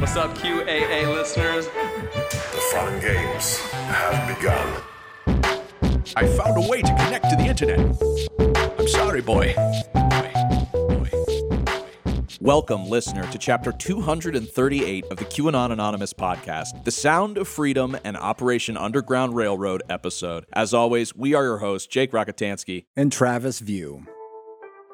What's up, QAA listeners? The fun games have begun. I found a way to connect to the internet. I'm sorry, boy. Welcome, listener, to chapter 238 of the QAnon Anonymous podcast, The Sound of Freedom and Operation Underground Railroad episode. As always, we are your hosts, Jake Rockatansky and Travis View.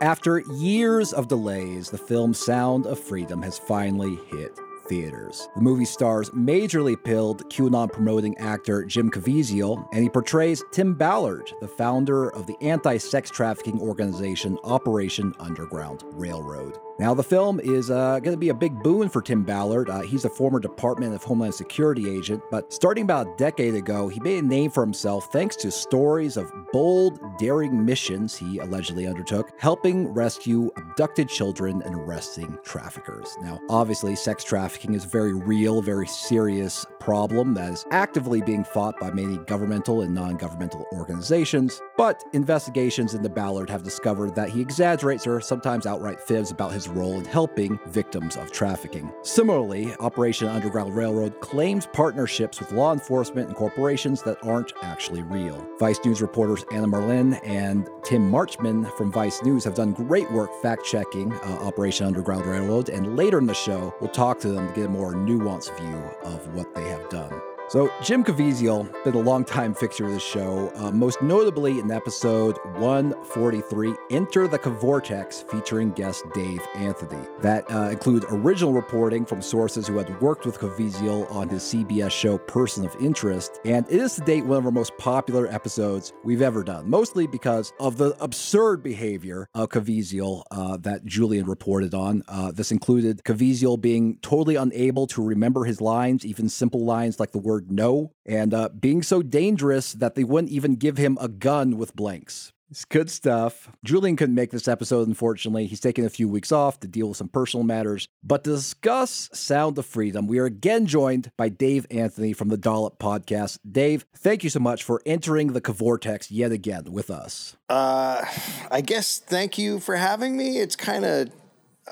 After years of delays, the film Sound of Freedom has finally hit theaters. The movie stars majorly pilled QAnon promoting actor Jim Caviezel, and he portrays Tim Ballard, the founder of the anti sex trafficking organization Operation Underground Railroad. Now, the film is uh, going to be a big boon for Tim Ballard. Uh, he's a former Department of Homeland Security agent, but starting about a decade ago, he made a name for himself thanks to stories of bold, daring missions he allegedly undertook, helping rescue abducted children and arresting traffickers. Now, obviously, sex trafficking is a very real, very serious problem that is actively being fought by many governmental and non governmental organizations, but investigations into Ballard have discovered that he exaggerates or sometimes outright fibs about his role in helping victims of trafficking. Similarly, Operation Underground Railroad claims partnerships with law enforcement and corporations that aren't actually real. Vice News reporters Anna Merlan and Tim Marchman from Vice News have done great work fact checking uh, Operation Underground Railroad, and later in the show, we'll talk to them to get a more nuanced view of what they have done. So, Jim Caviezel, been a longtime fixture of the show, uh, most notably in episode 143, Enter the Cavortex, featuring guest Dave Anthony. That uh, includes original reporting from sources who had worked with Caviezel on his CBS show Person of Interest, and it is to date one of our most popular episodes we've ever done, mostly because of the absurd behavior of Caviezel uh, that Julian reported on. Uh, this included Caviezel being totally unable to remember his lines, even simple lines like the word no, and uh, being so dangerous that they wouldn't even give him a gun with blanks. It's good stuff. Julian couldn't make this episode, unfortunately. He's taking a few weeks off to deal with some personal matters. But to discuss Sound of Freedom, we are again joined by Dave Anthony from the Dollop podcast. Dave, thank you so much for entering the Cavortex yet again with us. Uh, I guess thank you for having me. It's kind of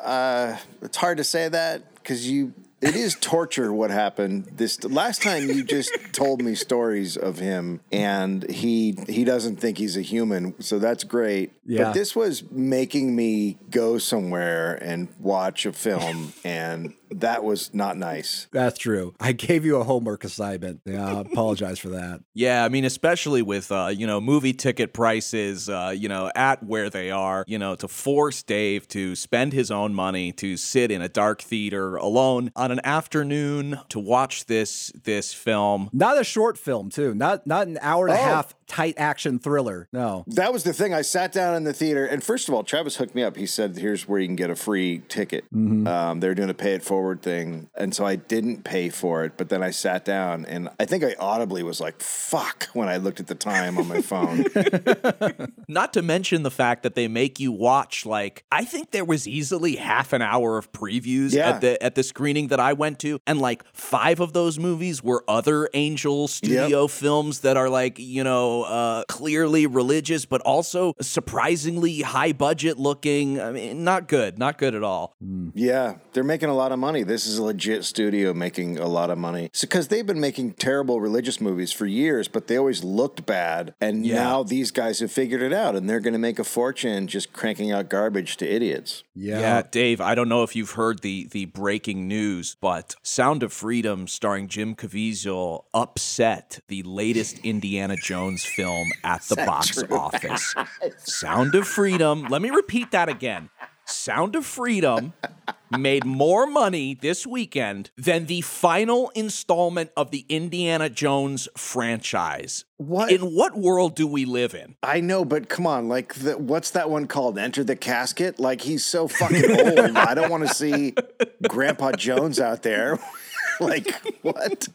uh, it's hard to say that because you it is torture what happened this last time you just told me stories of him and he he doesn't think he's a human so that's great Yeah. but this was making me go somewhere and watch a film and that was not nice That's true. I gave you a homework assignment. Yeah, I apologize for that. Yeah, I mean, especially with, uh, you know, movie ticket prices, uh, you know, at where they are, you know, to force Dave to spend his own money to sit in a dark theater alone on an afternoon to watch this this film. Not a short film, too. Not not an hour and a Oh. half tight action thriller. No. That was the thing. I sat down in the theater, and first of all, Travis hooked me up. He said, "Here's where you can get a free ticket." Um, they're doing a pay it forward thing, and so I didn't pay for it. But then I sat down, and I think I audibly was like, "Fuck!" when I looked at the time on my phone. Not to mention the fact that they make you watch like I think there was easily half an hour of previews Yeah. at the at the screening that I went to, and like five of those movies were other Angel Studio films that are like you know uh, clearly religious, but also surprisingly high budget looking. I mean, not good, not good at all. yeah, they're making a lot of money. This is a legit studio making a lot of money. because they've been making terrible religious movies for years, but they always looked bad. And Yeah. now these guys have figured it out, and they're going to make a fortune just cranking out garbage to idiots. Yeah. Dave, I don't know if you've heard the the breaking news, but Sound of Freedom starring Jim Caviezel upset the latest Indiana Jones film at the box office. Sound of Freedom, let me repeat that again. Sound of Freedom made more money this weekend than the final installment of the Indiana Jones franchise. What? In what world do we live in? I know, but come on, like, the, what's that one called? Enter the Casket? Like, he's so fucking old. I don't want to see Grandpa Jones out there. like, what?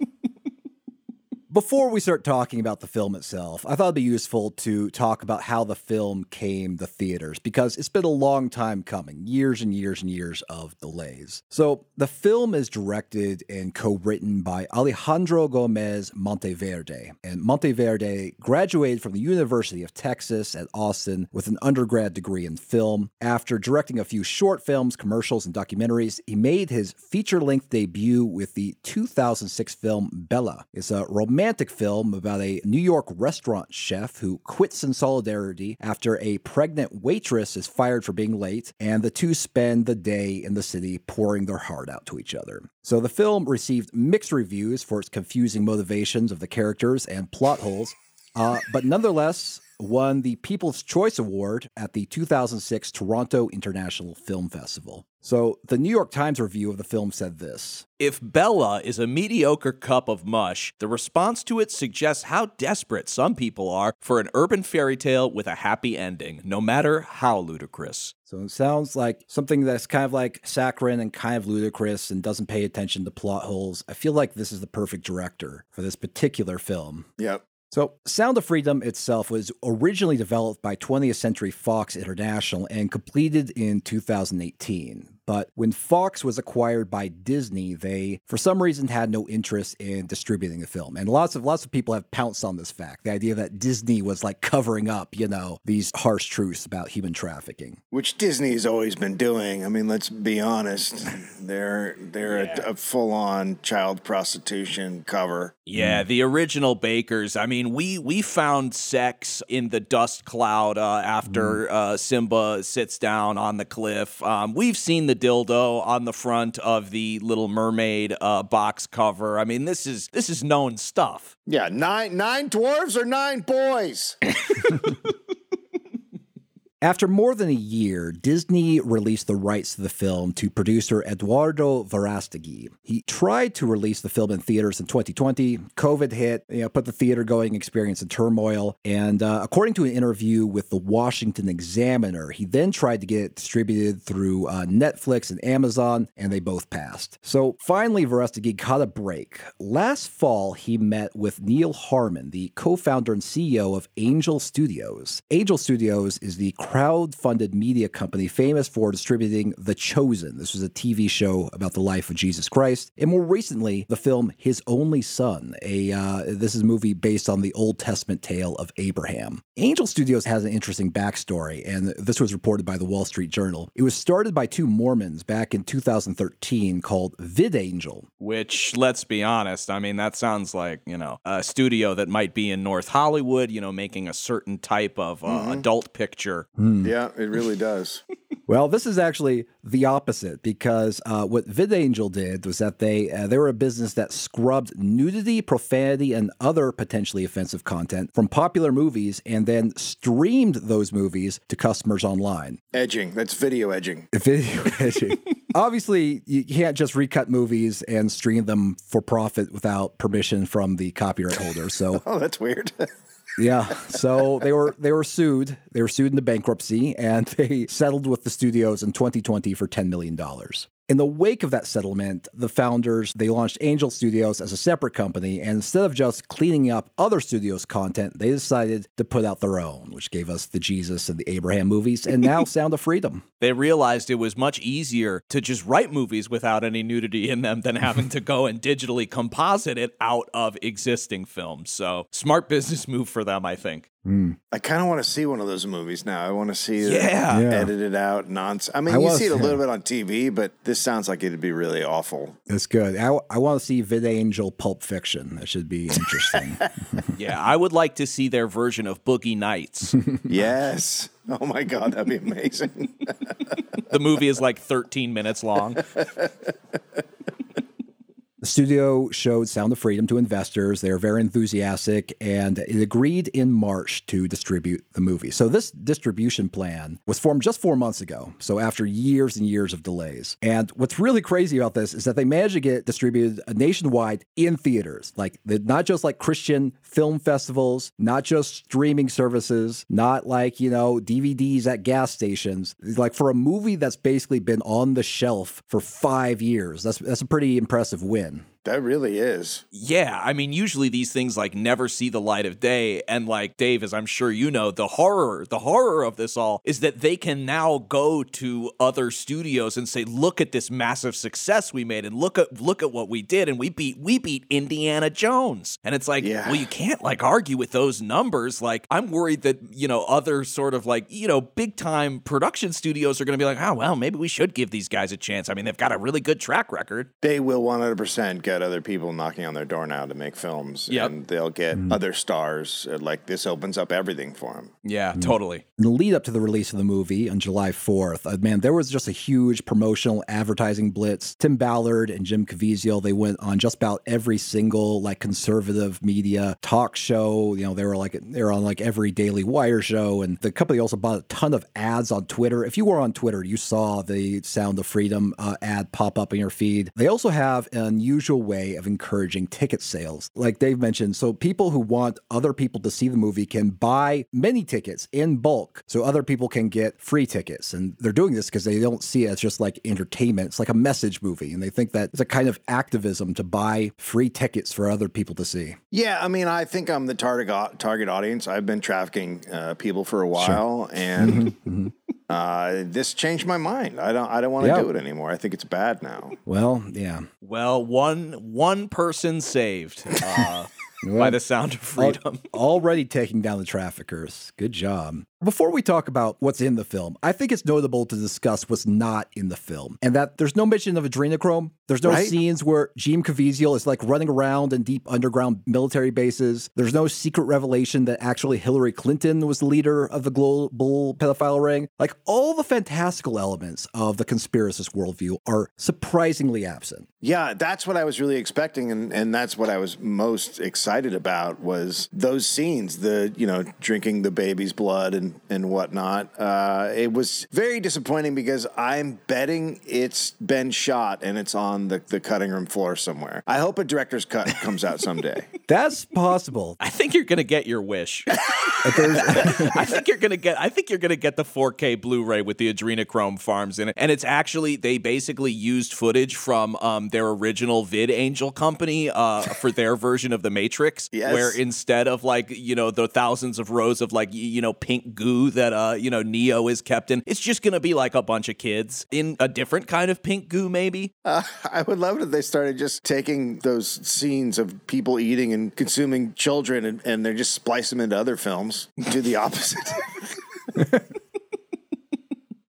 Before we start talking about the film itself, I thought it'd be useful to talk about how the film came to theaters because it's been a long time coming years and years and years of delays. So, the film is directed and co written by Alejandro Gomez Monteverde. And Monteverde graduated from the University of Texas at Austin with an undergrad degree in film. After directing a few short films, commercials, and documentaries, he made his feature length debut with the 2006 film Bella. It's a romantic film about a New York restaurant chef who quits in solidarity after a pregnant waitress is fired for being late, and the two spend the day in the city pouring their heart out to each other. So the film received mixed reviews for its confusing motivations of the characters and plot holes, uh, but nonetheless, won the People's Choice Award at the 2006 Toronto International Film Festival. So, the New York Times review of the film said this If Bella is a mediocre cup of mush, the response to it suggests how desperate some people are for an urban fairy tale with a happy ending, no matter how ludicrous. So, it sounds like something that's kind of like saccharine and kind of ludicrous and doesn't pay attention to plot holes. I feel like this is the perfect director for this particular film. Yep. So, Sound of Freedom itself was originally developed by 20th Century Fox International and completed in 2018. But when Fox was acquired by Disney, they, for some reason, had no interest in distributing the film. And lots of lots of people have pounced on this fact: the idea that Disney was like covering up, you know, these harsh truths about human trafficking. Which Disney has always been doing. I mean, let's be honest. They're they're yeah. a, a full on child prostitution cover. Yeah, the original Bakers. I mean, we we found sex in the dust cloud uh, after mm. uh, Simba sits down on the cliff. Um, we've seen the dildo on the front of the Little Mermaid uh, box cover. I mean, this is this is known stuff. Yeah, nine nine dwarves or nine boys. After more than a year, Disney released the rights to the film to producer Eduardo Verástegui. He tried to release the film in theaters in 2020. COVID hit, you know, put the theater going experience in turmoil. And uh, according to an interview with the Washington Examiner, he then tried to get it distributed through uh, Netflix and Amazon, and they both passed. So finally, Verástegui caught a break. Last fall, he met with Neal Harmon, the co founder and CEO of Angel Studios. Angel Studios is the crowd-funded media company famous for distributing The Chosen. This was a TV show about the life of Jesus Christ, and more recently, the film His Only Son. A uh, this is a movie based on the Old Testament tale of Abraham. Angel Studios has an interesting backstory, and this was reported by the Wall Street Journal. It was started by two Mormons back in 2013 called VidAngel. Which, let's be honest, I mean that sounds like you know a studio that might be in North Hollywood, you know, making a certain type of uh, mm-hmm. adult picture. Mm. Yeah, it really does. well, this is actually the opposite because uh, what VidAngel did was that they uh, they were a business that scrubbed nudity, profanity, and other potentially offensive content from popular movies and then streamed those movies to customers online. Edging. That's video edging. Video edging. Obviously, you can't just recut movies and stream them for profit without permission from the copyright holder. So, oh, that's weird. Yeah. So they were they were sued. They were sued into bankruptcy and they settled with the studios in 2020 for 10 million dollars. In the wake of that settlement, the founders they launched Angel Studios as a separate company, and instead of just cleaning up other studios' content, they decided to put out their own, which gave us the Jesus and the Abraham movies, and now Sound of Freedom. They realized it was much easier to just write movies without any nudity in them than having to go and digitally composite it out of existing films. So smart business move for them, I think. Mm. I kind of want to see one of those movies now. I want to see it yeah. edited out nonsense. I mean, I you see it a little bit on TV, but this sounds like it'd be really awful. That's good. I, I want to see VidAngel Pulp Fiction. That should be interesting. yeah, I would like to see their version of Boogie Nights. yes. Oh my God, that'd be amazing. the movie is like 13 minutes long. The studio showed Sound of Freedom to investors. They were very enthusiastic, and it agreed in March to distribute the movie. So, this distribution plan was formed just four months ago. So, after years and years of delays. And what's really crazy about this is that they managed to get distributed nationwide in theaters, like not just like Christian film festivals, not just streaming services, not like, you know, DVDs at gas stations. Like for a movie that's basically been on the shelf for five years, that's, that's a pretty impressive win. That really is. Yeah, I mean, usually these things like never see the light of day. And like Dave, as I'm sure you know, the horror, the horror of this all is that they can now go to other studios and say, look at this massive success we made and look at look at what we did. And we beat we beat Indiana Jones. And it's like, Yeah. well, you can't like argue with those numbers. Like, I'm worried that, you know, other sort of like, you know, big time production studios are gonna be like, oh well, maybe we should give these guys a chance. I mean, they've got a really good track record. They will 100% get other people knocking on their door now to make films. Yep. And they'll get other stars. Uh, Like, this opens up everything for them. Yeah, totally. In the lead up to the release of the movie on July 4th, uh, man, there was just a huge promotional advertising blitz. Tim Ballard and Jim Caviezel, they went on just about every single like conservative media talk show. You know, they were like they were on like every Daily Wire show, and the company also bought a ton of ads on Twitter. If you were on Twitter, you saw the Sound of Freedom uh, ad pop up in your feed. They also have an unusual way of encouraging ticket sales, like Dave mentioned. So people who want other people to see the movie can buy many tickets in bulk, so other people can get free tickets. And they're doing this because they don't see it as just like entertainment. It's like a message movie, and they think that it's a kind of activism to buy free tickets for other people to see. Yeah, I mean, I think I'm the target target audience. I've been trafficking uh, people for a while, and uh, this changed my mind. I don't. I don't want to Yeah. do it anymore. I think it's bad now. Well, yeah. Well, one one person saved uh, by the sound of freedom. Already taking down the traffickers. Good job. Before we talk about what's in the film, I think it's notable to discuss what's not in the film, and that there's no mention of adrenochrome. There's no Right. scenes where Jim Caviezel is like running around in deep underground military bases. There's no secret revelation that actually Hillary Clinton was the leader of the global pedophile ring. Like all the fantastical elements of the conspiracist worldview are surprisingly absent. Yeah, that's what I was really expecting, and, and that's what I was most excited about was those scenes, the you know drinking the baby's blood and and whatnot. Uh, it was very disappointing because I'm betting it's been shot and it's on the, the cutting room floor somewhere. I hope a director's cut comes out someday. That's possible. I think you're gonna get your wish. I think you're gonna get. I think you're gonna get the 4K Blu-ray with the adrenochrome farms in it, and it's actually they basically used footage from um, their original VidAngel company uh, for their version of the Matrix, Yes. where instead of like you know the thousands of rows of like you know pink goo that uh you know Neo is kept in, it's just gonna be like a bunch of kids in a different kind of pink goo, maybe. Uh, I would love it if they started just taking those scenes of people eating and consuming children and, and they just splice them into other films. Do the opposite.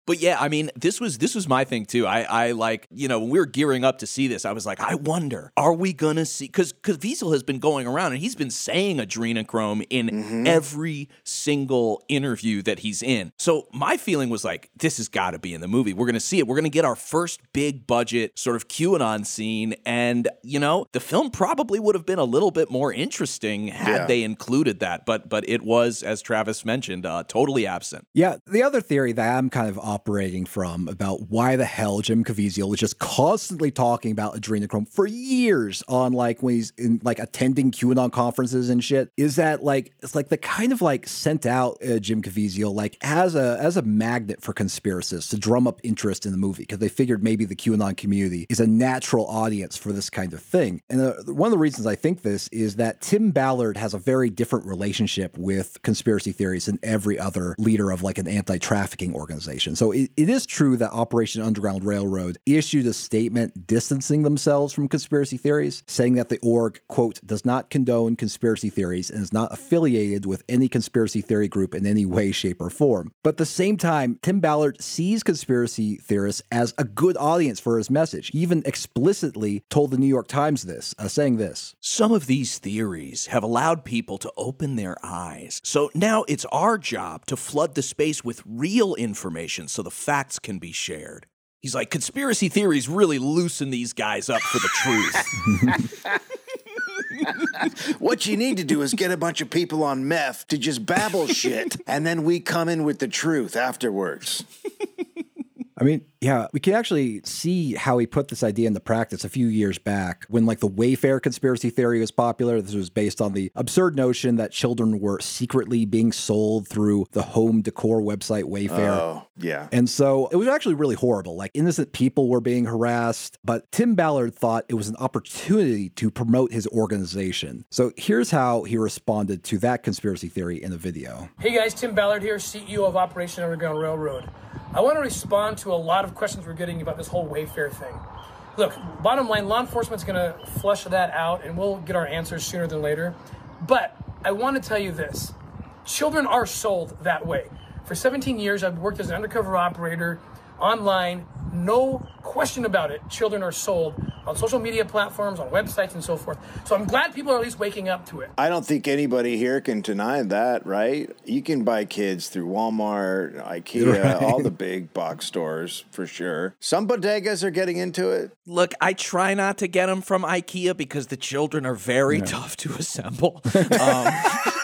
But yeah, I mean, this was this was my thing too. I I like you know when we were gearing up to see this, I was like, I wonder, are we gonna see? Because because Wiesel has been going around and he's been saying adrenochrome in every single interview that he's in. So my feeling was like, this has got to be in the movie. We're gonna see it. We're gonna get our first big budget sort of QAnon scene, and you know, the film probably would have been a little bit more interesting had Yeah. they included that. But but it was, as Travis mentioned, uh, totally absent. Yeah, the other theory that I'm kind of operating from about why the hell Jim Caviezel was just constantly talking about adrenochrome for years on like when he's in like attending QAnon conferences and shit is that like it's like the kind of like sent out uh, Jim Caviezel like as a as a magnet for conspiracists to drum up interest in the movie because they figured maybe the QAnon community is a natural audience for this kind of thing. And uh, one of the reasons I think this is that Tim Ballard has a very different relationship with conspiracy theories than every other leader of like an anti-trafficking organization. So it, it is true that Operation Underground Railroad issued a statement distancing themselves from conspiracy theories, saying that the org, quote, does not condone conspiracy theories and is not affiliated with any conspiracy theory group in any way, shape, or form. But at the same time, Tim Ballard sees conspiracy theorists as a good audience for his message. He even explicitly told the New York Times this, uh, saying this. Some of these theories have allowed people to open their eyes. So now it's our job to flood the space with real information so the facts can be shared. He's like, conspiracy theories really loosen these guys up for the truth. what you need to do is get a bunch of people on meth to just babble shit, and then we come in with the truth afterwards. I mean, yeah, we can actually see how he put this idea into practice a few years back when like the Wayfair conspiracy theory was popular. This was based on the absurd notion that children were secretly being sold through the home decor website Wayfair. Oh, yeah. And so it was actually really horrible. Like innocent people were being harassed, but Tim Ballard thought it was an opportunity to promote his organization. So here's how he responded to that conspiracy theory in the video. Hey guys, Tim Ballard here, CEO of Operation Underground Railroad. I want to respond to a lot of questions we're getting about this whole Wayfair thing. Look, bottom line, law enforcement's going to flush that out and we'll get our answers sooner than later. But I want to tell you this children are sold that way. For 17 years, I've worked as an undercover operator online. No question about it. Children are sold on social media platforms, on websites, and so forth. So I'm glad people are at least waking up to it. I don't think anybody here can deny that, right? You can buy kids through Walmart, IKEA, Right. all the big box stores for sure. Some bodegas are getting into it. Look, I try not to get them from IKEA because the children are very tough to assemble. Um,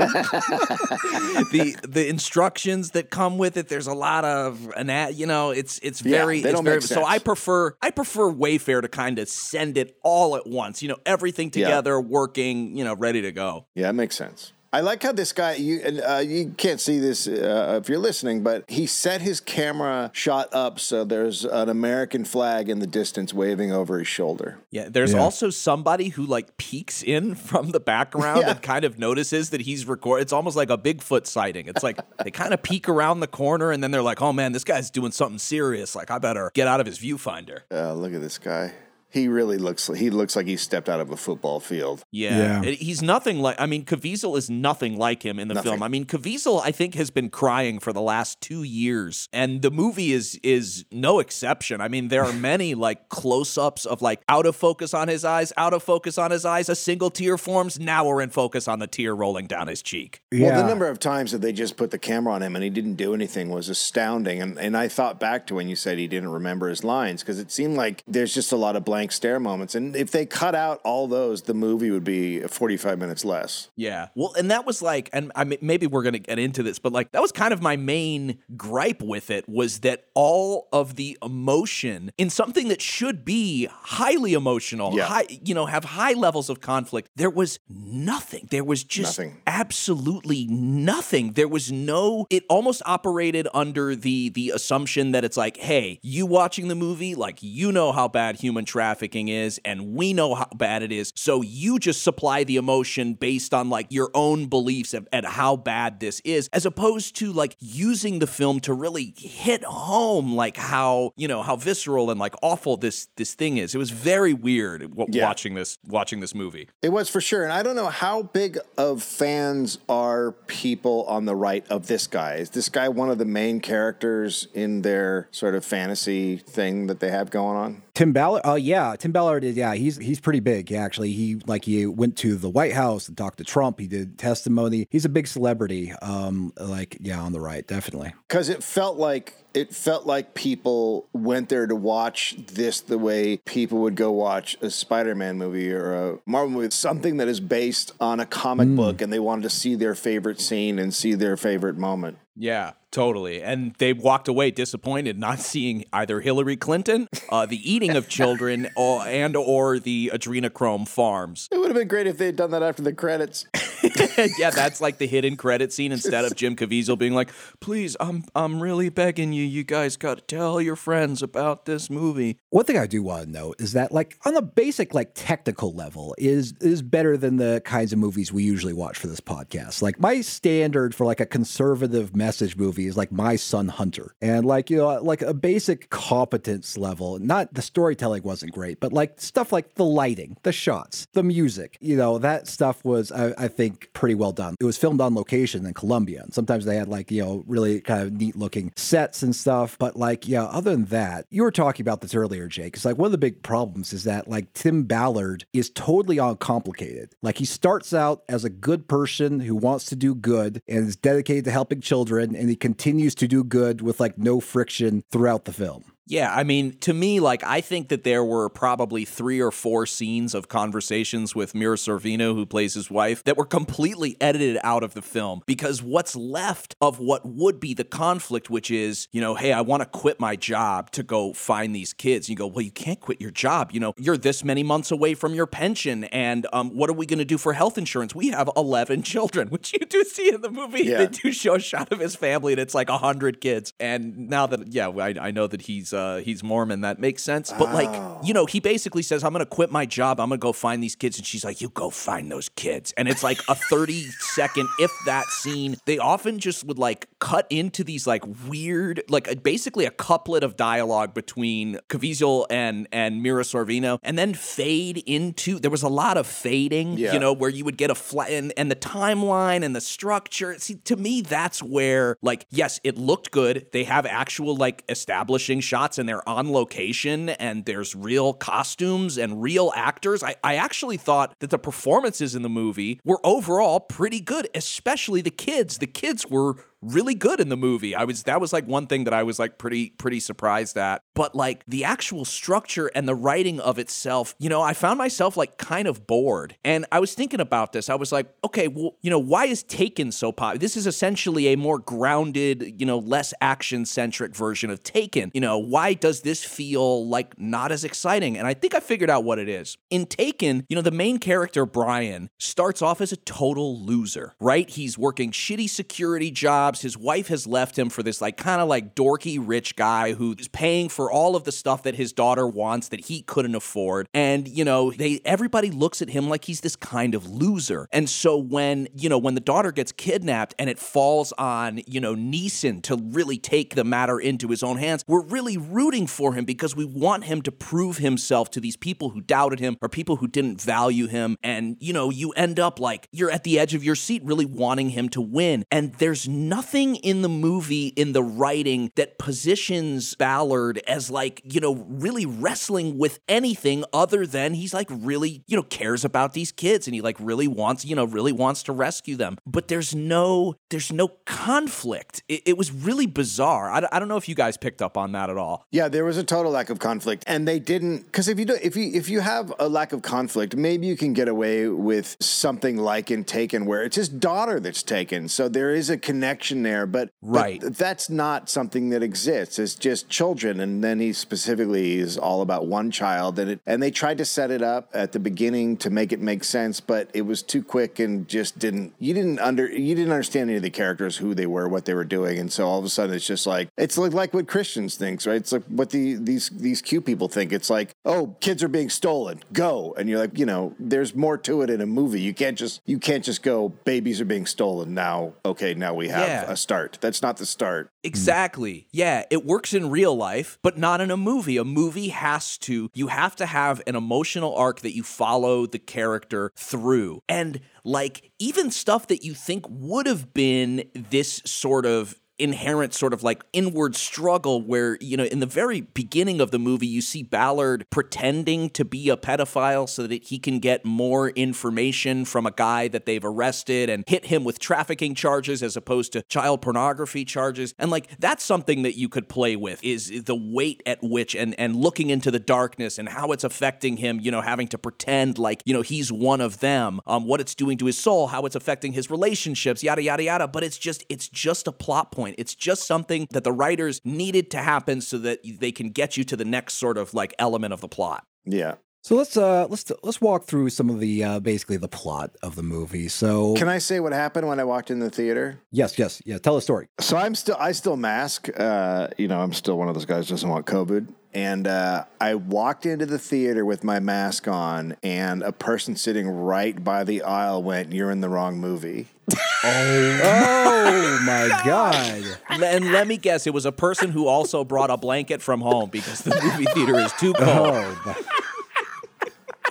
the the instructions that come with it, there's a lot of an ad, you know, it's it's very they it's very so. I prefer I prefer Wayfair to kind of send it all at once, you know, everything Yeah. together, working, you know, ready to go. Yeah, it makes sense. I like how this guy you uh, you can't see this uh, if you're listening, but he set his camera shot up so there's an American flag in the distance waving over his shoulder. Yeah, there's Yeah. also somebody who like peeks in from the background Yeah. and kind of notices that he's record. It's almost like a Bigfoot sighting. It's like they kind of peek around the corner and then they're like, "Oh man, this guy's doing something serious. Like I better get out of his viewfinder." Uh, look at this guy. He really looks. He looks like he stepped out of a football field. Yeah. Yeah. He's nothing like. I mean, Caviezel is nothing like him in the Nothing. film. I mean, Caviezel, I think, has been crying for the last two years, and the movie is is no exception. I mean, there are many like close ups of like out of focus on his eyes, out of focus on his eyes. A single tear forms. Now we're in focus on the tear rolling down his cheek. Well, the number of times that they just put the camera on him and he didn't do anything was astounding. And and I thought back to when you said he didn't remember his lines because it seemed like there's just a lot of blank stare moments. And if they cut out all those, the movie would be 45 minutes less. Yeah. Well, and that was like, and I mean, maybe we're going to get into this, but like, that was kind of my main gripe with it was that all of the emotion in something that should be highly emotional, Yeah. high, you know, have high levels of conflict, there was nothing. There was just Nothing. absolutely nothing. There was no, it almost operated under the, the assumption that it's like, hey, you watching the movie, like, you know how bad human trafficking is, and we know how bad it is. So you just supply the emotion based on like your own beliefs at, at how bad this is, as opposed to like using the film to really hit home like how, you know, how visceral and like awful this this thing is. It was very weird w- Yeah. watching this watching this movie. It was for sure. And I don't know how big of fans are people on the right of this guy. Is this guy one of the main characters in their sort of fantasy thing that they have going on? Tim Ballard. Oh yeah, Tim Ballard is yeah. He's he's pretty big actually. He like he went to the White House and talked to Trump. He did testimony. He's a big celebrity. Um, like yeah, on the right, definitely. because it felt like it felt like people went there to watch this the way people would go watch a Spider-Man movie or a Marvel movie, something that is based on a comic book, and they wanted to see their favorite scene and see their favorite moment. Yeah, totally. And they walked away disappointed not seeing either Hillary Clinton, uh, the eating of children, or, and or the adrenochrome farms. It would have been great if they had done that after the credits. yeah, that's like the hidden credit scene instead of Jim Caviezel being like, "Please, I'm I'm really begging you. You guys got to tell your friends about this movie." One thing I do want to note is that, like, on a basic, like, technical level, is is better than the kinds of movies we usually watch for this podcast. Like, my standard for like a conservative message movie is like My Son Hunter, and like you know, like a basic competence level. Not the storytelling wasn't great, but like stuff like the lighting, the shots, the music. You know, that stuff was, I, I think, pretty well done. It was filmed on location in Colombia, and sometimes they had like you know really kind of neat looking sets and stuff. But like, yeah, other than that, you were talking about this earlier, Jake. It's like one of the big problems is that like Tim Ballard is totally uncomplicated. Like he starts out as a good person who wants to do good and is dedicated to helping children, and he continues to do good with like no friction throughout the film. Yeah, I mean, to me, like, I think that there were probably three or four scenes of conversations with Mira Sorvino, who plays his wife, that were completely edited out of the film because what's left of what would be the conflict, which is, you know, hey, I want to quit my job to go find these kids. And you go, well, you can't quit your job. You know, you're this many months away from your pension. And um, what are we going to do for health insurance? We have 11 children, which you do see in the movie. Yeah. They do show a shot of his family, and it's like 100 kids. And now that, yeah, I, I know that he's uh, he's Mormon, that makes sense. But Oh. like, you know, he basically says, I'm going to quit my job. I'm going to go find these kids. And she's like, you go find those kids. And it's like a 30 second, if that scene. They often just would like cut into these like weird, like uh, basically a couplet of dialogue between Caviezel and, and Mira Sorvino and then fade into, there was a lot of fading, Yeah. you know, where you would get a flat and, and the timeline and the structure. See, to me, that's where, like, yes, it looked good. They have actual, like, establishing shots and they're on location and there's real costumes and real actors. I, I actually thought that the performances in the movie were overall pretty good, especially the kids. The kids were really good in the movie. I was that was like one thing that I was like pretty pretty surprised at. But like the actual structure and the writing of itself, you know, I found myself like kind of bored. And I was thinking about this. I was like, okay, well, you know, why is Taken so popular? This is essentially a more grounded, you know, less action centric version of Taken. You know, why does this feel like not as exciting? And I think I figured out what it is. In Taken, you know, the main character Brian starts off as a total loser, right? He's working shitty security jobs. His wife has left him for this like kind of like dorky rich guy who's paying for all of the stuff that his daughter wants that he couldn't afford. And you know, they everybody looks at him like he's this kind of loser. And so when, you know, when the daughter gets kidnapped and it falls on, you know, Neeson to really take the matter into his own hands, we're really rooting for him because we want him to prove himself to these people who doubted him or people who didn't value him. And, you know, you end up like you're at the edge of your seat really wanting him to win. And there's nothing in the movie, in the writing, that positions Ballard as like, you know, really wrestling with anything other than he's like really, you know, cares about these kids and he like really wants, you know, really wants to rescue them. But there's no, there's no conflict. It, it was really bizarre. I, I don't know if you guys picked up on that at all. Yeah, there was a total lack of conflict, and they didn't. Because if you do, if you if you have a lack of conflict, maybe you can get away with something like in Taken, where it's his daughter that's taken, so there is a connection there. But but Right. that's not something that exists. It's just children, and then he specifically is all about one child, and it and they tried to set it up at the beginning to make it make sense, but it was too quick and just didn't. You didn't under you didn't understand any of the characters, who they were, what they were doing, and so all of a sudden it's just like it's like like what Christians thinks, right? It's like what the these these Q people think. It's like oh, kids are being stolen, go, and you're like you know, there's more to it in a movie. You can't just you can't just go babies are being stolen now. Okay, now we have Yeah. a start. That's not the start. Exactly. Yeah, it works in real life, but not in a movie. A movie has to, you have to have an emotional arc that you follow the character through. And like, even stuff that you think would have been this sort of inherent sort of like inward struggle where you know in the very beginning of the movie you see Ballard pretending to be a pedophile so that he can get more information from a guy that they've arrested and hit him with trafficking charges as opposed to child pornography charges. And like that's something that you could play with is the weight at which and and looking into the darkness and how it's affecting him you know having to pretend like you know he's one of them um what it's doing to his soul how it's affecting his relationships yada yada yada. But it's just it's just a plot point it's just something that the writers needed to happen so that they can get you to the next sort of like element of the plot Yeah. So let's uh let's let's walk through some of the uh basically the plot of the movie. So Can I say what happened when I walked in the theater? yes, yes, yeah. Tell a story. So I'm still I still mask. Uh, you know, I'm still one of those guys who doesn't want COVID. And uh, I walked into the theater with my mask on, and a person sitting right by the aisle went, "You're in the wrong movie." Oh my god. and let me guess it was a person who also brought a blanket from home because the movie theater is too cold Oh my.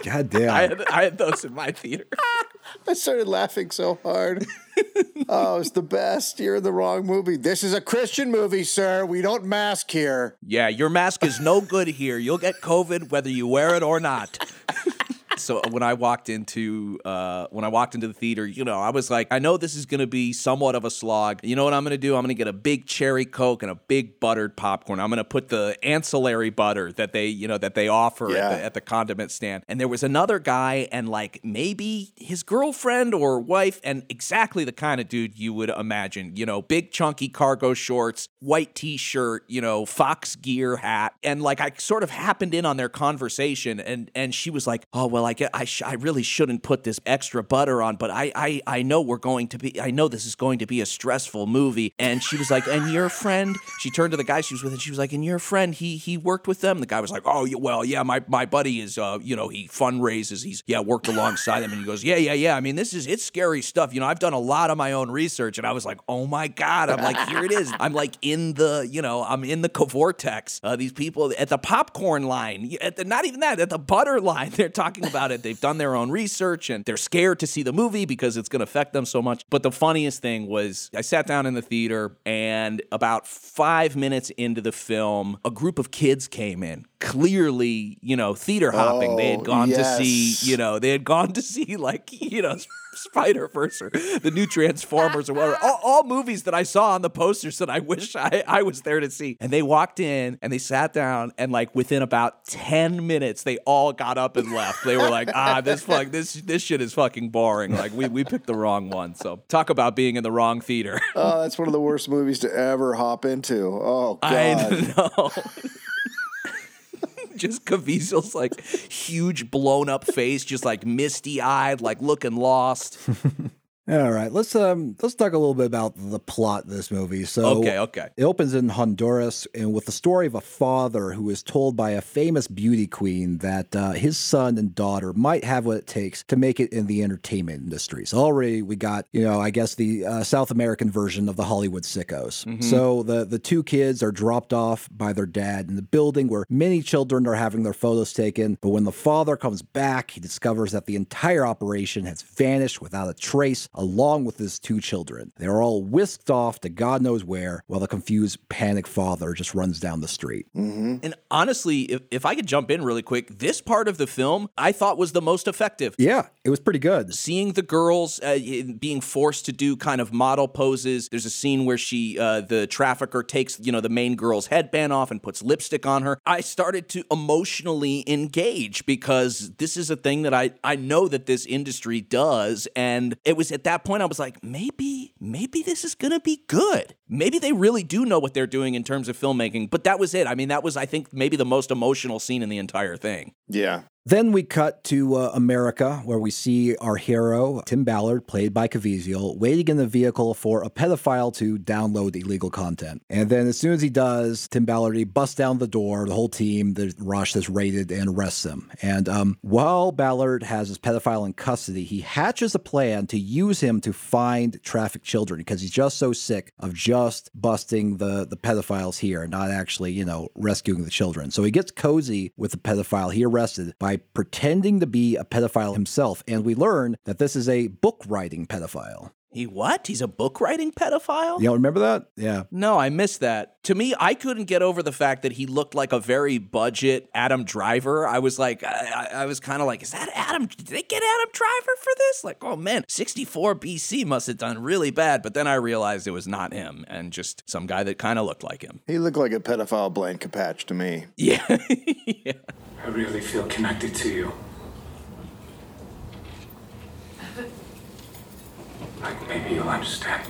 God damn. I had, I had those in my theater I started laughing so hard. oh, it's the best. You're in the wrong movie. This is a Christian movie, sir. We don't mask here. Yeah, your mask is no good here. You'll get COVID whether you wear it or not. so when I walked into uh, when I walked into the theater, you know, I was like, I know this is going to be somewhat of a slog. You know what I'm going to do? I'm going to get a big cherry coke and a big buttered popcorn. I'm going to put the ancillary butter that they you know that they offer Yeah. at, the, at the condiment stand. And there was another guy and like maybe his girlfriend or wife, and exactly the kind of dude you would imagine. You know, big chunky cargo shorts, white t-shirt, you know, fox gear hat, and like I sort of happened in on their conversation, and and she was like, "Oh well, I get, I sh- I really shouldn't put this extra butter on, but I I I know we're going to be, I know this is going to be a stressful movie." And she was like, "And your friend?" She turned to the guy she was with, and she was like, "And your friend? He he worked with them." The guy was like, "Oh yeah, well yeah, my my buddy is uh you know he fundraises, he's yeah worked alongside them," and he goes, "Yeah yeah yeah, I mean this is it's scary stuff, you know I've done a lot of my own research," and I was like, "Oh my god," I'm like, "Here it is," I'm like in the you know I'm in the vortex. Uh, these people at the popcorn line, at the, not even that at the butter line, they're talking about it. They've done their own research and they're scared to see the movie because it's going to affect them so much. But the funniest thing was I sat down in the theater and about five minutes into the film, a group of kids came in. Clearly, you know, theater hopping. they had Oh, gone to see, you know, they had gone to see like, you know, Spider Verse or the new Transformers or whatever. All, all movies that I saw on the posters that I wish I, I was there to see. And they walked in and they sat down and like within about 10 minutes, they all got up and left. They were like, ah, this fuck this this shit is fucking boring. Like we, we picked the wrong one. So talk about being in the wrong theater. Oh, that's one of the worst movies to ever hop into. Oh God. I know. just Caviezel's like huge blown up face, just like misty eyed, like looking lost. All right, let's um let's talk a little bit about the plot of this movie. So Okay, okay. It opens in Honduras and with the story of a father who is told by a famous beauty queen that uh, his son and daughter might have what it takes to make it in the entertainment industry. So already we got, you know, I guess the uh, South American version of the Hollywood sickos. So the the two kids are dropped off by their dad in the building where many children are having their photos taken. But when the father comes back, he discovers that the entire operation has vanished without a trace, along with his two children. They are all whisked off to God knows where, while the confused, panicked father just runs down the street. And honestly, if, if I could jump in really quick, this part of the film I thought was the most effective. Yeah, it was pretty good. Seeing the girls uh, being forced to do kind of model poses. There's a scene where she, uh, the trafficker, takes you know the main girl's headband off and puts lipstick on her. I started to emotionally engage because this is a thing that I I know that this industry does, and it was at that point I was like, maybe maybe this is gonna be good. Maybe they really do know what they're doing in terms of filmmaking. But that was it. I mean, that was I think maybe the most emotional scene in the entire thing. Yeah. Then we cut to uh, America, where we see our hero, Tim Ballard, played by Caviezel, waiting in the vehicle for a pedophile to download illegal content. And then as soon as he does, Tim Ballard, he busts down the door, the whole team, the rush is raided and arrests him. And um, while Ballard has his pedophile in custody, he hatches a plan to use him to find trafficked children because he's just so sick of just busting the, the pedophiles here, and not actually, you know, rescuing the children. So he gets cozy with the pedophile he arrested by pretending to be a pedophile himself. And we learn that this is a book writing pedophile. He what? He's a book writing pedophile? You don't remember that? Yeah. No, I missed that. To me, I couldn't get over the fact that he looked like a very budget Adam Driver. I was like, I, I I was kind of like, is that Adam? Did they get Adam Driver for this? Like, oh man, 64 BC must have done really bad. But then I realized it was not him and just some guy that kind of looked like him. He looked like a pedophile Blanca patch to me. Yeah. yeah. I really feel connected to you. Like maybe you'll understand.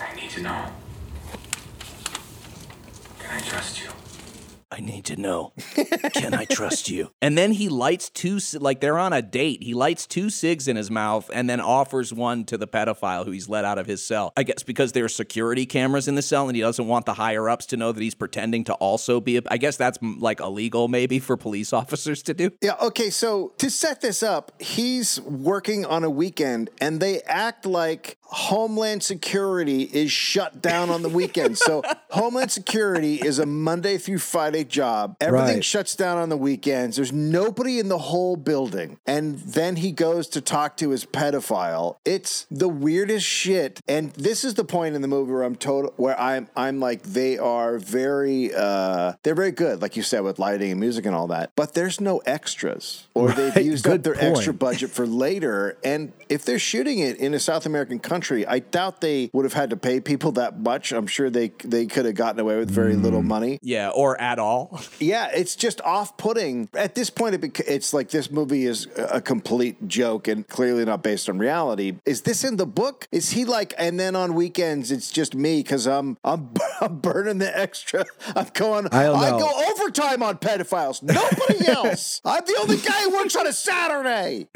I need to know. Can I trust you? I need to know. Can I trust you? And then he lights two, like they're on a date. He lights two cigs in his mouth and then offers one to the pedophile who he's let out of his cell. I guess because there are security cameras in the cell and he doesn't want the higher ups to know that he's pretending to also be a. I guess that's mm, like illegal maybe for police officers to do. Yeah, okay, so to set this up, he's working on a weekend and they act like Homeland Security is shut down on the weekends. so Homeland Security is a Monday through Friday job. Everything Right. shuts down on the weekends. There's nobody in the whole building. And then he goes to talk to his pedophile. It's the weirdest shit. And this is the point in the movie where I'm total where I'm I'm like they are very uh they're very good, like you said, with lighting and music and all that. But there's no extras. Or they've Right, used up their point. extra budget for later. And if they're shooting it in a South American country, I doubt they would have had to pay people that much. I'm sure they they could have gotten away with very little mm. money. Yeah, or at all. Yeah, it's just off-putting. At this point, it bec- it's like this movie is a complete joke and clearly not based on reality. Is this in the book? Is he like? And then on weekends, it's just me because I'm I'm I'm burning the extra. I'm going. I don't know. go overtime on pedophiles. Nobody else. I'm the only guy who works on a Saturday.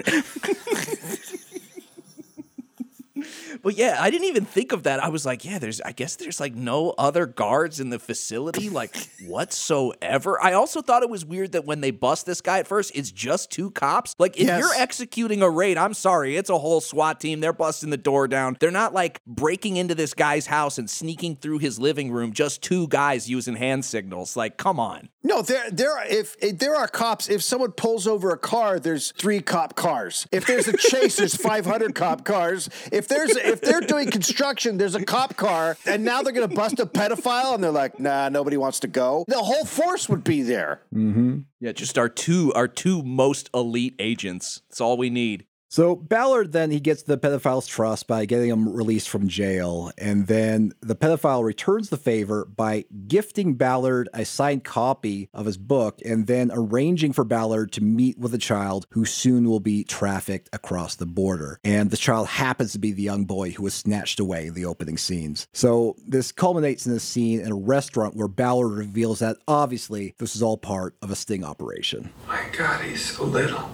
But yeah, I didn't even think of that. I was like, yeah, there's I guess there's like no other guards in the facility like whatsoever. I also thought it was weird that when they bust this guy at first, it's just two cops. Like if Yes. you're executing a raid, I'm sorry, it's a whole SWAT team. They're busting the door down. They're not like breaking into this guy's house and sneaking through his living room, just two guys using hand signals. Like, come on. No, there, there. Are, if, if there are cops, if someone pulls over a car, there's three cop cars. If there's a chase, there's 500 cop cars. If there's, if they're doing construction, there's a cop car, and now they're gonna bust a pedophile, and they're like, nah, nobody wants to go. The whole force would be there. Mm-hmm. Yeah, just our two our two most elite agents. That's all we need. So Ballard then he gets the pedophile's trust by getting him released from jail, and then the pedophile returns the favor by gifting Ballard a signed copy of his book, and then arranging for Ballard to meet with a child who soon will be trafficked across the border. And the child happens to be the young boy who was snatched away in the opening scenes. So this culminates in a scene in a restaurant where Ballard reveals that obviously this is all part of a sting operation. My God, he's so little.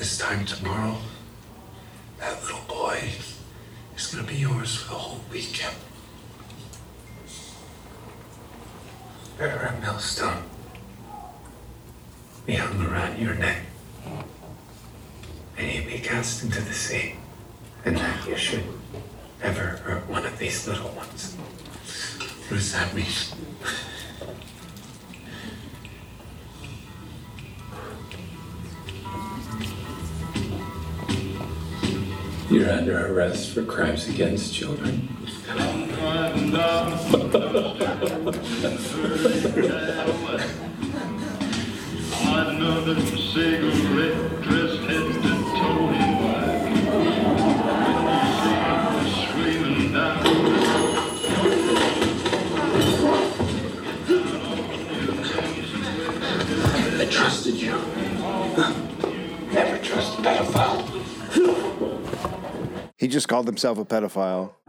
This time tomorrow, that little boy is gonna be yours for the whole weekend. Bear a millstone. Be hung around your neck. And you be cast into the sea. And that you should never hurt one of these little ones. What does that mean? You're under arrest for crimes against children. Another cigarette He just called himself a pedophile.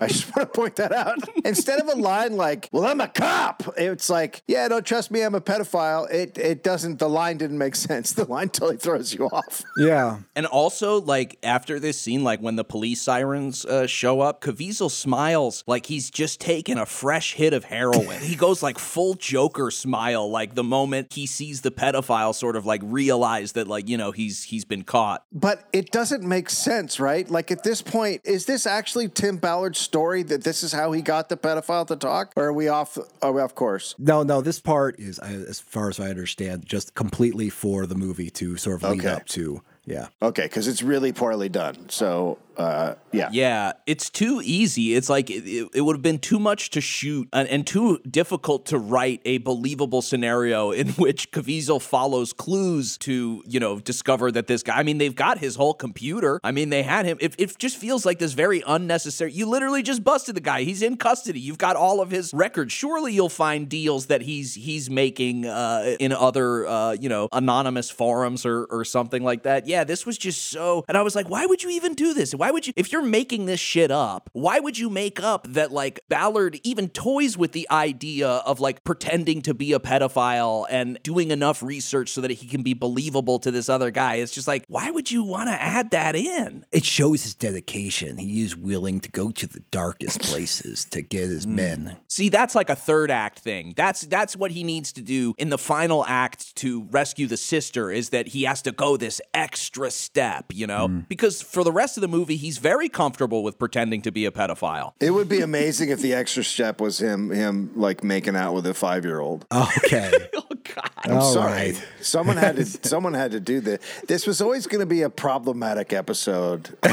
I just want to point that out. Instead of a line like, "Well, I'm a cop," it's like, "Yeah, don't trust me, I'm a pedophile." It it doesn't. The line didn't make sense. The line totally throws you off. Yeah. And also, like after this scene, like when the police sirens uh, show up, Caviezel smiles like he's just taken a fresh hit of heroin. he goes like full Joker smile, like the moment he sees the pedophile, sort of like realize that, like you know, he's he's been caught. But it doesn't make sense, right? Like at this point, is this actually Tim Ballard's story that this is how he got the pedophile to talk, or are we off? Are we off course? No, no, this part is, as far as I understand, just completely for the movie to sort of lead Okay. up to. Yeah. Okay, because it's really poorly done. So, uh, yeah. Yeah, it's too easy. It's like it, it, would have been too much to shoot and, and too difficult to write a believable scenario in which Caviezel follows clues to, you know, discover that this guy. I mean, they've got his whole computer. I mean, they had him. It, it just feels like this very unnecessary. You literally just busted the guy. He's in custody. You've got all of his records. Surely you'll find deals that he's he's making uh, in other, uh, you know, anonymous forums or or something like that. Yeah, this was just so. And I was like, why would you even do this? Why Why would you, if you're making this shit up, why would you make up that like Ballard even toys with the idea of like pretending to be a pedophile and doing enough research so that he can be believable to this other guy? It's just like, why would you want to add that in? It shows his dedication. He is willing to go to the darkest places to get his hmm. men. See, that's like a third act thing. That's that's what he needs to do in the final act to rescue the sister is that he has to go this extra step, you know? Hmm. Because for the rest of the movie he's very comfortable with pretending to be a pedophile. It would be amazing if the extra step was him him like making out with a five year old. Okay. Oh god. I'm All sorry. right. Someone had to someone had to do this. This was always going to be a problematic episode.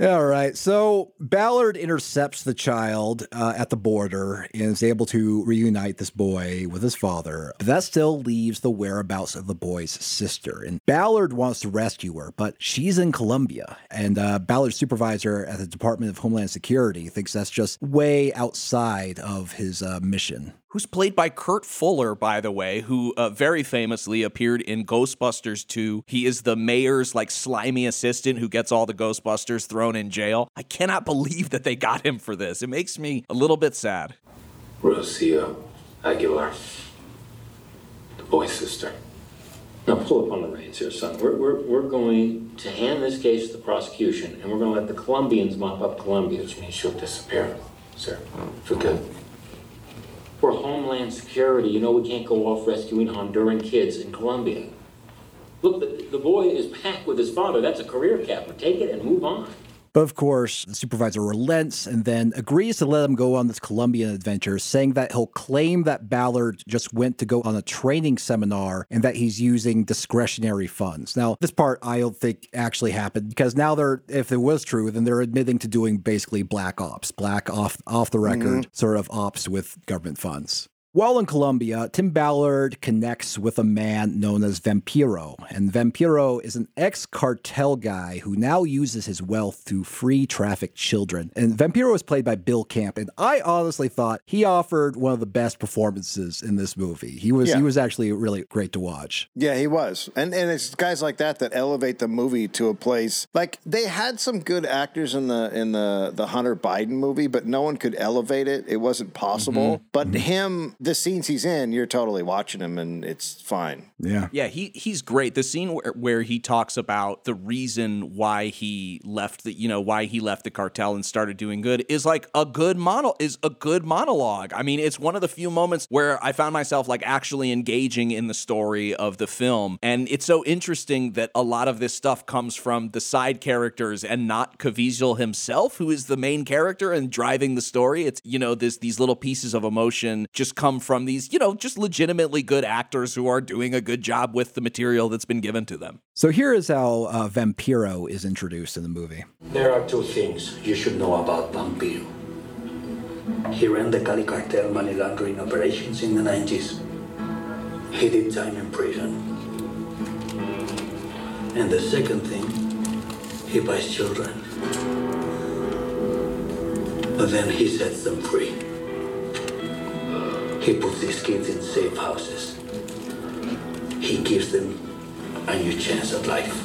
All right. So Ballard intercepts the child uh, at the border and is able to reunite this boy with his father. But that still leaves the whereabouts of the boy's sister. And Ballard wants to rescue her, but she's in Colombia. And uh, Ballard's supervisor at the Department of Homeland Security thinks that's just way outside of his uh, mission. Who's played by Kurt Fuller, by the way, who uh, very famously appeared in Ghostbusters 2. He is the mayor's like slimy assistant who gets all the Ghostbusters thrown in jail. I cannot believe that they got him for this. It makes me a little bit sad. Rocio Aguilar. The boy's sister. Now pull up on the reins here, son. We're, we're, we're going to hand this case to the prosecution, and we're going to let the Colombians mop up Colombia. Which means she'll disappear, sir. For good. For Homeland Security, you know we can't go off rescuing Honduran kids in Colombia. Look, the, the boy is packed with his father. That's a career capper. Take it and move on. But of course, the supervisor relents and then agrees to let him go on this Colombian adventure, saying that he'll claim that Ballard just went to go on a training seminar and that he's using discretionary funds. Now, this part I don't think actually happened because now they're, if it was true, then they're admitting to doing basically black ops, black off off the record mm-hmm. sort of ops with government funds. While in Colombia, Tim Ballard connects with a man known as Vampiro. And Vampiro is an ex cartel guy who now uses his wealth to free trafficked children. And Vampiro is played by Bill Camp. And I honestly thought he offered one of the best performances in this movie. He was Yeah. he was actually really great to watch. Yeah, he was, and and it's guys like that that elevate the movie to a place. Like they had some good actors in the in the the Hunter Biden movie, but no one could elevate it. It wasn't possible. Mm-hmm. But mm-hmm. him, the scenes he's in, you're totally watching him, and it's fine. Yeah. Yeah, he he's great. The scene where, where he talks about the reason why he left the you know why he left the cartel and started doing good is like a good mono is a good monologue. I mean, it's one of the few moments where I found myself like actually engaging in the story of the film, and it's so interesting that a lot of this stuff comes from the side characters and not Caviezel himself, who is the main character and driving the story. It's you know this these little pieces of emotion just come from these you know just legitimately good actors who are doing a good job with the material that's been given to them. So here is how uh, Vampiro is introduced in the movie. There are two things you should know about Vampiro. He ran the Cali cartel money laundering operations in the 90s. He did time in prison. And the second thing, he buys children. But then he sets them free. He puts these kids in safe houses. He gives them a new chance at life.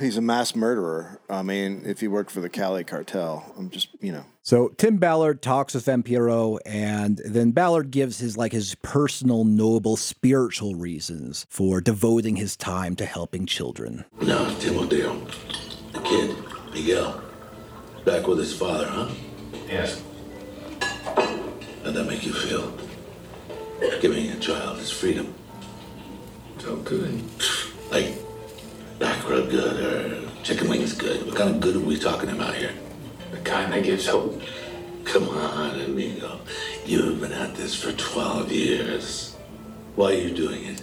He's a mass murderer. I mean, if he worked for the Cali cartel, I'm just you know. So Tim Ballard talks with Vampiro, and then Ballard gives his like his personal, noble, spiritual reasons for devoting his time to helping children. Now, Timoteo, the kid, Miguel, back with his father, huh? Yes. How'd that make you feel? Giving a child his freedom. So good. Like back rub good or chicken wings good? What kind of good are we talking about here? The kind that gives hope. Come on, amigo. You've been at this for 12 years. Why are you doing it?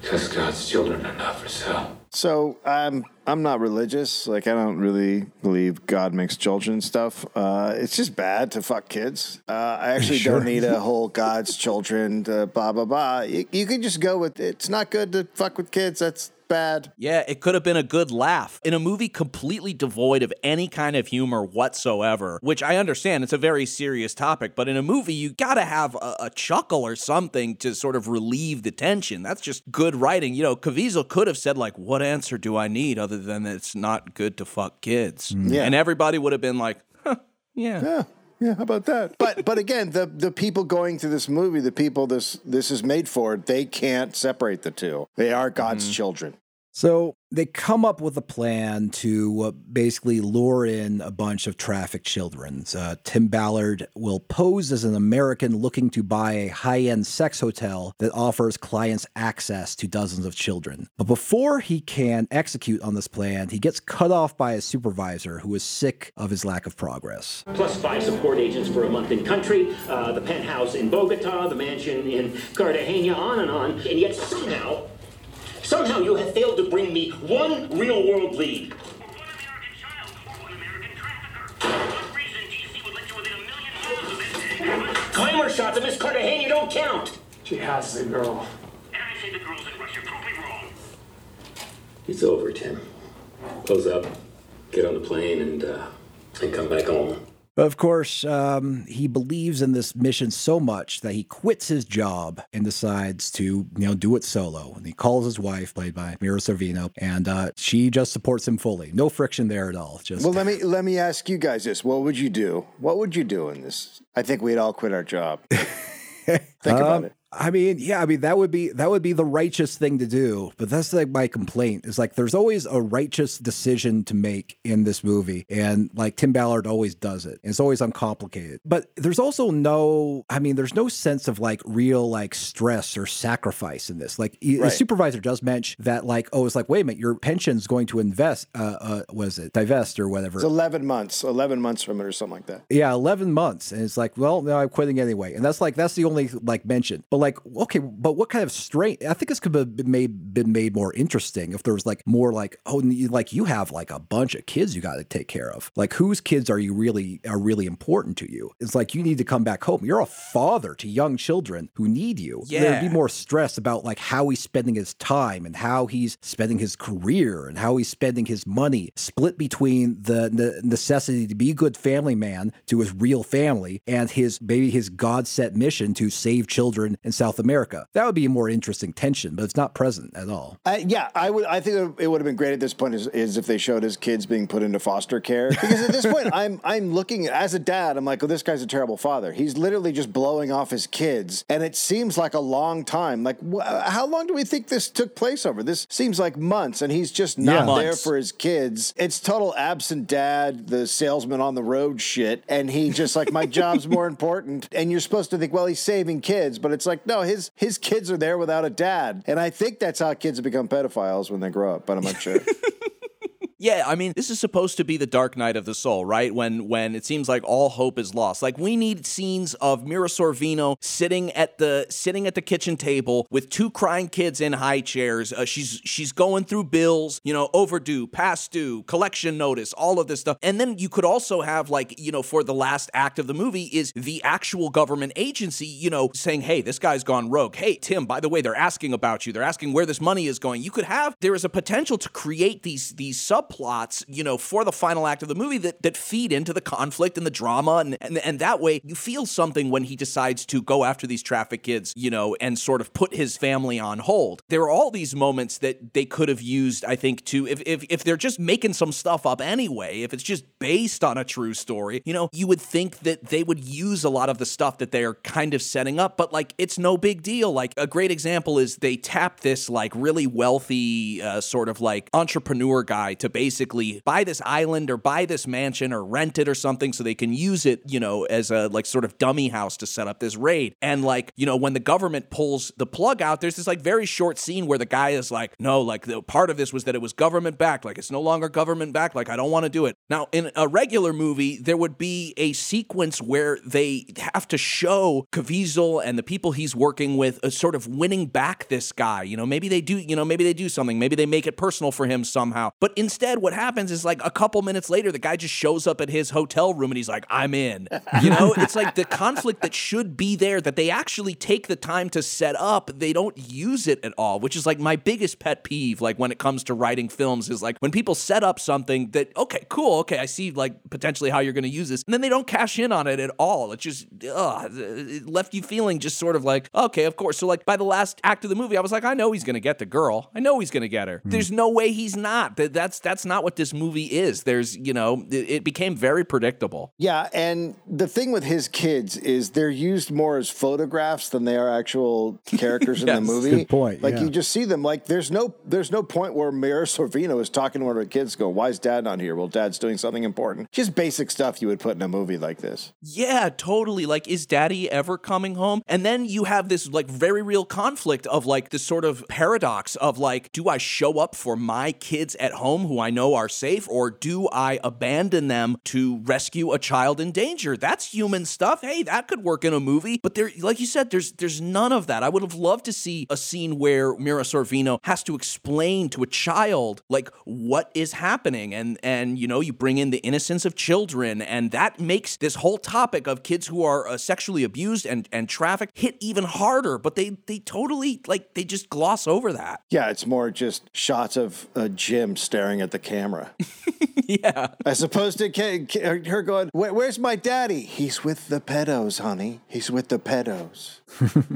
Because God's children are not for sale. So I'm I'm not religious. Like I don't really believe God makes children stuff. Uh, it's just bad to fuck kids. Uh, I actually Sure. don't need a whole God's children. To blah blah blah. You, you can just go with it's not good to fuck with kids. That's bad. Yeah, it could have been a good laugh. In a movie completely devoid of any kind of humor whatsoever, which I understand it's a very serious topic, but in a movie, you gotta have a, a chuckle or something to sort of relieve the tension. That's just good writing. You know, Caviezel could have said, like, what answer do I need other than it's not good to fuck kids? Mm. Yeah. And everybody would have been like, huh, yeah. Yeah. Yeah, how about that? But but again, the the people going through this movie, the people this this is made for, they can't separate the two. They are God's mm-hmm. children. So they come up with a plan to uh, basically lure in a bunch of trafficked children. Uh, Tim Ballard will pose as an American looking to buy a high end sex hotel that offers clients access to dozens of children. But before he can execute on this plan, he gets cut off by his supervisor who is sick of his lack of progress. Plus five support agents for a month in country, uh, the penthouse in Bogota, the mansion in Cartagena, on and on. And yet somehow, somehow you have failed to bring me one real world lead. Glamour shots of Miss Cartagena don't count. She has the girl. It's over, Tim. Close up, get on the plane, and uh, and come back home. But of course, um, he believes in this mission so much that he quits his job and decides to, you know, do it solo. And he calls his wife, played by Mira Sorvino, and uh, she just supports him fully. No friction there at all. Just Well, let me let me ask you guys this: What would you do? What would you do in this? I think we'd all quit our job. Think about Um, it. I mean, yeah, I mean that would be that would be the righteous thing to do. But that's like my complaint is like there's always a righteous decision to make in this movie, and like Tim Ballard always does it. It's always uncomplicated. But there's also no, I mean, there's no sense of like real like stress or sacrifice in this. Like the supervisor does mention that like oh, it's like wait a minute, your pension's going to invest. Uh, uh was it divest or whatever? It's eleven months, eleven months from it, or something like that. Yeah, 11 months. And it's like, well, no, I'm quitting anyway. And that's like, that's the only like mention. But like, okay, but what kind of strain? I think this could have been made, been made more interesting if there was like more like, oh, like you have like a bunch of kids you got to take care of. Like, whose kids are you really, are really important to you? It's like, you need to come back home. You're a father to young children who need you. Yeah. There'd be more stress about like how he's spending his time and how he's spending his career and how he's spending his money split between the ne- necessity to be a good family man to his real family and his maybe his God set mission to save children in South America. That would be a more interesting tension, but it's not present at all. Uh, yeah, I would. I think it would have been great at this point is, is if they showed his kids being put into foster care. Because at this point, I'm I'm looking as a dad. I'm like, oh, this guy's a terrible father. He's literally just blowing off his kids, and it seems like a long time. Like, wh- how long do we think this took place over? This seems like months, and he's just not Yeah. there for his kids. It's total absent dad, the salesman on the road shit, and he just like my job's more important. And you're supposed to think, well, he's saving kids, but it's like no, his his kids are there without a dad, and I think that's how kids become pedophiles when they grow up. But I'm not sure. Yeah, I mean, this is supposed to be the dark night of the soul, right? When when it seems like all hope is lost. Like we need scenes of Mira Sorvino sitting at the sitting at the kitchen table with two crying kids in high chairs. Uh, she's she's going through bills, you know, overdue, past due, collection notice, all of this stuff. And then you could also have like, you know, for the last act of the movie is the actual government agency, you know, saying, "Hey, this guy's gone rogue. Hey, Tim, by the way, they're asking about you. They're asking where this money is going." You could have there is a potential to create these these subplots, you know, for the final act of the movie that that feed into the conflict and the drama and and, and that way you feel something when he decides to go after these traffic kids, you know, and sort of put his family on hold. There are all these moments that they could have used, I think, to if if if they're just making some stuff up anyway, if it's just based on a true story, you know, you would think that they would use a lot of the stuff that they're kind of setting up, but like it's no big deal. Like a great example is they tap this like really wealthy uh, sort of like entrepreneur guy to basically buy this island or buy this mansion or rent it or something so they can use it, you know, as a like sort of dummy house to set up this raid. And like, you know, when the government pulls the plug out, there's this like very short scene where the guy is like, no, like the part of this was that it was government backed. Like it's no longer government backed. Like I don't want to do it. Now, in a regular movie, there would be a sequence where they have to show Caviezel and the people he's working with uh, sort of winning back this guy. You know, maybe they do, you know, maybe they do something. Maybe they make it personal for him somehow. But instead, instead, what happens is like a couple minutes later, the guy just shows up at his hotel room and he's like, I'm in. You know, it's like the conflict that should be there that they actually take the time to set up, they don't use it at all, which is like my biggest pet peeve. Like when it comes to writing films, is like when people set up something that, okay, cool, okay, I see like potentially how you're going to use this, and then they don't cash in on it at all. It just, ugh, it left you feeling just sort of like, okay, of course. So, like by the last act of the movie, I was like, I know he's going to get the girl. I know he's going to get her. Hmm. There's no way he's not. That- That's that's not what this movie is. There's, you know, it, it became very predictable. Yeah, and the thing with his kids is they're used more as photographs than they are actual characters in the movie. Good point, Like yeah. you just see them. Like there's no there's no point where Mira Sorvino is talking to one of her kids. Go, why is Dad not here? Well, Dad's doing something important. Just basic stuff you would put in a movie like this. Yeah, totally. Like, is daddy ever coming home? And then you have this like very real conflict of like this sort of paradox of like, do I show up for my kids at home who I know are safe, or do I abandon them to rescue a child in danger? That's human stuff. Hey, that could work in a movie. But there, like you said, there's there's none of that. I would have loved to see a scene where Mira Sorvino has to explain to a child like what is happening, and and you know you bring in the innocence of children, and that makes this whole topic of kids who are uh, sexually abused and and trafficked hit even harder. But they they totally like they just gloss over that. Yeah, it's more just shots of uh, Jim staring at the camera. yeah. As opposed to K- K- her going, Where's my daddy? He's with the pedos, honey. He's with the pedos.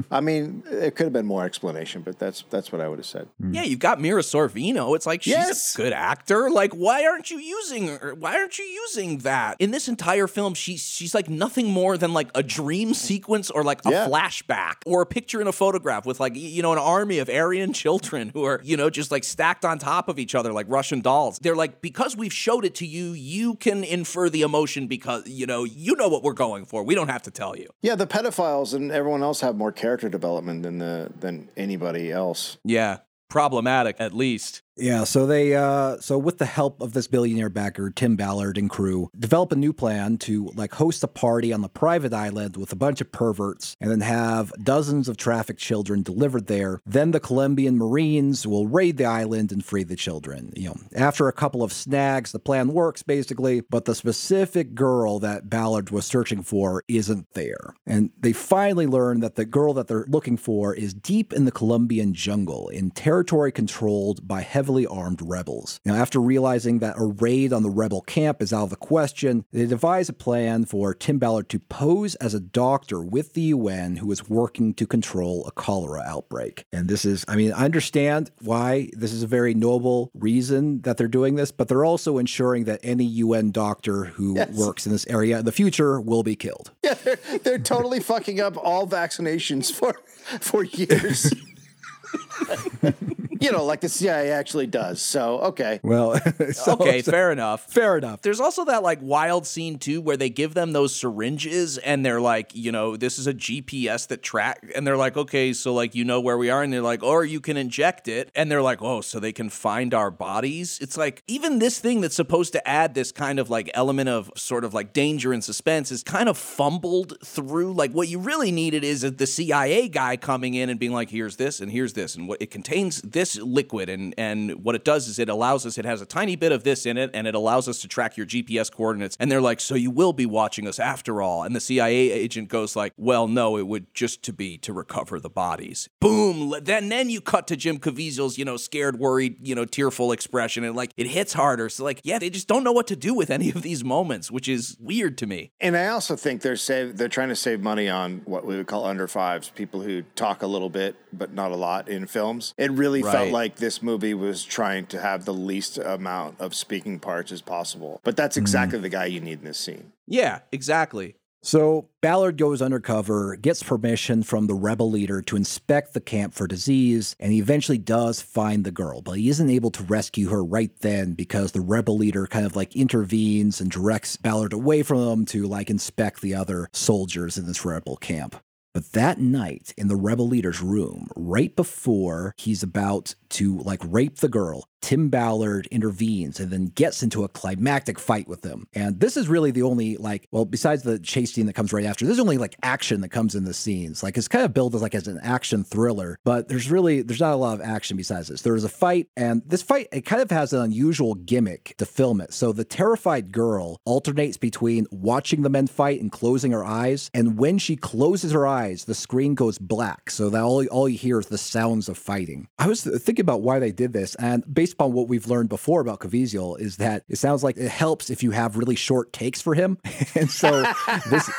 I mean, it could have been more explanation, but that's that's what I would have said. Mm. Yeah, you've got Mira Sorvino. It's like she's Yes. a good actor. Like, why aren't you using her? Why aren't you using that in this entire film? She's she's like nothing more than like a dream sequence or like a Yeah. flashback or a picture in a photograph with like you know an army of Aryan children who are you know just like stacked on top of each other like Russian dolls. They're like because we've showed it to you, you can infer the emotion because you know you know what we're going for. We don't have to tell you. Yeah, the pedophiles and everyone else have more character development than the than anybody else. Yeah, problematic at least. Yeah, so they uh so with the help of this billionaire backer Tim Ballard and crew, develop a new plan to like host a party on the private island with a bunch of perverts and then have dozens of trafficked children delivered there. Then the Colombian Marines will raid the island and free the children. You know, after a couple of snags, the plan works basically, but the specific girl that Ballard was searching for isn't there. And they finally learn that the girl that they're looking for is deep in the Colombian jungle in territory controlled by heavily armed rebels. Now, after realizing that a raid on the rebel camp is out of the question, they devise a plan for Tim Ballard to pose as a doctor with the UN who is working to control a cholera outbreak. And this is, I mean, I understand why this is a very noble reason that they're doing this, but they're also ensuring that any UN doctor who Yes. works in this area in the future will be killed. Yeah, they're, they're totally fucking up all vaccinations for for years. you know, like the CIA actually does. So okay. Well, so- okay, so- fair enough. Fair enough. There's also that like wild scene too where they give them those syringes and they're like, you know, this is a GPS that track and they're like, okay, so like you know where we are and they're like, or you can inject it and they're like, oh, so they can find our bodies. It's like even this thing that's supposed to add this kind of like element of sort of like danger and suspense is kind of fumbled through. Like what you really needed is the CIA guy coming in and being like, here's this and here's this and what it contains this liquid and and what it does is it allows us it has a tiny bit of this in it and it allows us to track your GPS coordinates. And they're like so you will be watching us after all. And the CIA agent goes like well no it would just to be to recover the bodies. Boom! Then then you cut to Jim Caviezel's you know scared worried you know tearful expression and like it hits harder. So like yeah they just don't know what to do with any of these moments which is weird to me. And I also think they're save they're trying to save money on what we would call under fives, people who talk a little bit but not a lot in films. It really felt like this movie was trying to have the least amount of speaking parts as possible. But that's mm. exactly the guy you need in this scene. yeah exactly So Ballard goes undercover, gets permission from the rebel leader to inspect the camp for disease, and he eventually does find the girl, but he isn't able to rescue her right then because the rebel leader kind of like intervenes and directs Ballard away from them to like inspect the other soldiers in this rebel camp. But that night in the rebel leader's room, right before he's about to like rape the girl. Tim Ballard intervenes and then gets into a climactic fight with him. And this is really the only like, well, besides the chase scene that comes right after, there's only like action that comes in the scenes. Like it's kind of billed as like as an action thriller, but there's really there's not a lot of action besides this. There is a fight, and this fight it kind of has an unusual gimmick to film it. So the terrified girl alternates between watching the men fight and closing her eyes, and when she closes her eyes, the screen goes black, so that all all you hear is the sounds of fighting. I was thinking about why they did this, and based upon what we've learned before about Caviezel, is that it sounds like it helps if you have really short takes for him, and so this.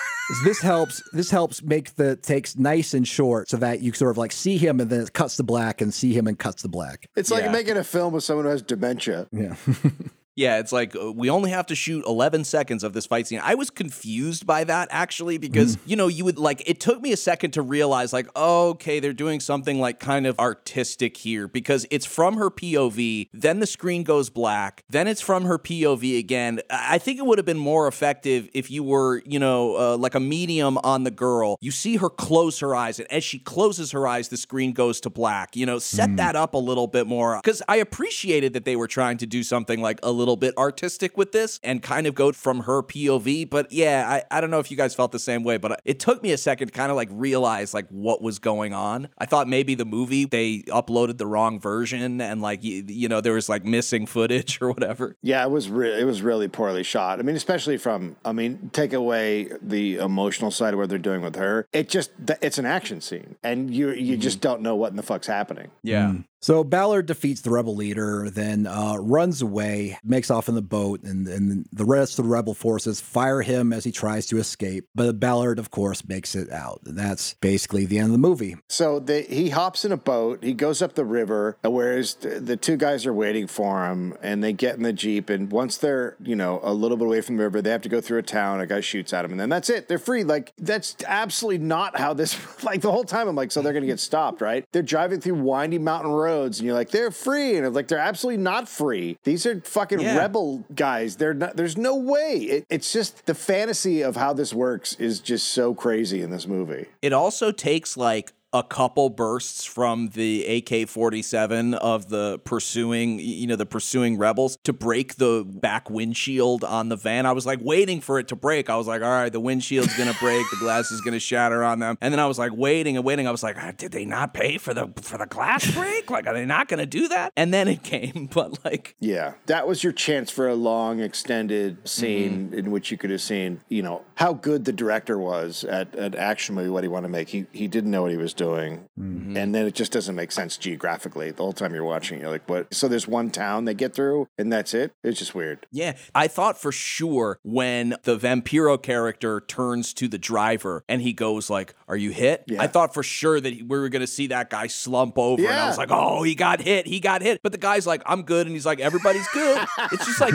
This helps. This helps make the takes nice and short, so that you sort of like see him, and then it cuts to black, and see him, and cuts to black. It's like Yeah. making a film with someone who has dementia. Yeah. Yeah, it's like uh, we only have to shoot 11 seconds of this fight scene. I was confused by that actually because, you know, you would like, it took me a second to realize, like, okay, they're doing something like kind of artistic here because it's from her POV, then the screen goes black, then it's from her POV again. I think it would have been more effective if you were, you know, uh, like a medium on the girl. You see her close her eyes, and as she closes her eyes, the screen goes to black. You know, set that up a little bit more because I appreciated that they were trying to do something like a little bit artistic with this and kind of go from her POV. But yeah, I, I don't know if you guys felt the same way, but it took me a second to kind of like realize like what was going on. I thought maybe the movie they uploaded the wrong version and like you, you know there was like missing footage or whatever. Yeah, it was re- it was really poorly shot. I mean, especially from I mean, take away the emotional side of what they're doing with her. It just it's an action scene, and you you mm-hmm. just don't know what in the fuck's happening. Yeah. Mm. So Ballard defeats the rebel leader, then uh, runs away, makes off in the boat, and, and the rest of the rebel forces fire him as he tries to escape. But Ballard, of course, makes it out. And that's basically the end of the movie. So he hops in a boat. He goes up the river, whereas the, two guys are waiting for him, and they get in the jeep. And once they're you know a little bit away from the river, they have to go through a town. A guy shoots at them, and then that's it. They're free. Like that's absolutely not how this. Like the whole time, I'm like, so they're gonna get stopped, right? They're driving through windy mountain roads, and you're like, they're free, and I'm like, they're absolutely not free. These are fucking Yeah. rebel guys. They're not. There's no way. It, it's just the fantasy of how this works is just so crazy in this movie. It also takes like a couple bursts from the AK 47 of the pursuing, you know, the pursuing rebels to break the back windshield on the van. I was like waiting for it to break. I was like, all right, the windshield's gonna break, the glass is gonna shatter on them. And then I was like waiting and waiting. I was like, ah, did they not pay for the for the glass break? Like, are they not gonna do that? And then it came, but like Yeah, that was your chance for a long, extended scene in which you could have seen, you know, how good the director was at an action movie, what he wanted to make. He he didn't know what he was doing, mm-hmm. and then it just doesn't make sense geographically. The whole time you're watching, you're like, what? So there's one town they get through, and that's it. It's just weird. Yeah, I thought for sure when the Vampiro character turns to the driver and he goes like, "Are you hit?" Yeah. I thought for sure that we were going to see that guy slump over, and I was like, "Oh, he got hit. He got hit." But the guy's like, "I'm good," and he's like, "Everybody's good." it's just like,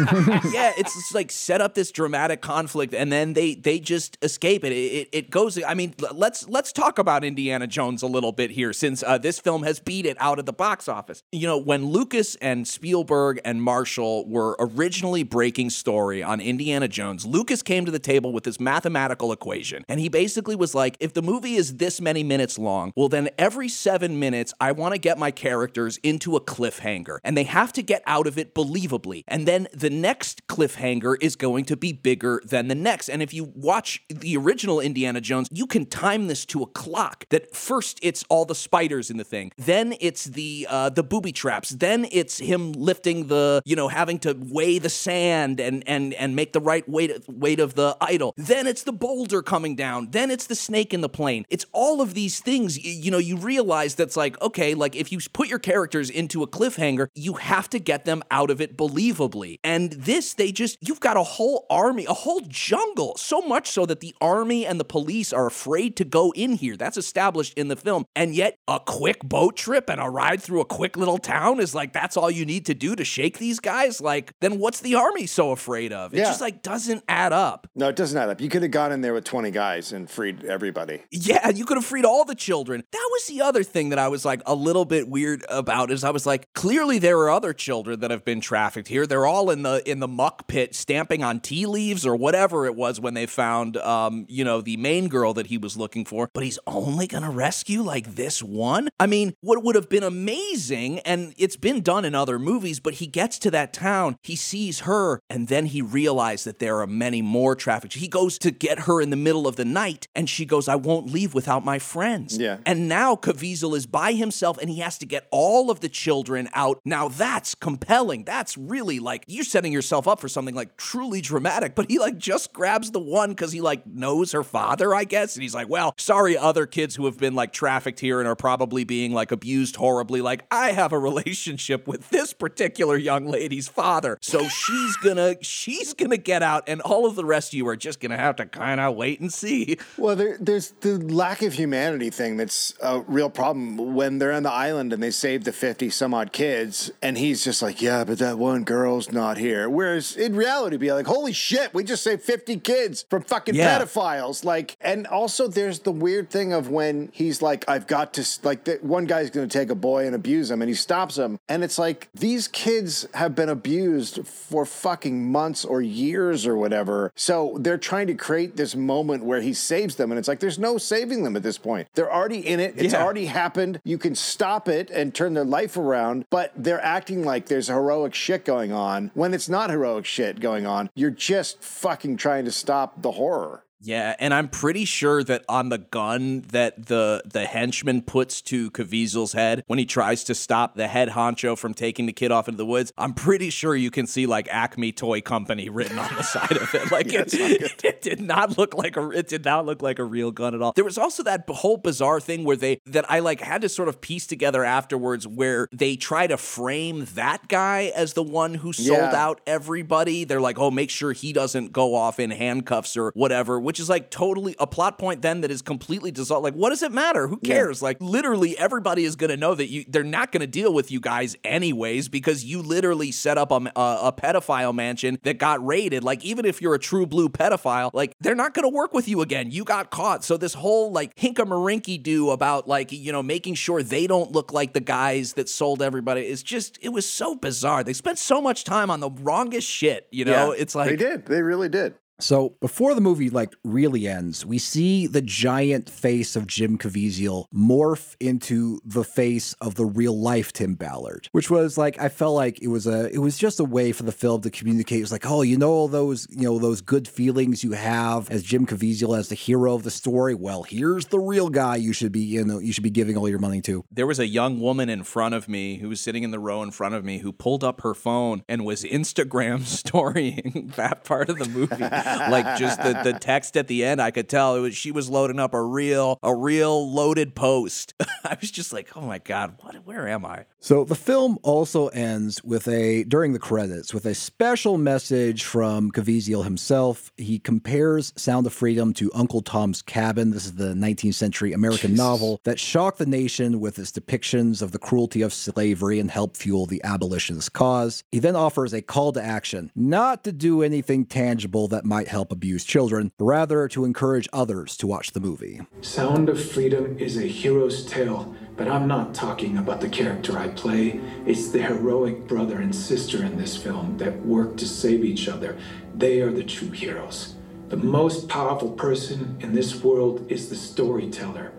yeah, it's just like set up this dramatic conflict, and then they they just escape it. It, it, it goes. I mean, let's let's talk about Indiana Jones a little bit here, since uh, this film has beat it out of the box office. You know, when Lucas and Spielberg and Marshall were originally breaking story on Indiana Jones, Lucas came to the table with this mathematical equation, and he basically was like, if the movie is this many minutes long, well, then every seven minutes, I want to get my characters into a cliffhanger, and they have to get out of it believably, and then the next cliffhanger is going to be bigger than the next. And if you watch the original Indiana Jones, you can time this to a clock. That first it's all the spiders in the thing, then it's the uh, the booby traps, then it's him lifting the you know having to weigh the sand and and and make the right weight weight of the idol. Then it's the boulder coming down. Then it's the snake in the plane. It's all of these things. You know, you realize that's like okay, like if you put your characters into a cliffhanger, you have to get them out of it believably. And this, they just you've got a whole army, a whole jungle, so much so that the army and the police are afraid to go in here. That's established in the film. And yet, a quick boat trip and a ride through a quick little town is like that's all you need to do to shake these guys. Like, then what's the army so afraid of? It Yeah. just like doesn't add up. No, it doesn't add up. You could have gone in there with 20 guys and freed everybody. Yeah, you could have freed all the children. That was the other thing that I was like a little bit weird about is I was like, clearly there are other children that have been trafficked here. They're all in the in the muck pit stamping on tea leaves or whatever it was when they found um, you know, the main girl that he was looking for, but he's only gonna rescue rescue like this one? I mean, what would have been amazing, and it's been done in other movies, but he gets to that town, he sees her, and then he realizes that there are many more trafficked. He goes to get her in the middle of the night, and she goes, I won't leave without my friends. Yeah. And now Caviezel is by himself and he has to get all of the children out. Now that's compelling. That's really like you're setting yourself up for something like truly dramatic. But he like just grabs the one because he like knows her father, I guess. And he's like, well, sorry, other kids who have been like trafficked here and are probably being like abused horribly. Like, I have a relationship with this particular young lady's father. So she's gonna, she's gonna get out, and all of the rest of you are just gonna have to kind of wait and see. Well, there, there's the lack of humanity thing that's a real problem when they're on the island and they save the 50 some odd kids, and he's just like, yeah, but that one girl's not here. Whereas in reality, be like, holy shit, we just saved 50 kids from fucking Yeah. pedophiles. Like, and also there's the weird thing of when he's like, I've got to, like, the, one guy's going to take a boy and abuse him, and he stops him. And it's like, these kids have been abused for fucking months or years or whatever. So they're trying to create this moment where he saves them. And it's like, there's no saving them at this point. They're already in it. It's Yeah. already happened. You can stop it and turn their life around, but they're acting like there's heroic shit going on when it's not heroic shit going on. You're just fucking trying to stop the horror. Yeah, and I'm pretty sure that on the gun that the the henchman puts to Caviezel's head when he tries to stop the head honcho from taking the kid off into the woods, I'm pretty sure you can see like Acme Toy Company written on the side of it. Like it, it did not look like a it did not look like a real gun at all. There was also that whole bizarre thing where they that I like had to sort of piece together afterwards where they try to frame that guy as the one who sold Yeah. out everybody. They're like, oh, make sure he doesn't go off in handcuffs or whatever, which is like totally a plot point then that is completely dissolved. Like, what does it matter? Who cares? Like, literally, everybody is going to know that you they're not going to deal with you guys anyways because you literally set up a, a, a pedophile mansion that got raided. Like, even if you're a true blue pedophile, like they're not going to work with you again. You got caught. So this whole like hinkamarink do about like you know making sure they don't look like the guys that sold everybody is just it was so bizarre. They spent so much time on the wrongest shit. You know, Yeah, it's like they did. They really did. So before the movie like really ends, we see the giant face of Jim Caviezel morph into the face of the real life Tim Ballard, which was like I felt like it was a it was just a way for the film to communicate. It was like, oh, you know all those you know those good feelings you have as Jim Caviezel as the hero of the story. Well, here's the real guy you should be you know you should be giving all your money to. There was a young woman in front of me who was sitting in the row in front of me who pulled up her phone and was Instagram storying that part of the movie. Like just the, the text at the end, I could tell it was she was loading up a real a real loaded post. I was just like, oh my god, what? Where am I? So the film also ends with a during the credits with a special message from Caviezel himself. He compares Sound of Freedom to Uncle Tom's Cabin. This is the 19th century American novel that shocked the nation with its depictions of the cruelty of slavery and helped fuel the abolitionist cause. He then offers a call to action, not to do anything tangible that might help abused children, rather to encourage others to watch the movie. Sound of Freedom is a hero's tale, but I'm not talking about the character I play. It's the heroic brother and sister in this film that work to save each other. They are the true heroes. The most powerful person in this world is the storyteller.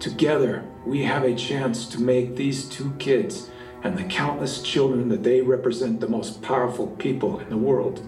Together, we have a chance to make these two kids and the countless children that they represent the most powerful people in the world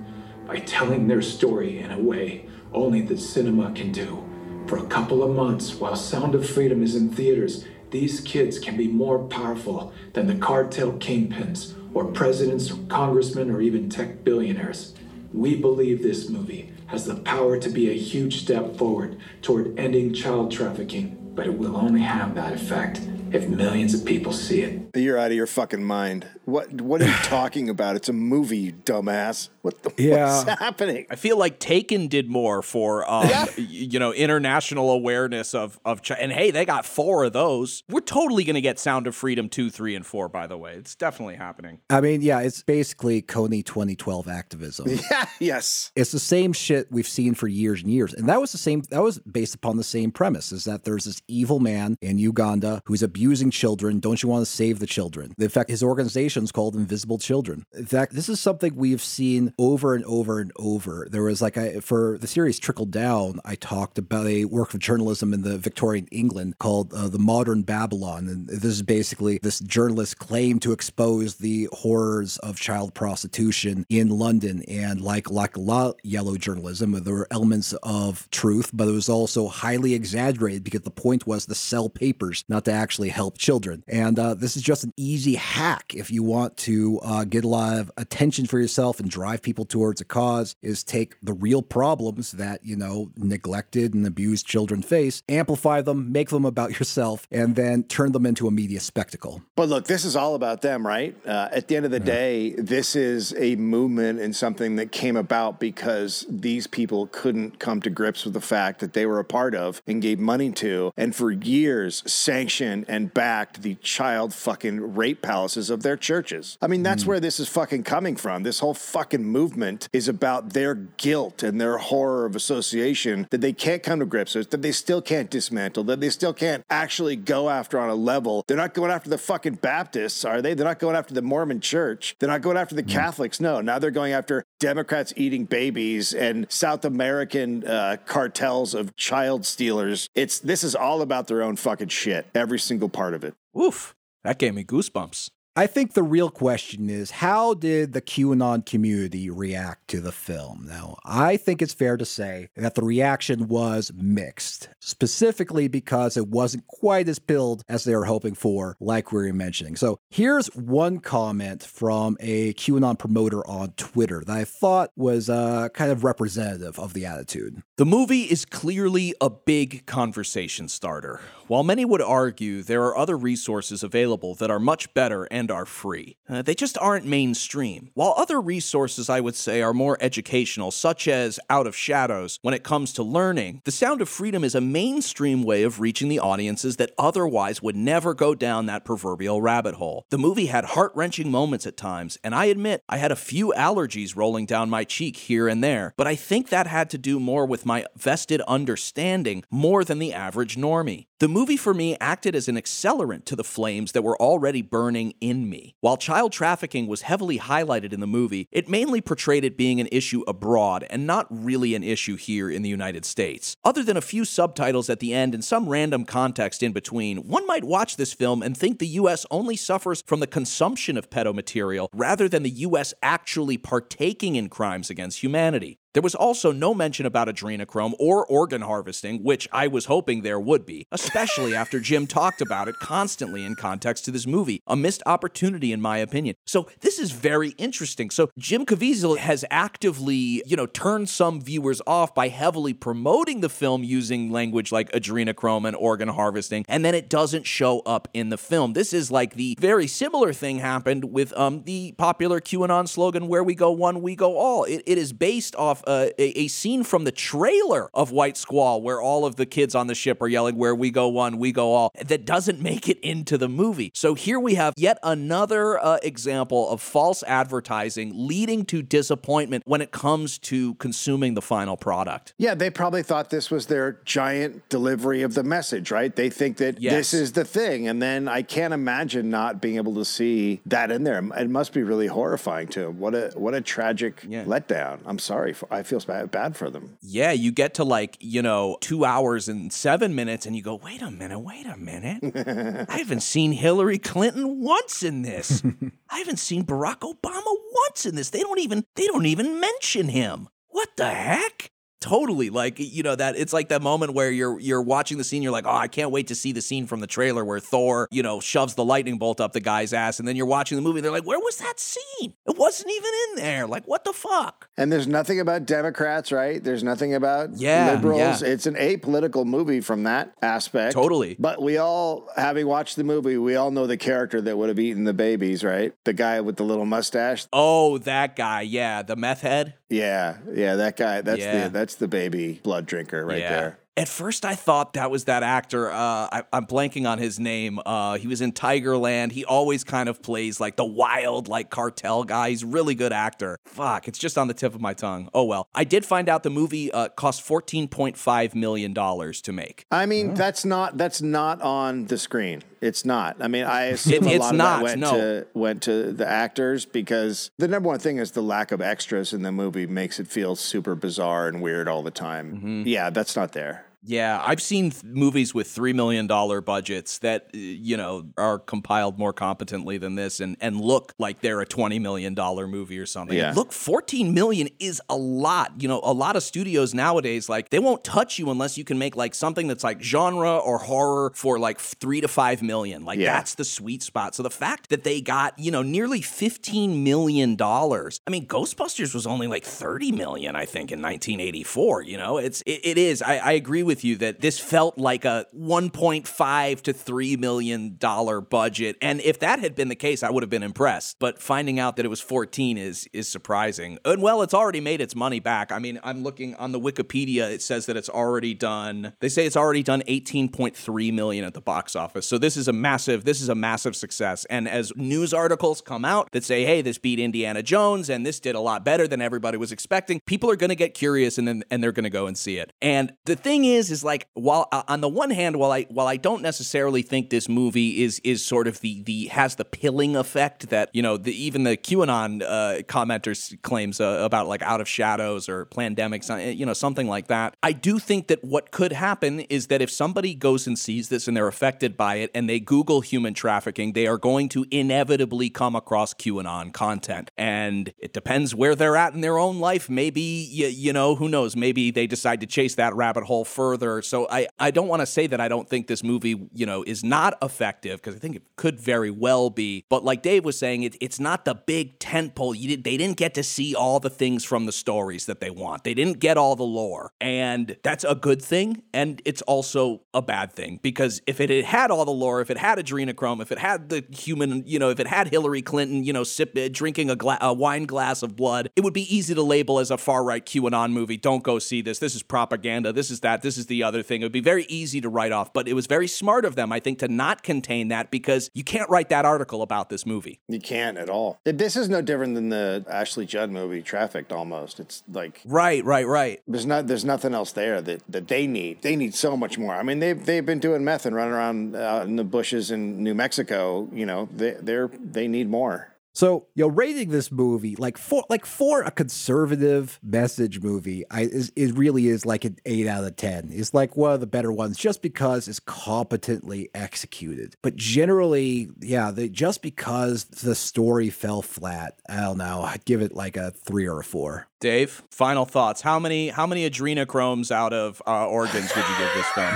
by telling their story in a way only the cinema can do. For a couple of months, while Sound of Freedom is in theaters, these kids can be more powerful than the cartel kingpins, or presidents, or congressmen, or even tech billionaires. We believe this movie has the power to be a huge step forward toward ending child trafficking, but it will only have that effect if millions of people see it. You're out of your fucking mind. What What are you talking about? It's a movie, you dumbass. What the Yeah. what's happening? I feel like Taken did more for um, y- you know international awareness of of Chi- and hey they got four of those. We're totally gonna get Sound of Freedom two, three, and four. By the way, it's definitely happening. I mean, yeah, it's basically Kony 2012 activism. Yeah. Yes. It's the same shit we've seen for years and years. And that was the same, that was based upon the same premise is that there's this evil man in Uganda who's abusing children. Don't you want to save the children? In fact, his organization organizations called Invisible Children. In fact, this is something we've seen over and over and over. There was like I for the series Trickle Down, I talked about a work of journalism in the Victorian England called uh, The Modern Babylon, and this is basically this journalist claimed to expose the horrors of child prostitution in London, and like like a lot yellow journalism, there were elements of truth, but it was also highly exaggerated because the point was to sell papers, not to actually help children. And uh, this is just an easy hack if you want to uh, get a lot of attention for yourself and drive people towards a cause. Is take the real problems that you know neglected and abused children face, amplify them, make them about yourself, and then turn them into a media spectacle. But look, this is all about them, right? Uh, at the end of the day, this is a movement and something that came about because these people couldn't come to grips with the fact that they were a part of and gave money to, and for years sanctioned and backed the child fucking rape palaces of their churches. I mean, that's where this is fucking coming from. This whole fucking movement is about their guilt and their horror of association that they can't come to grips with, that they still can't dismantle, that they still can't actually go after on a level. They're not going after the fucking Baptists, are they? They're not going after the Mormon church. They're not going after the Catholics. No, now they're going after Democrats eating babies and South American uh, cartels of child stealers. It's this is all about their own fucking shit. Every single part of it. Oof, that gave me goosebumps. I think the real question is how did the QAnon community react to the film? Now, I think it's fair to say that the reaction was mixed, specifically because it wasn't quite as pilled as they were hoping for, like we were mentioning. So, here's one comment from a QAnon promoter on Twitter that I thought was uh, kind of representative of the attitude. The movie is clearly a big conversation starter. While many would argue there are other resources available that are much better and are free, uh, they just aren't mainstream. While other resources I would say are more educational, such as Out of Shadows, when it comes to learning, The Sound of Freedom is a mainstream way of reaching the audiences that otherwise would never go down that proverbial rabbit hole. The movie had heart wrenching moments at times, and I admit I had a few allergies rolling down my cheek here and there, but I think that had to do more with my vested understanding more than the average normie. The movie for me acted as an accelerant to the flames that were already burning in me. While child trafficking was heavily highlighted in the movie, it mainly portrayed it being an issue abroad and not really an issue here in the United States. Other than a few subtitles at the end and some random context in between, one might watch this film and think the US only suffers from the consumption of pedo material rather than the US actually partaking in crimes against humanity. There was also no mention about adrenochrome or organ harvesting, which I was hoping there would be, especially after Jim talked about it constantly in context to this movie. A missed opportunity, in my opinion. So this is very interesting. So Jim Caviezel has actively, you know, turned some viewers off by heavily promoting the film using language like adrenochrome and organ harvesting, and then it doesn't show up in the film. This is like the very similar thing happened with um, the popular QAnon slogan, "Where we go one, we go all." It, it is based off uh, a, a scene from the trailer of White Squall where all of the kids on the ship are yelling, Where we go one, we go all, that doesn't make it into the movie. So here we have yet another uh, example of false advertising leading to disappointment when it comes to consuming the final product. Yeah, they probably thought this was their giant delivery of the message, right? They think that Yes. this is the thing. And then I can't imagine not being able to see that in there. It must be really horrifying to them. What a what a tragic letdown. I'm sorry. For, I feel bad, for them. Yeah, you get to like, you know, two hours and seven minutes, and you go, wait a minute, wait a minute. I haven't seen Hillary Clinton once in this. I haven't seen Barack Obama once in this. They don't even they don't even mention him. What the heck? Totally, like you know that it's like that moment where you're you're watching the scene, you're like, oh, I can't wait to see the scene from the trailer where Thor, you know, shoves the lightning bolt up the guy's ass, and then you're watching the movie, they're like, where was that scene? It wasn't even in there. Like, what the fuck? And there's nothing about Democrats, right? There's nothing about Yeah, liberals. yeah. It's an apolitical movie from that aspect. Totally. But we all, having watched the movie, we all know the character that would have eaten the babies, right? The guy with the little mustache. Oh, that guy, yeah, the meth head. Yeah, yeah, that guy. That's Yeah. the that's the baby blood drinker right Yeah. there. At first, I thought that was that actor. Uh, I, I'm blanking on his name. Uh, he was in Tigerland. He always kind of plays like the wild, like cartel guy. He's a really good actor. Fuck, it's just on the tip of my tongue. Oh well. I did find out the movie uh, cost 14.5 million dollars to make. I mean, that's not that's not on the screen. It's not. I mean, I assume It- a it's lot of not, that went no. to went to the actors because the number one thing is the lack of extras in the movie makes it feel super bizarre and weird all the time. Mm-hmm. Yeah, that's not there. Yeah, I've seen th- movies with three million dollar budgets that you know are compiled more competently than this, and and look like they're a twenty million dollar movie or something. Yeah. Look, fourteen million is a lot. You know, a lot of studios nowadays like they won't touch you unless you can make like something that's like genre or horror for like three to five million. Like Yeah. that's the sweet spot. So the fact that they got you know nearly fifteen million dollars. I mean, Ghostbusters was only like thirty million, I think, in nineteen eighty four. You know, it's it, it is. I, I agree with you that this felt like a one point five to three million dollar budget, and if that had been the case, I would have been impressed. But finding out that it was fourteen is is surprising. And well, it's already made its money back. I mean, I'm looking on the Wikipedia. It says that it's already done. They say it's already done eighteen point three million at the box office. So this is a massive. This is a massive success. And as news articles come out that say, "Hey, this beat Indiana Jones," and this did a lot better than everybody was expecting, people are going to get curious and then and they're going to go and see it. And the thing is, is like while uh, on the one hand, while I while I don't necessarily think this movie is is sort of the the has the pilling effect that you know the, even the QAnon uh, commenters claims uh, about like out of shadows or pandemics, uh, you know something like that. I do think that what could happen is that if somebody goes and sees this and they're affected by it and they Google human trafficking, they are going to inevitably come across QAnon content, and it depends where they're at in their own life. Maybe you, you know who knows? Maybe they decide to chase that rabbit hole further. So I I don't want to say that I don't think this movie you know is not effective because I think it could very well be. But like Dave was saying, it, it's not the big tentpole. You did they didn't get to see all the things from the stories that they want. They didn't get all the lore, and that's a good thing. And it's also a bad thing because if it had had all the lore, if it had adrenochrome, if it had the human, you know, if it had Hillary Clinton, you know, sip, uh, drinking a, gla- a wine glass of blood, it would be easy to label as a far right QAnon movie. Don't go see this. This is propaganda. This is that. This is the other thing. It would be very easy to write off, but it was very smart of them, I think, to not contain that because you can't write that article about this movie. You can't at all. This is no different than the Ashley Judd movie Trafficked almost. It's like Right, right, right. there's not there's nothing else there that, that they need. They need so much more. I mean, they've they've been doing meth and running around uh, in the bushes in New Mexico. You know, they they're they need more. So, you know, rating this movie like for like for a conservative message movie, I is it really is like an eight out of ten. It's like one of the better ones just because it's competently executed. But generally, yeah, just because the story fell flat, I don't know. I'd give it like a three or a four. Dave, final thoughts. How many how many adrenochromes out of uh, organs would you give this film?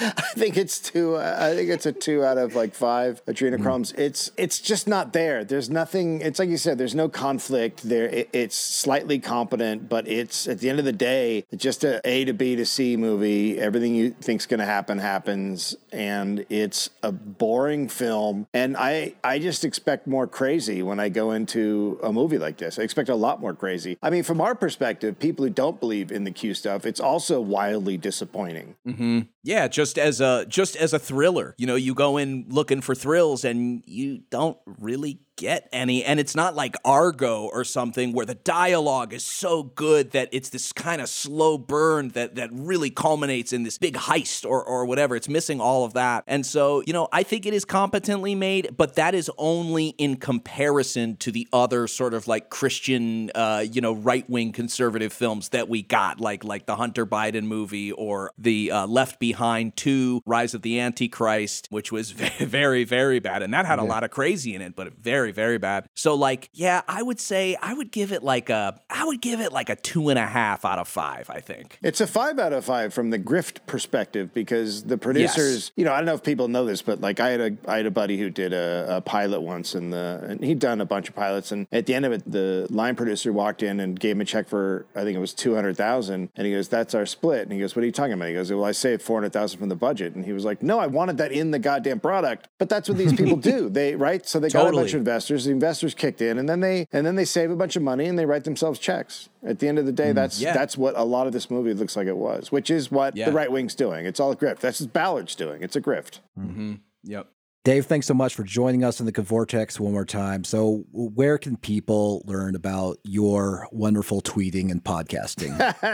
I think it's two. uh, I think it's a two out of like five adrenochromes. It's it's just not there. There's nothing. It's like you said. There's no conflict there. It, it's slightly competent, but it's at the end of the day, just a A to B to C movie. Everything you think's going to happen happens, and it's a boring film. And I I just expect more crazy when I go into a movie like this. I expect a lot more crazy. I mean, from our perspective, people who don't believe in the Q stuff, it's also wildly disappointing. hmm Yeah, just as a just as a thriller. You know, you go in looking for thrills and you don't really get any. And it's not like Argo or something where the dialogue is so good that it's this kind of slow burn that that really culminates in this big heist or or whatever. It's missing all of that. And so, you know, I think it is competently made, but that is only in comparison to the other sort of like Christian uh, you know, right-wing conservative films that we got, like like the Hunter Biden movie or the uh, Left Behind 2, Rise of the Antichrist, which was very, very, very bad. And that had a lot of crazy in it, but very, very bad. So like, yeah, I would say I would give it like a I would give it like a two and a half out of five, I think. It's a five out of five from the grift perspective because the producers, yes. you know, I don't know if people know this, but like I had a I had a buddy who did a, a pilot once, and the and he'd done a bunch of pilots, and at the end of it, the line producer walked in and gave him a check for I think it was two hundred thousand, and he goes, "That's our split." And he goes, "What are you talking about?" He goes, "Well, I saved four hundred thousand from the budget." And he was like, "No, I wanted that in the goddamn product." But that's what these people do. They right. So they got a bunch of investors. The investors kicked in, and then they and then they save a bunch of money and they write themselves checks. At the end of the day, that's Yeah. that's what a lot of this movie looks like it was, which is what Yeah. the right wing's doing. It's all a grift. That's what Ballard's doing. It's a grift. Mm-hmm. Yep. Dave, thanks so much for joining us in the Vortex one more time. So, where can people learn about your wonderful tweeting and podcasting?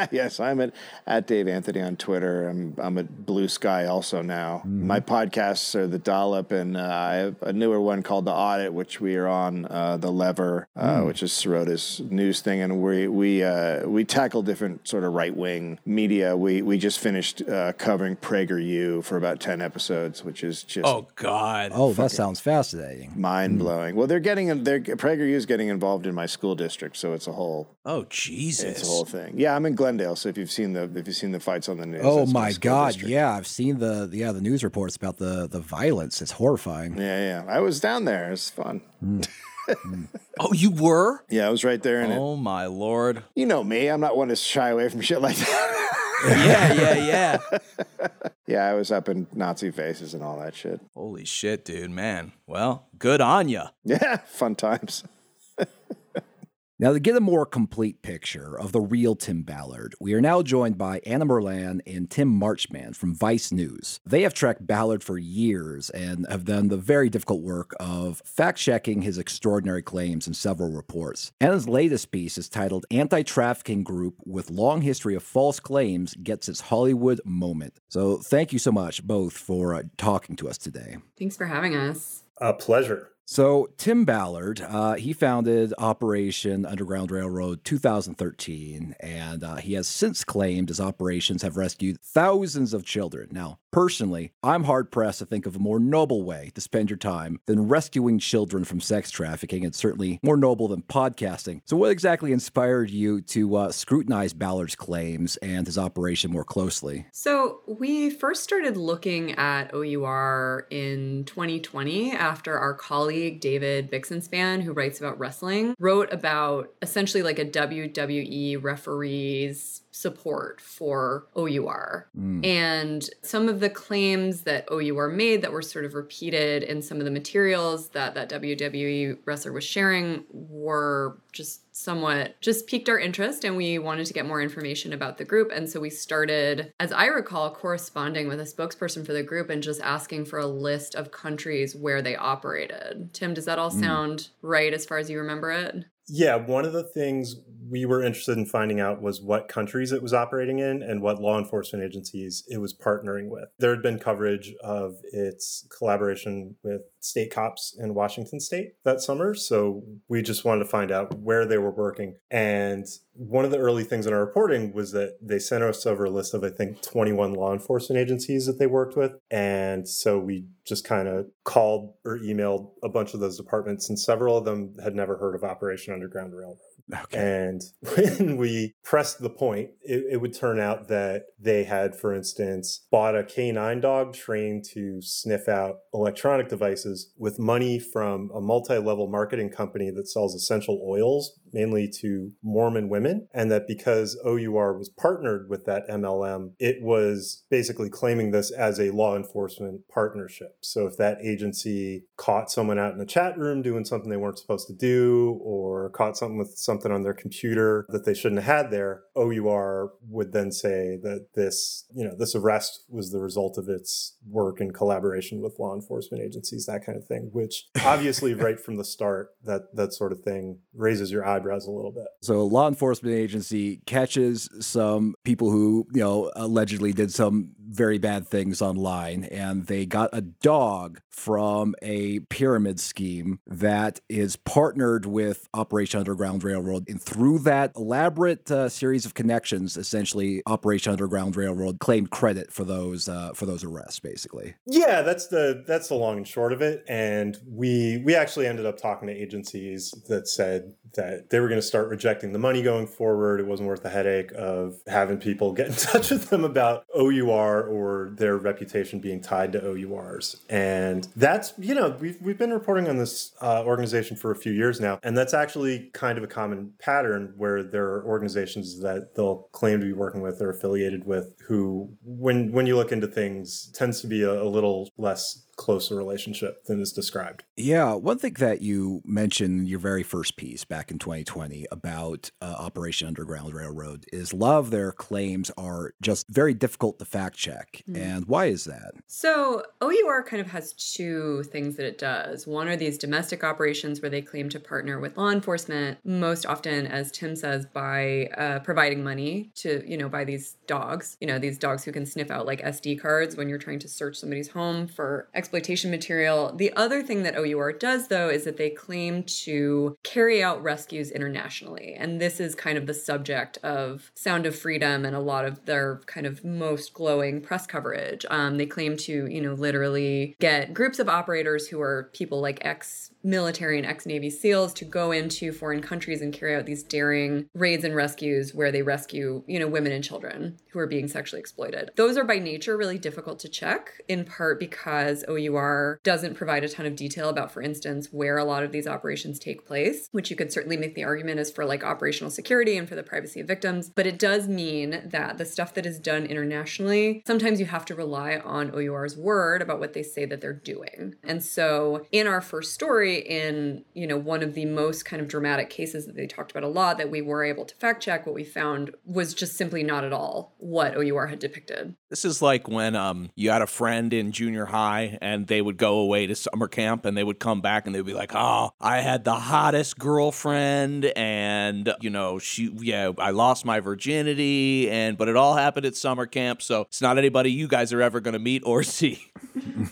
yes, I'm at, at Dave Anthony on Twitter. I'm I'm at Blue Sky also now. My podcasts are the Dollop, and uh, I have a newer one called the Audit, which we are on uh, the Lever, uh, which is Sirota's news thing, and we we uh, we tackle different sort of right wing media. We we just finished uh, covering PragerU for about ten episodes, which is just Oh God. Oh, that sounds fascinating. mind blowing. Well, they're getting they're PragerU is getting involved in my school district, so it's a whole Oh Jesus. it's a whole thing. Yeah, I'm in Glendale, so if you've seen the if you've seen the fights on the news, Oh that's my school God! district. Yeah, I've seen the yeah the news reports about the the violence. It's horrifying. Yeah, yeah. I was down there. It's was fun. Mm. Oh, you were? Yeah, I was right there in it. Oh my lord. You know me. I'm not one to shy away from shit like that. Yeah, yeah, yeah. yeah, I was up in Nazi faces and all that shit. Holy shit, dude, man. Well, good on ya. Yeah, fun times. Now, to get a more complete picture of the real Tim Ballard, we are now joined by Anna Merlan and Tim Marchman from Vice News. They have tracked Ballard for years and have done the very difficult work of fact checking his extraordinary claims in several reports. Anna's latest piece is titled Anti Trafficking Group with Long History of False Claims Gets Its Hollywood Moment. So, thank you so much both for uh, talking to us today. Thanks for having us. A pleasure. So, Tim Ballard, uh, he founded Operation Underground Railroad 2013, and uh, he has since claimed his operations have rescued thousands of children. Now, personally, I'm hard pressed to think of a more noble way to spend your time than rescuing children from sex trafficking, and certainly more noble than podcasting. So, what exactly inspired you to uh, scrutinize Ballard's claims and his operation more closely? So, we first started looking at OUR in 2020 after our colleague David Bixenspan, who writes about wrestling, wrote about essentially like a WWE referee's support for OUR. Mm. And some of the claims that OUR made that were sort of repeated in some of the materials that that WWE wrestler was sharing were just somewhat just piqued our interest and we wanted to get more information about the group. And so we started as i recall corresponding with a spokesperson for the group and just asking for a list of countries where they operated. Tim does that all Mm. sound right as far as you remember it Yeah, one of the things we were interested in finding out was what countries it was operating in and what law enforcement agencies it was partnering with. There had been coverage of its collaboration with state cops in Washington state that summer. So we just wanted to find out where they were working. And one of the early things in our reporting was that they sent us over a list of, I think, 21 law enforcement agencies that they worked with. And so we just kind of called or emailed a bunch of those departments, and several of them had never heard of Operation Underground Railroad. Okay. And when we pressed the point, it, it would turn out that they had, for instance, bought a canine dog trained to sniff out electronic devices with money from a multi level marketing company that sells essential oils, mainly to Mormon women. And that because OUR was partnered with that MLM, it was basically claiming this as a law enforcement partnership. So if that agency caught someone out in the chat room doing something they weren't supposed to do, or caught something with something on their computer that they shouldn't have had there, OUR would then say that this, you know, this arrest was the result of its work in collaboration with law enforcement agencies, that kind of thing, which obviously right from the start, that that sort of thing raises your eyebrows a little bit. So, law enforcement agency catches some people who, you know, allegedly did some very bad things online, and they got a dog from a pyramid scheme that is partnered with Operation Underground Railroad. And through that elaborate uh, series of connections, essentially, Operation Underground Railroad claimed credit for those uh, for those arrests, basically. Yeah, that's the that's the long and short of it. And we we actually ended up talking to agencies that said that they were going to start rejecting the money going forward. It wasn't worth the headache of having people get in touch with them about OUR or their reputation being tied to OURs. And that's, you know, we've, we've been reporting on this uh, organization for a few years now. And that's actually kind of a common pattern where there are organizations that they'll claim to be working with or affiliated with who, when, when you look into things, tends to be a, a little less closer relationship than is described. Yeah, one thing that you mentioned in your very first piece back in 2020 about uh, Operation Underground Railroad is a lot of their claims are just very difficult to fact check. Mm. And why is that? So, OUR kind of has two things that it does. One are these domestic operations where they claim to partner with law enforcement, most often, as Tim says, by uh, providing money to, you know, by these dogs, you know, these dogs who can sniff out like SD cards when you're trying to search somebody's home for exploitation material. The other thing that OUR does, though, is that they claim to carry out rescues internationally. And this is kind of the subject of Sound of Freedom and a lot of their kind of most glowing press coverage. Um, they claim to, you know, literally get groups of operators who are people like ex military and ex Navy SEALs to go into foreign countries and carry out these daring raids and rescues where they rescue, you know, women and children who are being sexually exploited. Those are by nature really difficult to check, in part because OUR doesn't provide a ton of detail about, for instance, where a lot of these operations take place, which you could certainly make the argument is for like operational security and for the privacy of victims. But it does mean that the stuff that is done internationally, sometimes you have to rely on OUR's word about what they say that they're doing. And so in our first story, in you know one of the most kind of dramatic cases that they talked about a lot that we were able to fact check what we found was just simply not at all what OUR had depicted. This is like when um you had a friend in junior high and they would go away to summer camp and they would come back and they'd be like, "Oh, I had the hottest girlfriend and you know, she yeah, I lost my virginity and but it all happened at summer camp, so it's not anybody you guys are ever going to meet or see."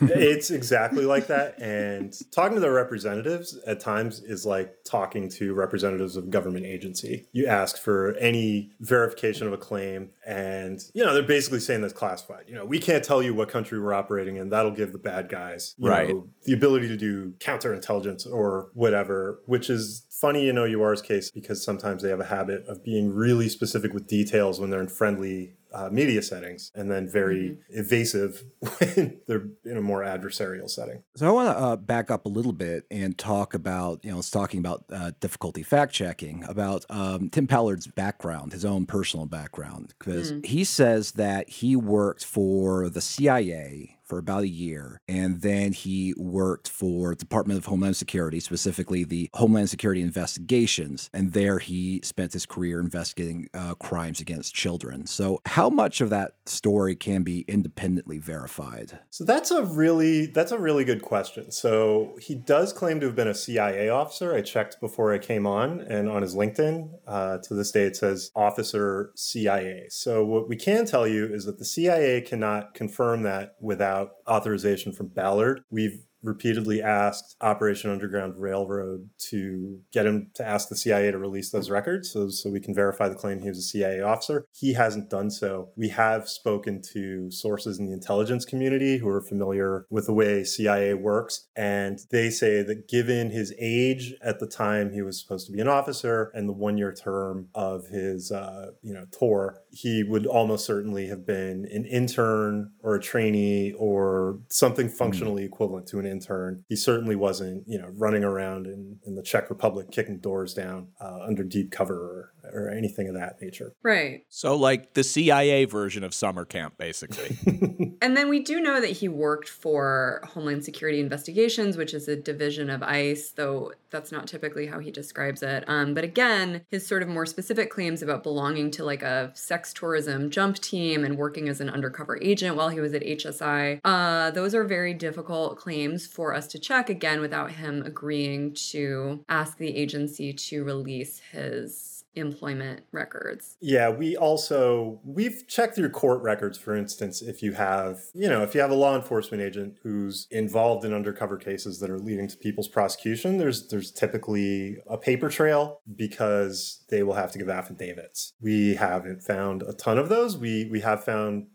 it's exactly like that. And talking to their representatives at times is like talking to representatives of government agency. You ask for any verification of a claim, and you know they're basically saying that's classified. You know, we can't tell you what country we're operating in. That'll give the bad guys, Right. know, the ability to do counterintelligence or whatever, which is funny in OUR's case because sometimes they have a habit of being really specific with details when they're in friendly uh, media settings and then very evasive when they're in a more adversarial setting. So I want to uh, back up a little bit and talk about, you know, it's talking about uh, difficulty fact checking about um, Tim Ballard's background, his own personal background, because Mm. he says that he worked for the CIA for about a year, and then he worked for Department of Homeland Security, specifically the Homeland Security Investigations, and there he spent his career investigating uh, crimes against children. So, how much of that story can be independently verified? So that's a really that's a really good question. So he does claim to have been a CIA officer. I checked before I came on, and on his LinkedIn, uh, to this day it says officer CIA. So what we can tell you is that the CIA cannot confirm that without authorization from Ballard. We've repeatedly asked Operation Underground Railroad to get him to ask the CIA to release those records so, so we can verify the claim he was a CIA officer. He hasn't done so. We have spoken to sources in the intelligence community who are familiar with the way CIA works, and they say that given his age at the time he was supposed to be an officer and the one year term of his uh, you know tour, he would almost certainly have been an intern or a trainee or something functionally equivalent to an intern. He certainly wasn't, you know, running around in, in the Czech Republic kicking doors down uh, under deep cover or, or anything of that nature. Right. So like the CIA version of summer camp basically. And then we do know that he worked for Homeland Security Investigations, which is a division of ICE, though that's not typically how he describes it. Um, but again, his sort of more specific claims about belonging to like a sex tourism jump team and working as an undercover agent while he was at HSI, uh, those are very difficult claims for us to check again without him agreeing to ask the agency to release his employment records. Yeah, we also we've checked through court records for instance if you have, you know, if you have a law enforcement agent who's involved in undercover cases that are leading to people's prosecution, there's there's typically a paper trail because they will have to give affidavits. We haven't found a ton of those. We we have found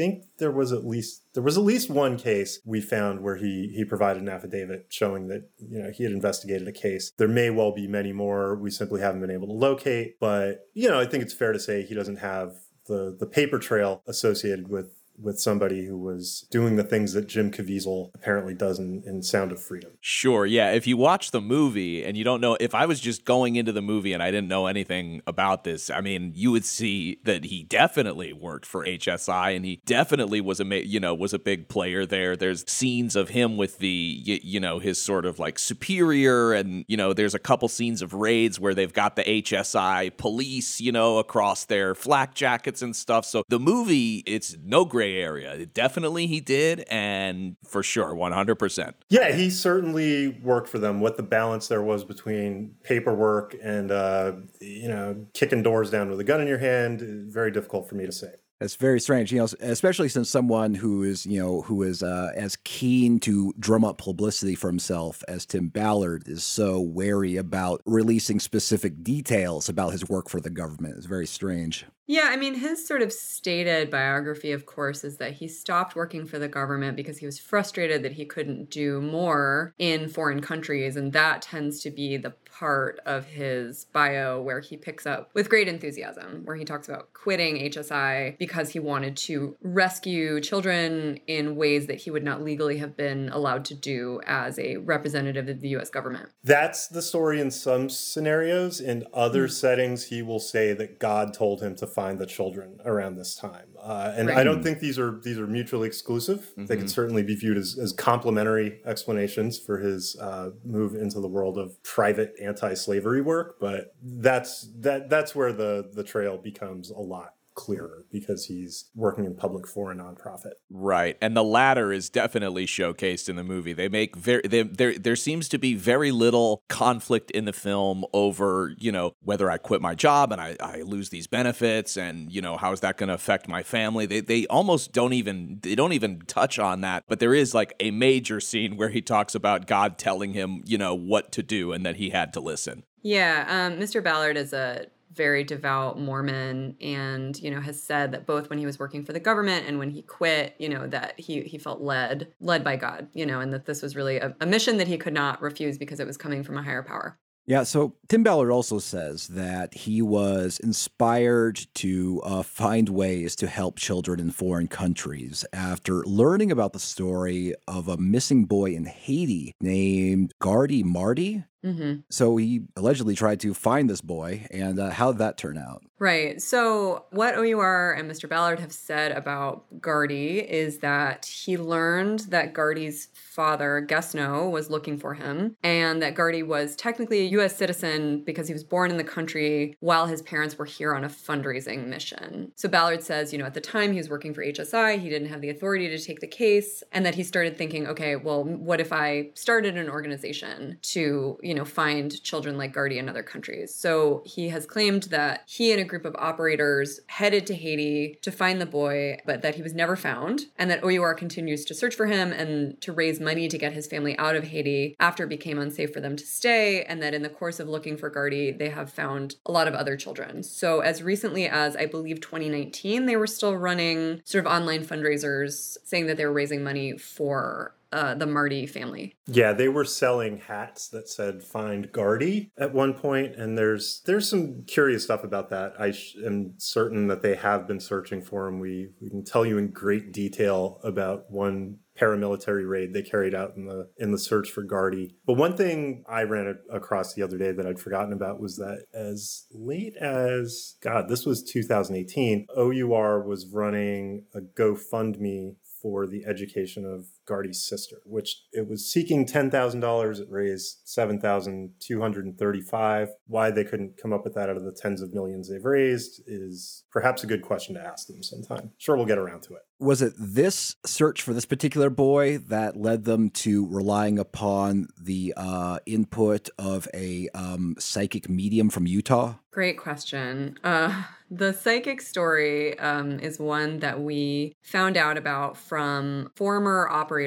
think there was at least there was at least one case we found where he he provided an affidavit showing that you know he had investigated a case. There may well be many more we simply haven't been able to locate, but you know I think it's fair to say he doesn't have the the paper trail associated with with somebody who was doing the things that Jim Caviezel apparently does in, in Sound of Freedom. Sure, yeah. If you watch the movie and you don't know, if I was just going into the movie and I didn't know anything about this, I mean, you would see that he definitely worked for HSI and he definitely was a, ma- you know, was a big player there. There's scenes of him with the, y- you know, his sort of like superior, and you know, there's a couple scenes of raids where they've got the HSI police, you know, across their flak jackets and stuff. So the movie, it's no gray area. Definitely he did, and for sure, 100%. Yeah, he certainly worked for them. What the balance there was between paperwork and, uh, you know, kicking doors down with a gun in your hand, very difficult for me to say. That's very strange, you know, especially since someone who is, you know, who is uh, as keen to drum up publicity for himself as Tim Ballard is so wary about releasing specific details about his work for the government. It's very strange. Yeah, I mean, his sort of stated biography, of course, is that he stopped working for the government because he was frustrated that he couldn't do more in foreign countries. And that tends to be the part of his bio where he picks up with great enthusiasm, where he talks about quitting HSI because he wanted to rescue children in ways that he would not legally have been allowed to do as a representative of the US government. That's the story in some scenarios. In other Mm. settings, he will say that God told him to find the children around this time. Uh, and Right. I don't think these are these are mutually exclusive. They Mhm. could certainly be viewed as, as complementary explanations for his uh, move into the world of private anti-slavery work. But that's that that's where the the trail becomes a lot clearer because he's working in public for a nonprofit. Right, and the latter is definitely showcased in the movie. They make very they, there there seems to be very little conflict in the film over you know whether I quit my job and I, I lose these benefits and you know how is that going to affect my family. They they almost don't even they don't even touch on that. But there is like a major scene where he talks about God telling him you know what to do and that he had to listen. Yeah, um, Mr. Ballard is a very devout Mormon and, you know, has said that both when he was working for the government and when he quit, you know, that he, he felt led, led by God, you know, and that this was really a, a mission that he could not refuse because it was coming from a higher power. Yeah, so Tim Ballard also says that he was inspired to uh, find ways to help children in foreign countries after learning about the story of a missing boy in Haiti named Gardy Mardy. Mm-hmm. So he allegedly tried to find this boy, and uh, how did that turn out? Right. So, what OUR and Mr. Ballard have said about Gardy is that he learned that Gardy's father, Guesno, was looking for him, and that Gardy was technically a U.S. citizen because he was born in the country while his parents were here on a fundraising mission. So, Ballard says, you know, at the time he was working for HSI, he didn't have the authority to take the case, and that he started thinking, okay, well, what if I started an organization to, you know, find children like Gardy in other countries? So, he has claimed that he and a group of operators headed to Haiti to find the boy, but that he was never found, and that OUR continues to search for him and to raise money to get his family out of Haiti after it became unsafe for them to stay, and that in the course of looking for Gardy, they have found a lot of other children. So, as recently as I believe 2019, they were still running sort of online fundraisers saying that they were raising money for uh, the Mardy family. Yeah, they were selling hats that said "Find Gardy" at one point, and there's there's some curious stuff about that. I sh- am certain that they have been searching for him. We we can tell you in great detail about one paramilitary raid they carried out in the in the search for Gardy. But one thing I ran across the other day that I'd forgotten about was that as late as God, this was 2018, OUR was running a GoFundMe for the education of Gardy's sister, which it was seeking ten thousand dollars. It raised seven thousand two hundred and thirty-five. Why they couldn't come up with that out of the tens of millions they've raised is perhaps a good question to ask them sometime. Sure, we'll get around to it. Was it this search for this particular boy that led them to relying upon the uh, input of a um, psychic medium from Utah? Great question. Uh, the psychic story um, is one that we found out about from former operators,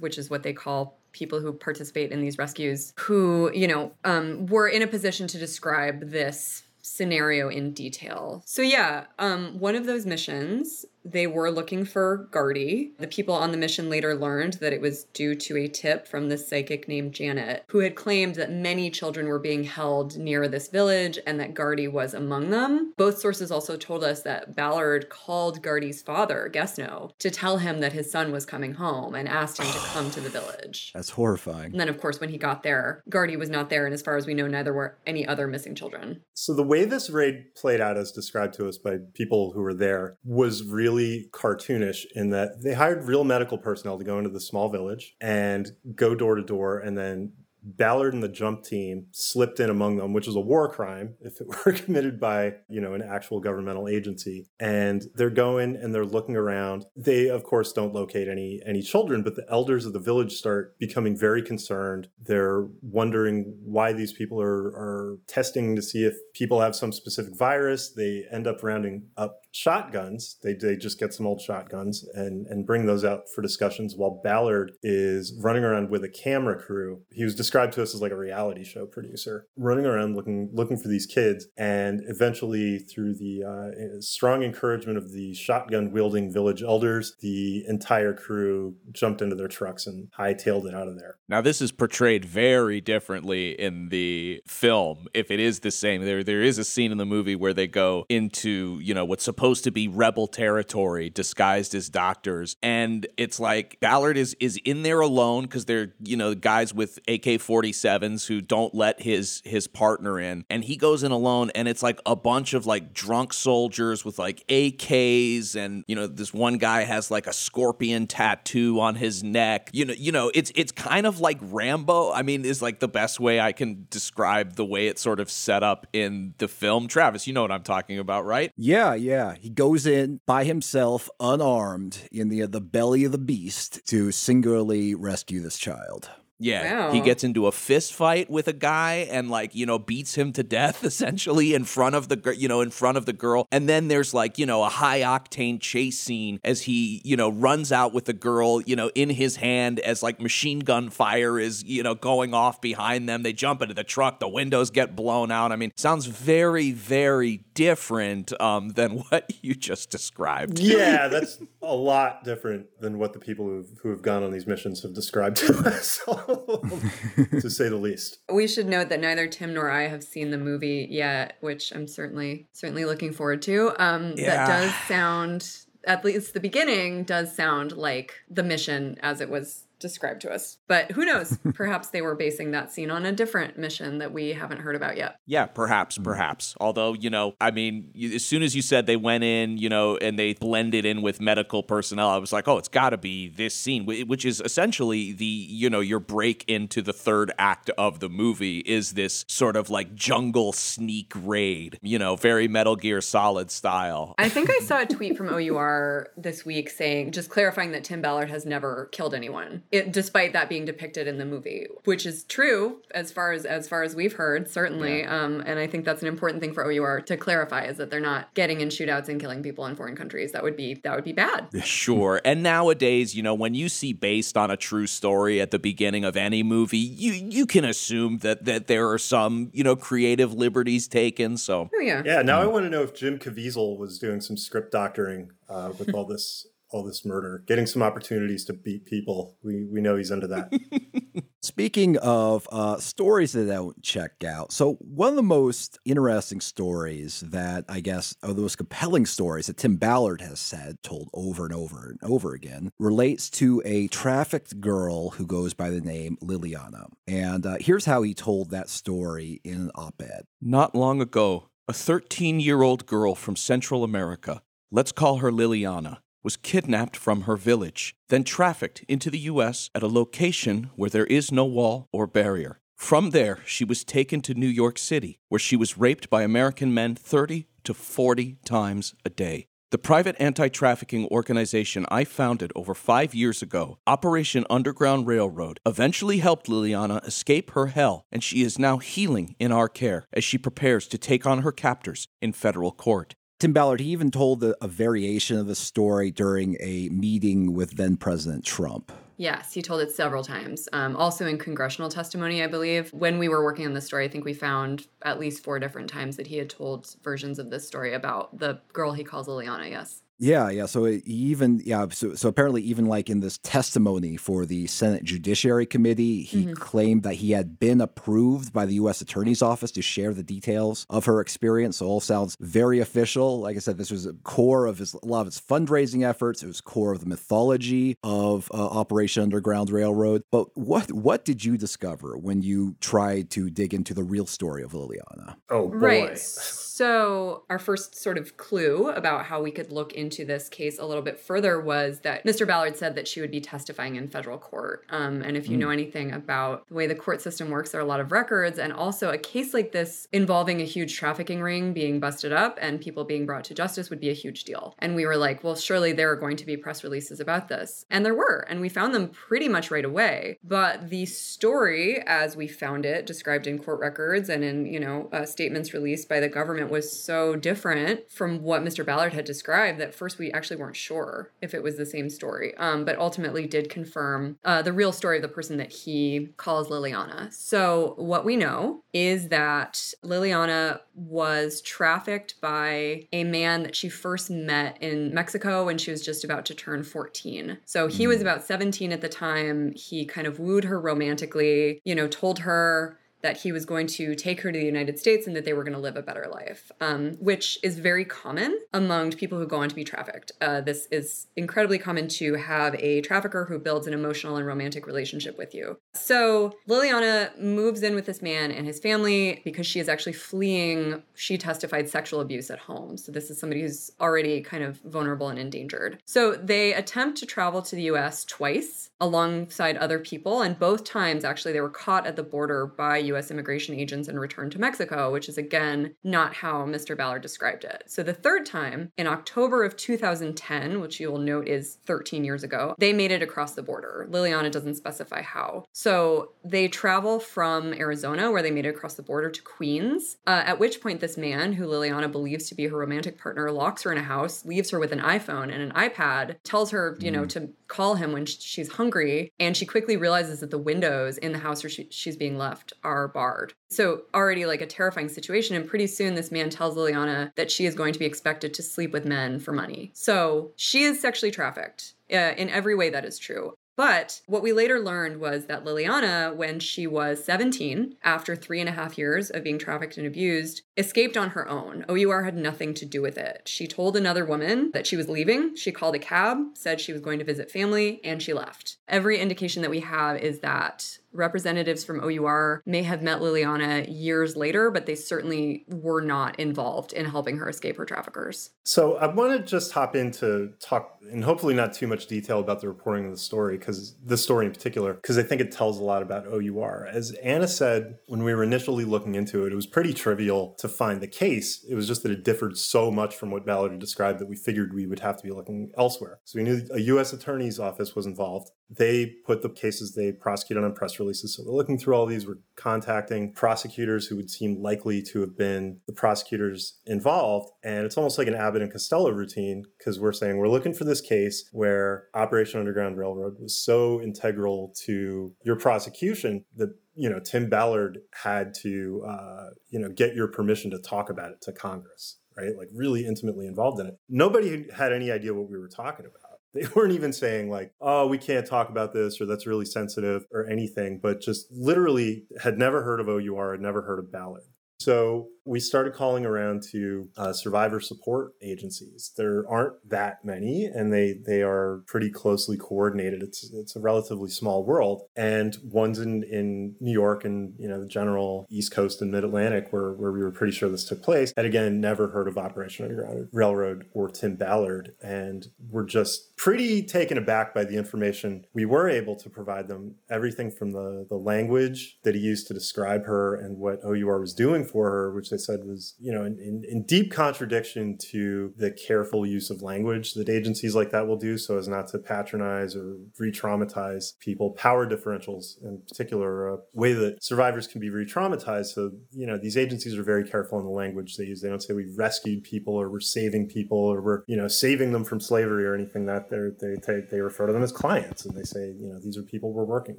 which is what they call people who participate in these rescues, who, you know, um, were in a position to describe this scenario in detail. So yeah, um, one of those missions they were looking for Gardy. The people on the mission later learned that it was due to a tip from this psychic named Janet, who had claimed that many children were being held near this village and that Gardy was among them. Both sources also told us that Ballard called Gardy's father, Guesno, to tell him that his son was coming home and asked him to come to the village. That's horrifying. And then, of course, when he got there, Gardy was not there, and as far as we know, neither were any other missing children. So the way this raid played out, as described to us by people who were there, was really cartoonish in that they hired real medical personnel to go into the small village and go door to door and then Ballard and the jump team slipped in among them, which is a war crime if it were committed by, you know, an actual governmental agency. And they're going and they're looking around. They, of course, don't locate any any children, but the elders of the village start becoming very concerned. They're wondering why these people are are testing to see if people have some specific virus. They end up rounding up shotguns. They, they just get some old shotguns and, and bring those out for discussions while Ballard is running around with a camera crew. He was described to us as like a reality show producer, running around looking looking for these kids. And eventually, through the uh, strong encouragement of the shotgun wielding village elders, the entire crew jumped into their trucks and hightailed it out of there. Now, this is portrayed very differently in the film. If it is the same, there there is a scene in the movie where they go into you know what's supposed to be rebel territory disguised as doctors, and it's like Ballard is is in there alone because they're you know guys with AK 47s who don't let his his partner in, and he goes in alone, and it's like a bunch of like drunk soldiers with like AKs, and you know this one guy has like a scorpion tattoo on his neck. You know, you know it's it's kind of like Rambo. I mean, is like the best way I can describe the way it's sort of set up in the film. Travis, you know what I'm talking about, right? Yeah, yeah. He goes in by himself, unarmed, in the the belly of the beast to singularly rescue this child. Yeah, he gets into a fist fight with a guy and like you know beats him to death essentially in front of the gir- you know in front of the girl. And then there's like you know a high octane chase scene as he you know runs out with the girl you know in his hand as like machine gun fire is you know going off behind them. They jump into the truck, the windows get blown out. I mean, sounds very very different um, than what you just described. Yeah, that's a lot different than what the people who've, who have gone on these missions have described to us, to say the least. We should note that neither Tim nor I have seen the movie yet, which I'm certainly certainly looking forward to. Um, Yeah. That does sound, at least the beginning, does sound like the mission as it was described to us. But who knows? Perhaps they were basing that scene on a different mission that we haven't heard about yet. Yeah, perhaps, perhaps. Although, you know, I mean, as soon as you said they went in, you know, and they blended in with medical personnel, I was like, oh, it's got to be this scene, which is essentially the, you know, your break into the third act of the movie is this sort of like jungle sneak raid, you know, very Metal Gear Solid style. I think I saw a tweet from OUR this week saying, just clarifying that Tim Ballard has never killed anyone, it, despite that being depicted in the movie, which is true as far as as far as we've heard, certainly. Um, and I think that's an important thing for OUR to clarify is that they're not getting in shootouts and killing people in foreign countries. That would be that would be bad. Sure. And nowadays, you know, when you see based on a true story at the beginning of any movie, you you can assume that that there are some, you know, creative liberties taken. So Oh yeah. Yeah, now I want to know if Jim Caviezel was doing some script doctoring uh, with all this all this murder, getting some opportunities to beat people. We we know he's into that. Speaking of uh, stories that don't check out, so one of the most interesting stories that I guess are the most compelling stories that Tim Ballard has said, told over and over and over again, relates to a trafficked girl who goes by the name Liliana. And uh, here's how he told that story in an op ed. Not long ago, a 13 year old girl from Central America, let's call her Liliana, was kidnapped from her village, then trafficked into the U.S. at a location where there is no wall or barrier. From there, she was taken to New York City, where she was raped by American men 30 to 40 times a day. The private anti trafficking organization I founded over five years ago, Operation Underground Railroad, eventually helped Liliana escape her hell, and she is now healing in our care as she prepares to take on her captors in federal court. Tim Ballard, he even told a, a variation of the story during a meeting with then President Trump. Yes, he told it several times. Um, also in congressional testimony, I believe. When we were working on this story, I think we found at least four different times that he had told versions of this story about the girl he calls Liliana. Yes. Yeah, yeah. So it, even yeah, so so apparently even like in this testimony for the Senate Judiciary Committee, he Mhm. claimed that he had been approved by the U.S. Attorney's Office to share the details of her experience. So all sounds very official. Like I said, this was a core of his a lot of his fundraising efforts. It was core of the mythology of uh, Operation Underground Railroad. But what what did you discover when you tried to dig into the real story of Liliana? Oh boy. Right. So, our first sort of clue about how we could look into this case a little bit further was that Mr. Ballard said that she would be testifying in federal court. Um, and if you Mm. know anything about the way the court system works, there are a lot of records. And also, a case like this involving a huge trafficking ring being busted up and people being brought to justice would be a huge deal. And we were like, well, surely there are going to be press releases about this. And there were. And we found them pretty much right away. But the story, as we found it, described in court records and in, you know, uh, statements released by the government was so different from what Mr. Ballard had described that first we actually weren't sure if it was the same story, um, but ultimately did confirm uh, the real story of the person that he calls Liliana. So what we know is that Liliana was trafficked by a man that she first met in Mexico when she was just about to turn 14. So he was about 17 at the time. He kind of wooed her romantically, you know, told her that he was going to take her to the United States and that they were going to live a better life, um, which is very common among people who go on to be trafficked. Uh, this is incredibly common to have a trafficker who builds an emotional and romantic relationship with you. So Liliana moves in with this man and his family because she is actually fleeing, she testified, sexual abuse at home. So this is somebody who's already kind of vulnerable and endangered. So they attempt to travel to the US twice alongside other people, and both times actually they were caught at the border by US immigration agents and returned to Mexico, which is again not how Mr. Ballard described it. So the third time, in October of 2010, which you will note is 13 years ago, they made it across the border. Liliana doesn't specify how. So they travel from Arizona, where they made it across the border, to Queens, uh, at which point this man, who Liliana believes to be her romantic partner, locks her in a house, leaves her with an iPhone and an iPad, tells her, you know, to call him when she's hungry, and she quickly realizes that the windows in the house where she, she's being left are barred. So, already like a terrifying situation. And pretty soon, this man tells Liliana that she is going to be expected to sleep with men for money. So, she is sexually trafficked. Uh, in every way, that is true. But what we later learned was that Liliana, when she was 17, after three and a half years of being trafficked and abused, escaped on her own. OUR had nothing to do with it. She told another woman that she was leaving. She called a cab, said she was going to visit family, and she left. Every indication that we have is that representatives from OUR may have met Liliana years later, but they certainly were not involved in helping her escape her traffickers. So I want to just hop into talk, and hopefully not too much detail about the reporting of the story, because this story in particular, because I think it tells a lot about OUR. As Anna said, when we were initially looking into it, it was pretty trivial to find the case. It was just that it differed so much from what had described that we figured we would have to be looking elsewhere. So we knew a U.S. attorney's office was involved. They put the cases they prosecuted on press releases. So we're looking through all these. We're contacting prosecutors who would seem likely to have been the prosecutors involved. And it's almost like an Abbott and Costello routine because we're saying we're looking for this case where Operation Underground Railroad was so integral to your prosecution that you know Tim Ballard had to uh, you know get your permission to talk about it to Congress, right? Like really intimately involved in it. Nobody had any idea what we were talking about they weren't even saying like oh we can't talk about this or that's really sensitive or anything but just literally had never heard of our had never heard of ballard. So we started calling around to uh, survivor support agencies. There aren't that many, and they they are pretty closely coordinated. It's it's a relatively small world, and one's in in New York and you know the general East Coast and Mid Atlantic, where where we were pretty sure this took place. Had again never heard of Operation Underground Railroad or Tim Ballard, and we're just pretty taken aback by the information we were able to provide them. Everything from the the language that he used to describe her and what OUR was doing for her, which they said was, you know, in, in, in, deep contradiction to the careful use of language that agencies like that will do so as not to patronize or re traumatize people. Power differentials, in particular, a way that survivors can be re traumatized. So, you know, these agencies are very careful in the language they use. They don't say we rescued people or we're saving people or we're, you know, saving them from slavery or anything that they're, they, they, they refer to them as clients and they say, you know, these are people we're working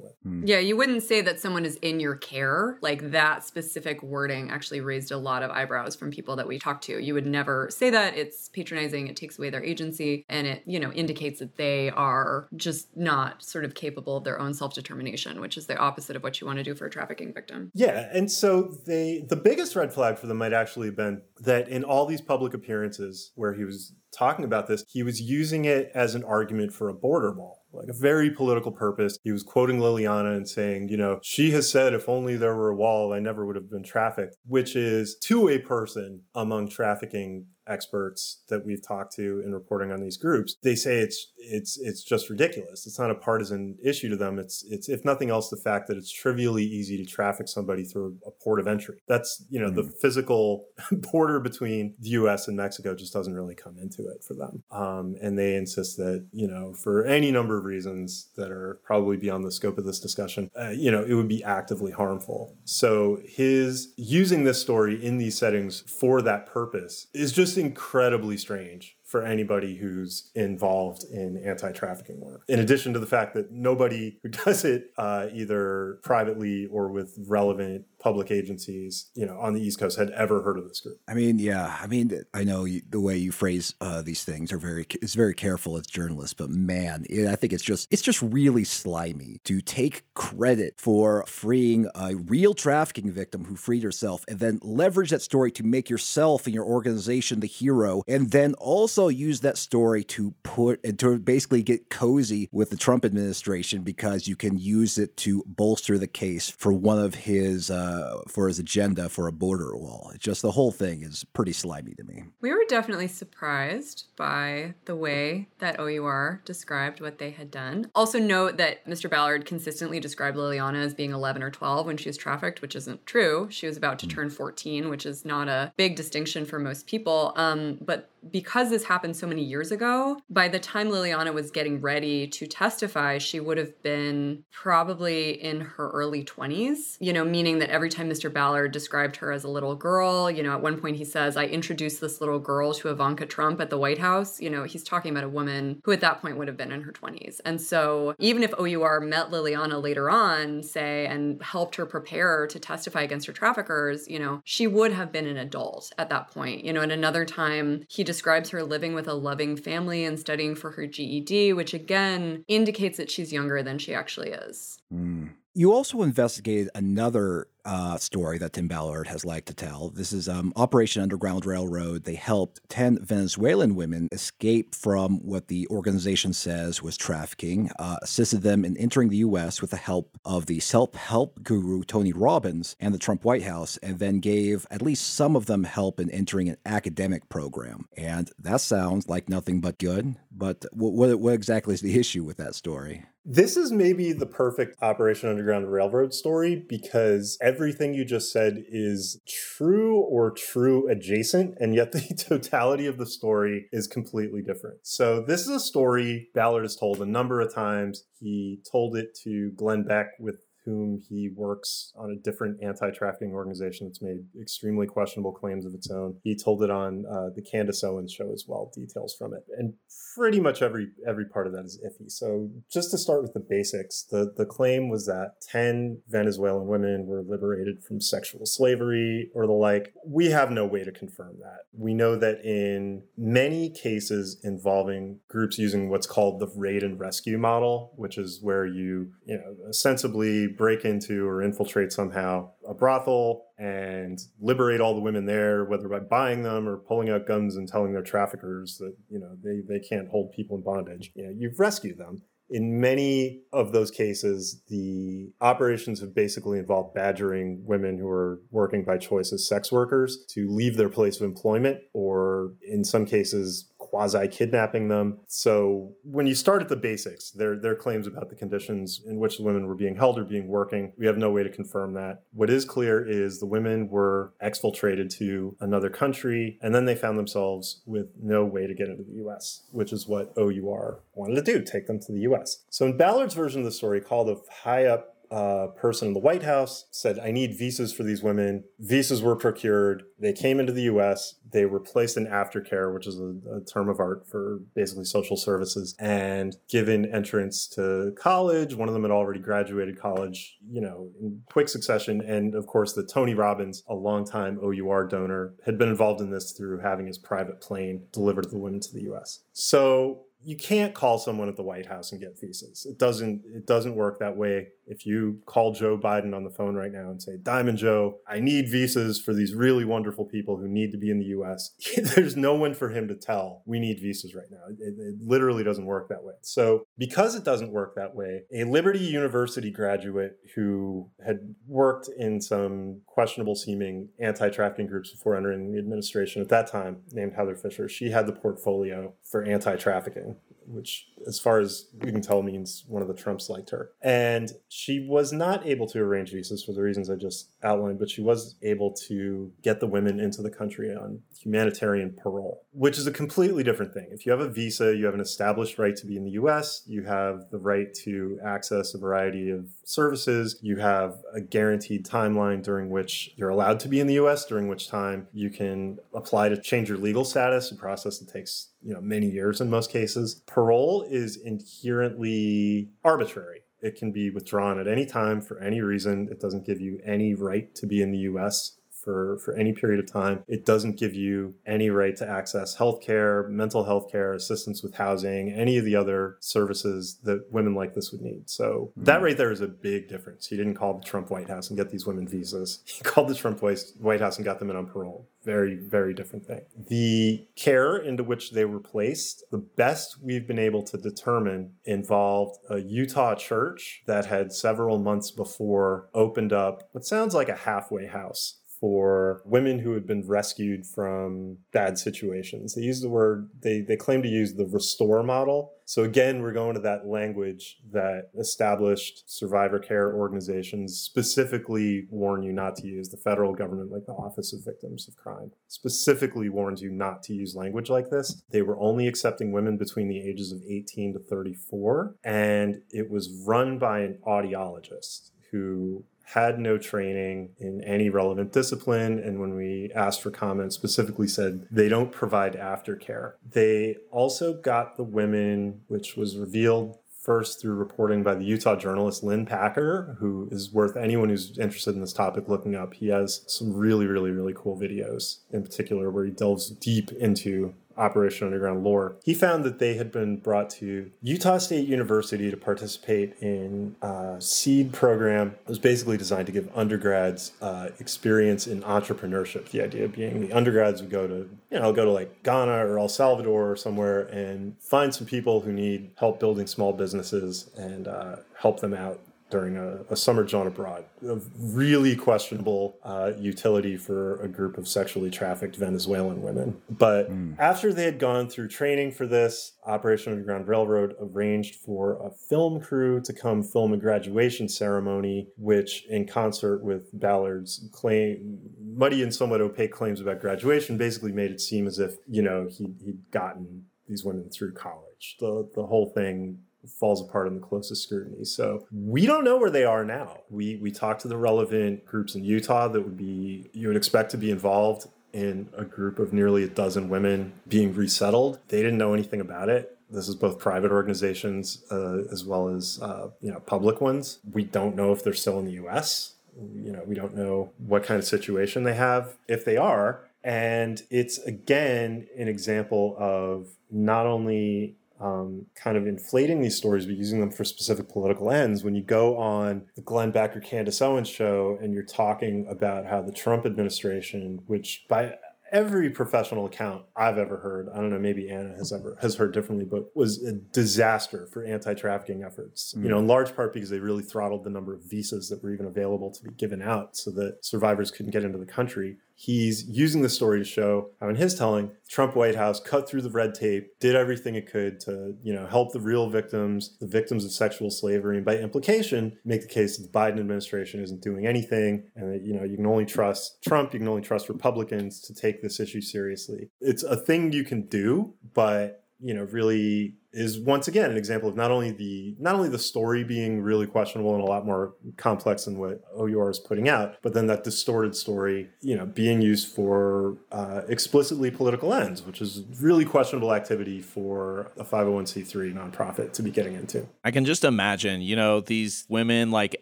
with. Hmm. Yeah, you wouldn't say that someone is in your care. Like that specific wording actually raised a lot lot of eyebrows from people that we talk to. You would never say that. It's patronizing. It takes away their agency and it, you know, indicates that they are just not sort of capable of their own self-determination, which is the opposite of what you want to do for a trafficking victim. Yeah, and so they the biggest red flag for them might actually have been that in all these public appearances where he was talking about this, he was using it as an argument for a border wall like a very political purpose. He was quoting Liliana and saying, you know, she has said, if only there were a wall, I never would have been trafficked, which is to a person among trafficking experts that we've talked to in reporting on these groups, they say it's it's it's just ridiculous. It's not a partisan issue to them. It's it's if nothing else the fact that it's trivially easy to traffic somebody through a port of entry. That's you know mm-hmm. the physical border between the U.S. and Mexico just doesn't really come into it for them, um, and they insist that you know for any number of reasons that are probably beyond the scope of this discussion, uh, you know it would be actively harmful. So his using this story in these settings for that purpose is just incredibly strange for anybody who's involved in anti-trafficking work. In addition to the fact that nobody who does it uh, either privately or with relevant public agencies, you know, on the East Coast had ever heard of this group. I mean, yeah, I mean, I know you, the way you phrase uh, these things are very is very careful as journalists, but man, it, I think it's just it's just really slimy to take credit for freeing a real trafficking victim who freed herself, and then leverage that story to make yourself and your organization the hero, and then also use that story to put and to basically get cozy with the Trump administration because you can use it to bolster the case for one of his. Uh, uh, for his agenda for a border wall. It's just the whole thing is pretty slimy to me. We were definitely surprised by the way that OUR described what they had done. Also, note that Mr. Ballard consistently described Liliana as being 11 or 12 when she was trafficked, which isn't true. She was about to hmm. turn 14, which is not a big distinction for most people. Um, but because this happened so many years ago, by the time Liliana was getting ready to testify, she would have been probably in her early 20s, you know, meaning that every time Mr. Ballard described her as a little girl, you know, at one point he says, I introduced this little girl to Ivanka Trump at the White House. You know, he's talking about a woman who at that point would have been in her 20s. And so even if OUR met Liliana later on, say, and helped her prepare to testify against her traffickers, you know, she would have been an adult at that point. You know, at another time, he describes her living with a loving family and studying for her GED, which again indicates that she's younger than she actually is. Mm. You also investigated another uh, story that Tim Ballard has liked to tell. This is um, Operation Underground Railroad. They helped 10 Venezuelan women escape from what the organization says was trafficking, uh, assisted them in entering the U.S. with the help of the self help guru Tony Robbins and the Trump White House, and then gave at least some of them help in entering an academic program. And that sounds like nothing but good. But what, what exactly is the issue with that story? This is maybe the perfect Operation Underground Railroad story because everything you just said is true or true adjacent, and yet the totality of the story is completely different. So, this is a story Ballard has told a number of times. He told it to Glenn Beck with whom he works on a different anti-trafficking organization that's made extremely questionable claims of its own. He told it on uh, the Candace Owens show as well, details from it, and pretty much every every part of that is iffy. So just to start with the basics, the the claim was that ten Venezuelan women were liberated from sexual slavery or the like. We have no way to confirm that. We know that in many cases involving groups using what's called the raid and rescue model, which is where you you know sensibly break into or infiltrate somehow a brothel and liberate all the women there, whether by buying them or pulling out guns and telling their traffickers that, you know, they, they can't hold people in bondage. You know, you've rescued them. In many of those cases, the operations have basically involved badgering women who are working by choice as sex workers to leave their place of employment, or in some cases, quasi kidnapping them. So when you start at the basics, their their claims about the conditions in which the women were being held or being working, we have no way to confirm that. What is clear is the women were exfiltrated to another country, and then they found themselves with no way to get into the U.S., which is what OUR wanted to do: take them to the U.S. So in Ballard's version of the story, called a high up a person in the White House said, I need visas for these women. Visas were procured. They came into the US. They were placed in aftercare, which is a, a term of art for basically social services, and given entrance to college. One of them had already graduated college, you know, in quick succession. And of course, the Tony Robbins, a longtime OUR donor, had been involved in this through having his private plane delivered the women to the US. So you can't call someone at the White House and get visas. It doesn't it doesn't work that way. If you call Joe Biden on the phone right now and say, "Diamond Joe, I need visas for these really wonderful people who need to be in the US." There's no one for him to tell, "We need visas right now." It, it literally doesn't work that way. So, because it doesn't work that way, a Liberty University graduate who had worked in some questionable seeming anti-trafficking groups before entering the administration at that time, named Heather Fisher, she had the portfolio for anti-trafficking which, as far as we can tell, means one of the Trumps liked her. And she was not able to arrange visas for the reasons I just outlined, but she was able to get the women into the country on humanitarian parole, which is a completely different thing. If you have a visa, you have an established right to be in the US, you have the right to access a variety of services, you have a guaranteed timeline during which you're allowed to be in the US, during which time you can apply to change your legal status, a process that takes you know many years in most cases. Parole is inherently arbitrary. It can be withdrawn at any time for any reason. It doesn't give you any right to be in the US for, for any period of time. It doesn't give you any right to access healthcare, mental health care, assistance with housing, any of the other services that women like this would need. So hmm. that right there is a big difference. He didn't call the Trump White House and get these women visas. He called the Trump White House and got them in on parole. Very, very different thing. The care into which they were placed, the best we've been able to determine involved a Utah church that had several months before opened up what sounds like a halfway house for women who had been rescued from bad situations. They use the word, they, they claim to use the restore model. So again, we're going to that language that established survivor care organizations specifically warn you not to use. The federal government, like the Office of Victims of Crime, specifically warns you not to use language like this. They were only accepting women between the ages of 18 to 34, and it was run by an audiologist who had no training in any relevant discipline and when we asked for comments specifically said they don't provide aftercare they also got the women which was revealed first through reporting by the Utah journalist Lynn Packer, who is worth anyone who's interested in this topic looking up. He has some really, really, really cool videos in particular where he delves deep into Operation Underground lore. He found that they had been brought to Utah State University to participate in a seed program It was basically designed to give undergrads uh, experience in entrepreneurship. The idea being the undergrads would go to, you know, go to like Ghana or El Salvador or somewhere and find some people who need help building small businesses and uh, help them out during a, a summer jaunt abroad. A really questionable uh, utility for a group of sexually trafficked Venezuelan women. But mm. after they had gone through training for this, Operation Underground Railroad arranged for a film crew to come film a graduation ceremony, which, in concert with Ballard's claim, muddy and somewhat opaque claims about graduation, basically made it seem as if, you know, he, he'd gotten these women through college. The, the whole thing falls apart in the closest scrutiny. So we don't know where they are now. We we talked to the relevant groups in Utah that would be you would expect to be involved in a group of nearly a dozen women being resettled. They didn't know anything about it. This is both private organizations uh, as well as uh, you know public ones. We don't know if they're still in the U.S. You know, we don't know what kind of situation they have if they are. And it's again an example of not only um, kind of inflating these stories but using them for specific political ends. When you go on the Glenn Beck or Candace Owens show and you're talking about how the Trump administration, which by every professional account I've ever heard, I don't know, maybe Anna has ever has heard differently, but was a disaster for anti-trafficking efforts. Mm. You know, in large part because they really throttled the number of visas that were even available to be given out so that survivors couldn't get into the country he's using the story to show how in his telling trump white house cut through the red tape did everything it could to you know help the real victims the victims of sexual slavery and by implication make the case that the biden administration isn't doing anything and that you know you can only trust trump you can only trust republicans to take this issue seriously. It's a thing you can do but you know really is once again an example of not only the not only the story being really questionable and a lot more complex than what OUR is putting out, but then that distorted story, you know, being used for uh, explicitly political ends, which is really questionable activity for a 501c3 nonprofit to be getting into. I can just imagine, you know, these women like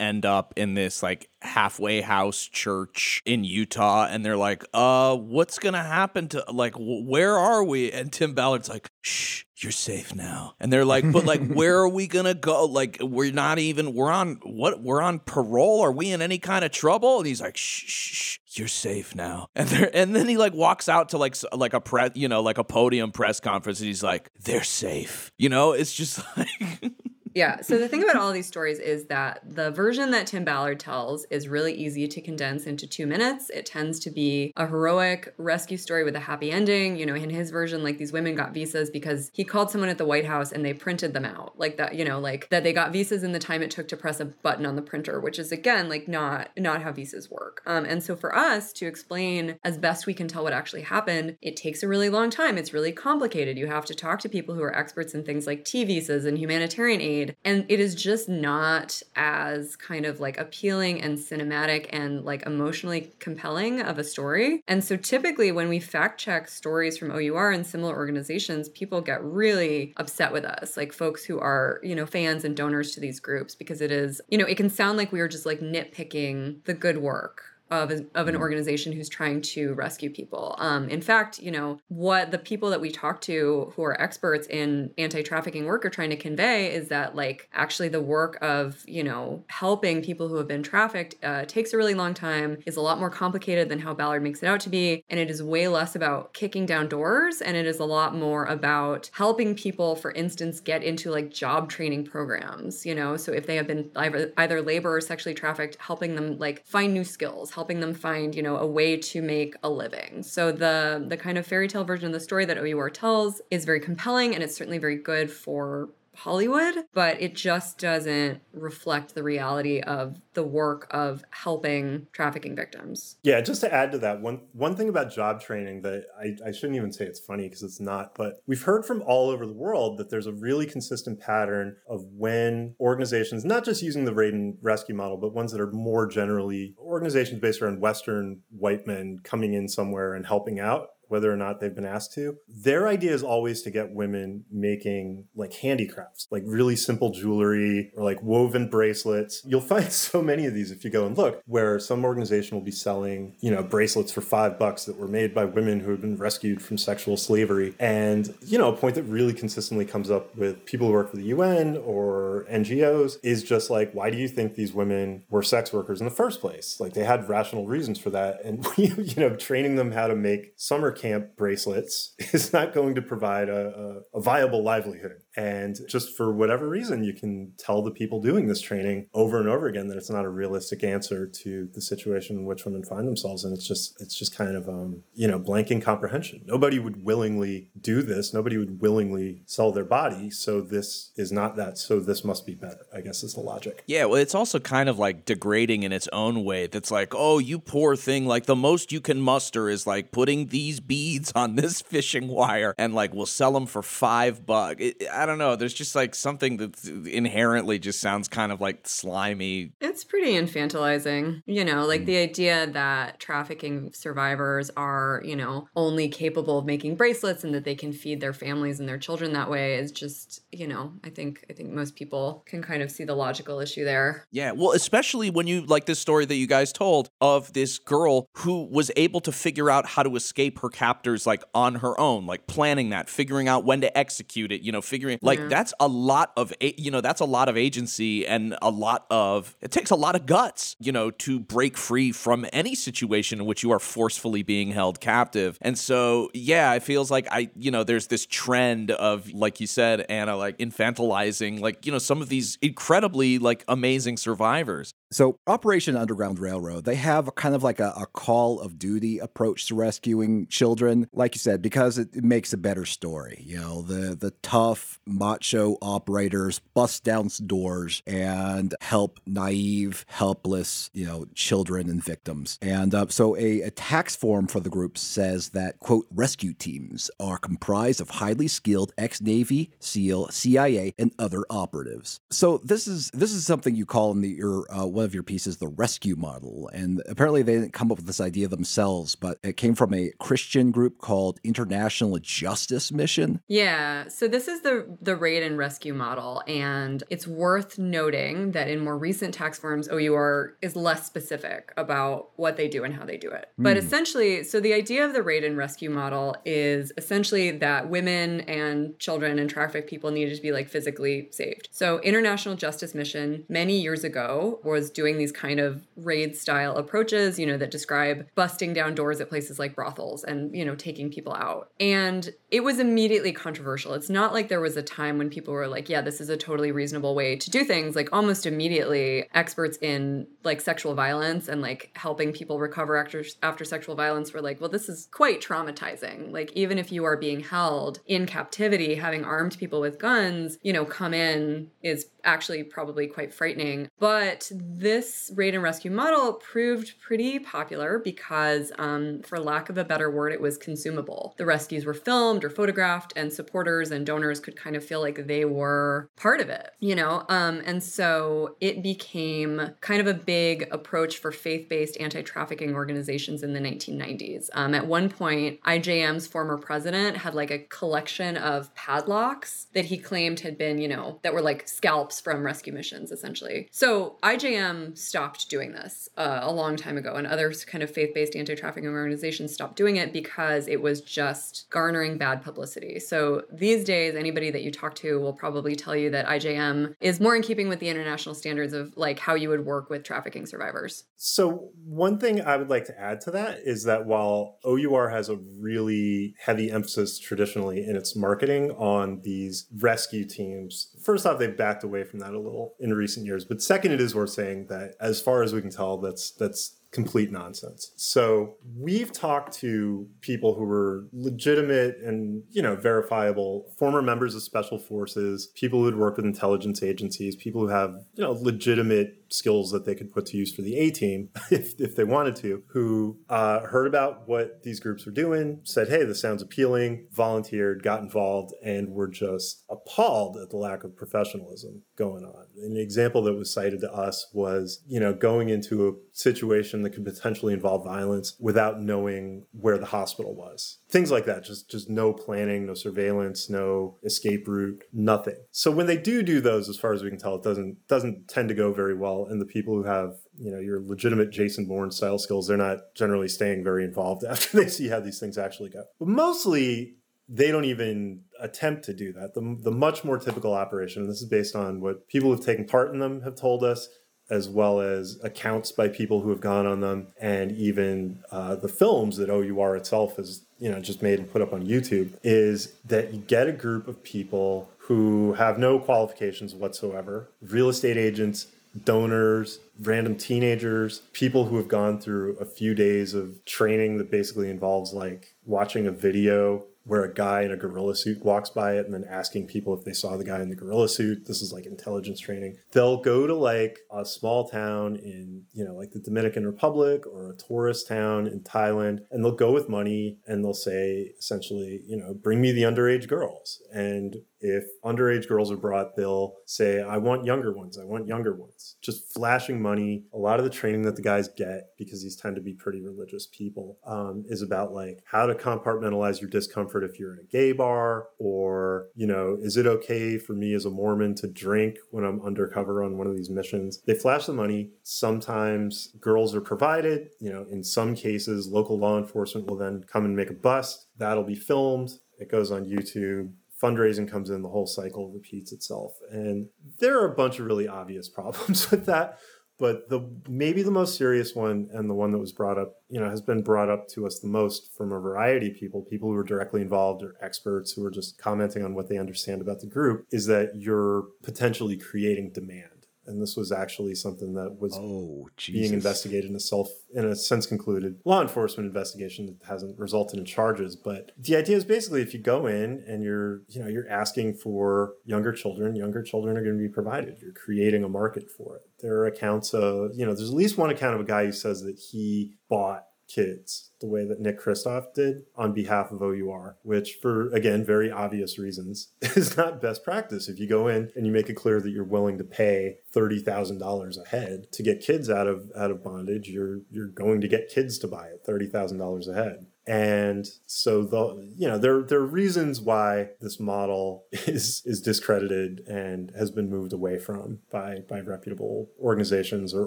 end up in this like halfway house church in Utah and they're like, uh, what's gonna happen to like wh- where are we? And Tim Ballard's like, shh, you're safe now. And they're like, but like where are we gonna go? Like we're not even we're on what we're on parole. Are we in any kind of trouble? And he's like, shh, shh, shh you're safe now. And there and then he like walks out to like like a press, you know, like a podium press conference and he's like, they're safe. You know, it's just like Yeah. So the thing about all these stories is that the version that Tim Ballard tells is really easy to condense into two minutes. It tends to be a heroic rescue story with a happy ending. You know, in his version, like these women got visas because he called someone at the White House and they printed them out. Like that, you know, like that they got visas in the time it took to press a button on the printer, which is again like not not how visas work. Um, and so for us to explain as best we can tell what actually happened, it takes a really long time. It's really complicated. You have to talk to people who are experts in things like T visas and humanitarian aid. And it is just not as kind of like appealing and cinematic and like emotionally compelling of a story. And so typically when we fact check stories from OUR and similar organizations, people get really upset with us, like folks who are, you know, fans and donors to these groups, because it is, you know, it can sound like we are just like nitpicking the good work of, a, of an organization who's trying to rescue people. Um, in fact, you know, what the people that we talk to who are experts in anti trafficking work are trying to convey is that, like, actually the work of, you know, helping people who have been trafficked uh, takes a really long time, is a lot more complicated than how Ballard makes it out to be. And it is way less about kicking down doors and it is a lot more about helping people, for instance, get into like job training programs, you know? So if they have been either, either labor or sexually trafficked, helping them like find new skills, helping them find, you know, a way to make a living. So the the kind of fairy tale version of the story that OUR tells is very compelling and it's certainly very good for Hollywood, but it just doesn't reflect the reality of the work of helping trafficking victims. Yeah, just to add to that, one one thing about job training that I, I shouldn't even say it's funny because it's not, but we've heard from all over the world that there's a really consistent pattern of when organizations, not just using the raid and rescue model, but ones that are more generally organizations based around Western white men coming in somewhere and helping out whether or not they've been asked to. Their idea is always to get women making like handicrafts, like really simple jewelry or like woven bracelets. You'll find so many of these if you go and look, where some organization will be selling, you know, bracelets for five bucks that were made by women who have been rescued from sexual slavery. And, you know, a point that really consistently comes up with people who work for the UN or NGOs is just like, why do you think these women were sex workers in the first place? Like they had rational reasons for that. And, you know, training them how to make summer camp bracelets is not going to provide a, a, a, viable livelihood. And just for whatever reason, you can tell the people doing this training over and over again that it's not a realistic answer to the situation in which women find themselves. And it's just it's just kind of um, you know blanking comprehension. Nobody would willingly do this. Nobody would willingly sell their body. So this is not that. So this must be better. I guess is the logic. Yeah, well, it's also kind of like degrading in its own way. That's like, oh, you poor thing. Like the most you can muster is like putting these beads on this fishing wire and like we'll sell them for five bucks. Don't know. There's just like something that inherently just sounds kind of like slimy. It's pretty infantilizing. You know, like mm. the idea that trafficking survivors are, you know, only capable of making bracelets and that they can feed their families and their children that way is just, you know, I think I think most people can kind of see the logical issue there. Yeah, well, especially when you like this story that you guys told of this girl who was able to figure out how to escape her captors like on her own, like planning that, figuring out when to execute it, you know, figuring like yeah. that's a lot of you know, that's a lot of agency and a lot of it takes a lot of guts, you know, to break free from any situation in which you are forcefully being held captive. And so, yeah, it feels like I, you know, there's this trend of like you said, Anna, like infantilizing like, you know, some of these incredibly like amazing survivors. So, Operation Underground Railroad, they have kind of like a, a call of duty approach to rescuing children like you said, because it, it makes a better story. You know, the the tough macho operators bust down doors and help naive, helpless, you know, children and victims. And uh, so a, a tax form for the group says that quote rescue teams are comprised of highly skilled ex-Navy, SEAL, CIA, and other operatives. So this is this is something you call in the your uh, one of your pieces the rescue model, and apparently they didn't come up with this idea themselves, but it came from a Christian group called International Justice Mission. Yeah, so this is the the raid and rescue model, and it's worth noting that in more recent tax forms, OUR is less specific about what they do and how they do it. But Hmm. essentially, so the idea of the raid and rescue model is essentially that women and children and trafficked people needed to be like physically saved. So International Justice Mission many years ago was doing these kind of raid style approaches, you know, that describe busting down doors at places like brothels and, you know, taking people out. And it was immediately controversial. It's not like there was a time when people were like, yeah, this is a totally reasonable way to do things. Like almost immediately, experts in like sexual violence and like helping people recover after after sexual violence were like, well, this is quite traumatizing. Like even if you are being held in captivity, having armed people with guns, you know, come in is actually probably quite frightening. But this raid and rescue model proved pretty popular because, um, for lack of a better word, it was consumable. The rescues were filmed or photographed, and supporters and donors could kind of feel like they were part of it, you know? Um, and so it became kind of a big approach for faith based anti trafficking organizations in the 1990s. Um, at one point, IJM's former president had like a collection of padlocks that he claimed had been, you know, that were like scalps from rescue missions, essentially. So IJM stopped doing this uh, a long time ago, and other kind of faith based anti trafficking organizations stopped doing it because it was just garnering bad publicity. So these days, anybody that you talk to will probably tell you that IJM is more in keeping with the international standards of like how you would work with trafficking survivors. So, one thing I would like to add to that is that while OUR has a really heavy emphasis traditionally in its marketing on these rescue teams, first off, they've backed away from that a little in recent years. But second, it is worth saying that as far as we can tell, that's that's complete nonsense. So we've talked to people who were legitimate and, you know, verifiable former members of special forces, people who'd worked with intelligence agencies, people who have, you know, legitimate skills that they could put to use for the A team if, if they wanted to, who uh, heard about what these groups were doing, said, hey, this sounds appealing, volunteered, got involved, and were just appalled at the lack of professionalism going on. An example that was cited to us was, you know, going into a situation that could potentially involve violence without knowing where the hospital was. Things like that, just just no planning, no surveillance, no escape route, nothing. So when they do do those, as far as we can tell, it doesn't doesn't tend to go very well. And the people who have you know your legitimate Jason Bourne style skills, they're not generally staying very involved after they see how these things actually go. But mostly they don't even attempt to do that. The, the much more typical operation, and this is based on what people who've taken part in them have told us, as well as accounts by people who have gone on them, and even uh, the films that OUR itself has you know just made and put up on YouTube, is that you get a group of people who have no qualifications whatsoever, real estate agents, donors, random teenagers, people who have gone through a few days of training that basically involves like watching a video where a guy in a gorilla suit walks by it and then asking people if they saw the guy in the gorilla suit. This is like intelligence training. They'll go to like a small town in, you know, like the Dominican Republic or a tourist town in Thailand, and they'll go with money and they'll say essentially, you know, bring me the underage girls. And if underage girls are brought, they'll say, I want younger ones. I want younger ones. Just flashing money. A lot of the training that the guys get, because these tend to be pretty religious people, um, is about like how to compartmentalize your discomfort if you're in a gay bar, or, you know, is it okay for me as a Mormon to drink when I'm undercover on one of these missions? They flash the money. Sometimes girls are provided. You know, in some cases, local law enforcement will then come and make a bust. That'll be filmed. It goes on YouTube fundraising comes in, the whole cycle repeats itself. And there are a bunch of really obvious problems with that. But the maybe the most serious one and the one that was brought up, you know, has been brought up to us the most from a variety of people, people who are directly involved or experts who are just commenting on what they understand about the group, is that you're potentially creating demand. And this was actually something that was oh, being investigated in a self in a sense concluded law enforcement investigation that hasn't resulted in charges. But the idea is basically if you go in and you're you know you're asking for younger children, younger children are going to be provided. You're creating a market for it. There are accounts of you know there's at least one account of a guy who says that he bought kids the way that Nick Kristof did on behalf of OUR, which for again very obvious reasons is not best practice. If you go in and you make it clear that you're willing to pay thirty thousand dollars a head to get kids out of out of bondage, you're you're going to get kids to buy it thirty thousand dollars a head. And so the you know there there are reasons why this model is is discredited and has been moved away from by by reputable organizations or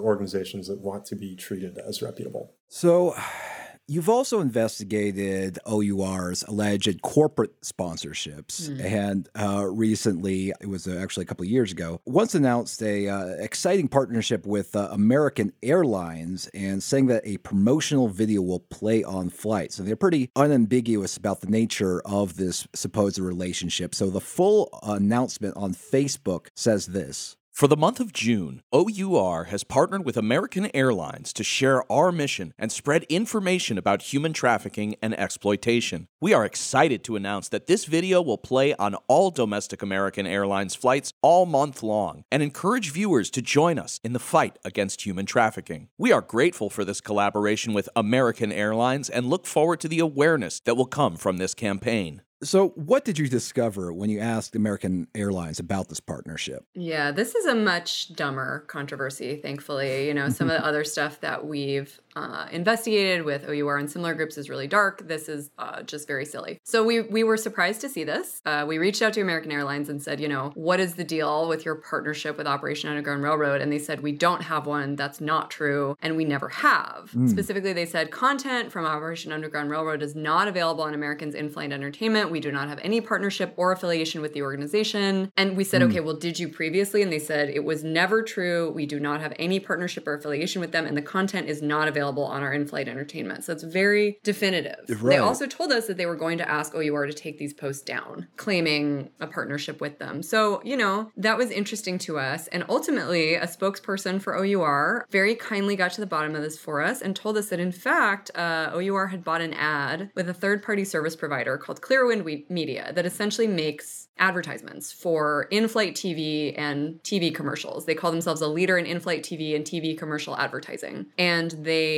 organizations that want to be treated as reputable. So You've also investigated OUR's alleged corporate sponsorships, mm. and uh, recently, it was uh, actually a couple of years ago, once announced a uh, exciting partnership with uh, American Airlines, and saying that a promotional video will play on flight. So they're pretty unambiguous about the nature of this supposed relationship. So the full announcement on Facebook says this. For the month of June, OUR has partnered with American Airlines to share our mission and spread information about human trafficking and exploitation. We are excited to announce that this video will play on all domestic American Airlines flights all month long and encourage viewers to join us in the fight against human trafficking. We are grateful for this collaboration with American Airlines and look forward to the awareness that will come from this campaign. So, what did you discover when you asked American Airlines about this partnership? Yeah, this is a much dumber controversy, thankfully. You know, some of the other stuff that we've uh, investigated with OUR and similar groups is really dark. This is uh, just very silly. So we we were surprised to see this. Uh, we reached out to American Airlines and said, you know, what is the deal with your partnership with Operation Underground Railroad? And they said we don't have one. That's not true, and we never have. Mm. Specifically, they said content from Operation Underground Railroad is not available on Americans in-flight entertainment. We do not have any partnership or affiliation with the organization. And we said, Mm. okay, well, did you previously? And they said it was never true. We do not have any partnership or affiliation with them, and the content is not available on our in-flight entertainment. So it's very definitive. They also told us that they were going to ask OUR to take these posts down, claiming a partnership with them. So, you know, that was interesting to us. And ultimately, a spokesperson for OUR very kindly got to the bottom of this for us and told us that, in fact, uh, OUR had bought an ad with a third party service provider called Clearwind Media that essentially makes advertisements for in flight TV and TV commercials. They call themselves a leader in in flight TV and TV commercial advertising. And they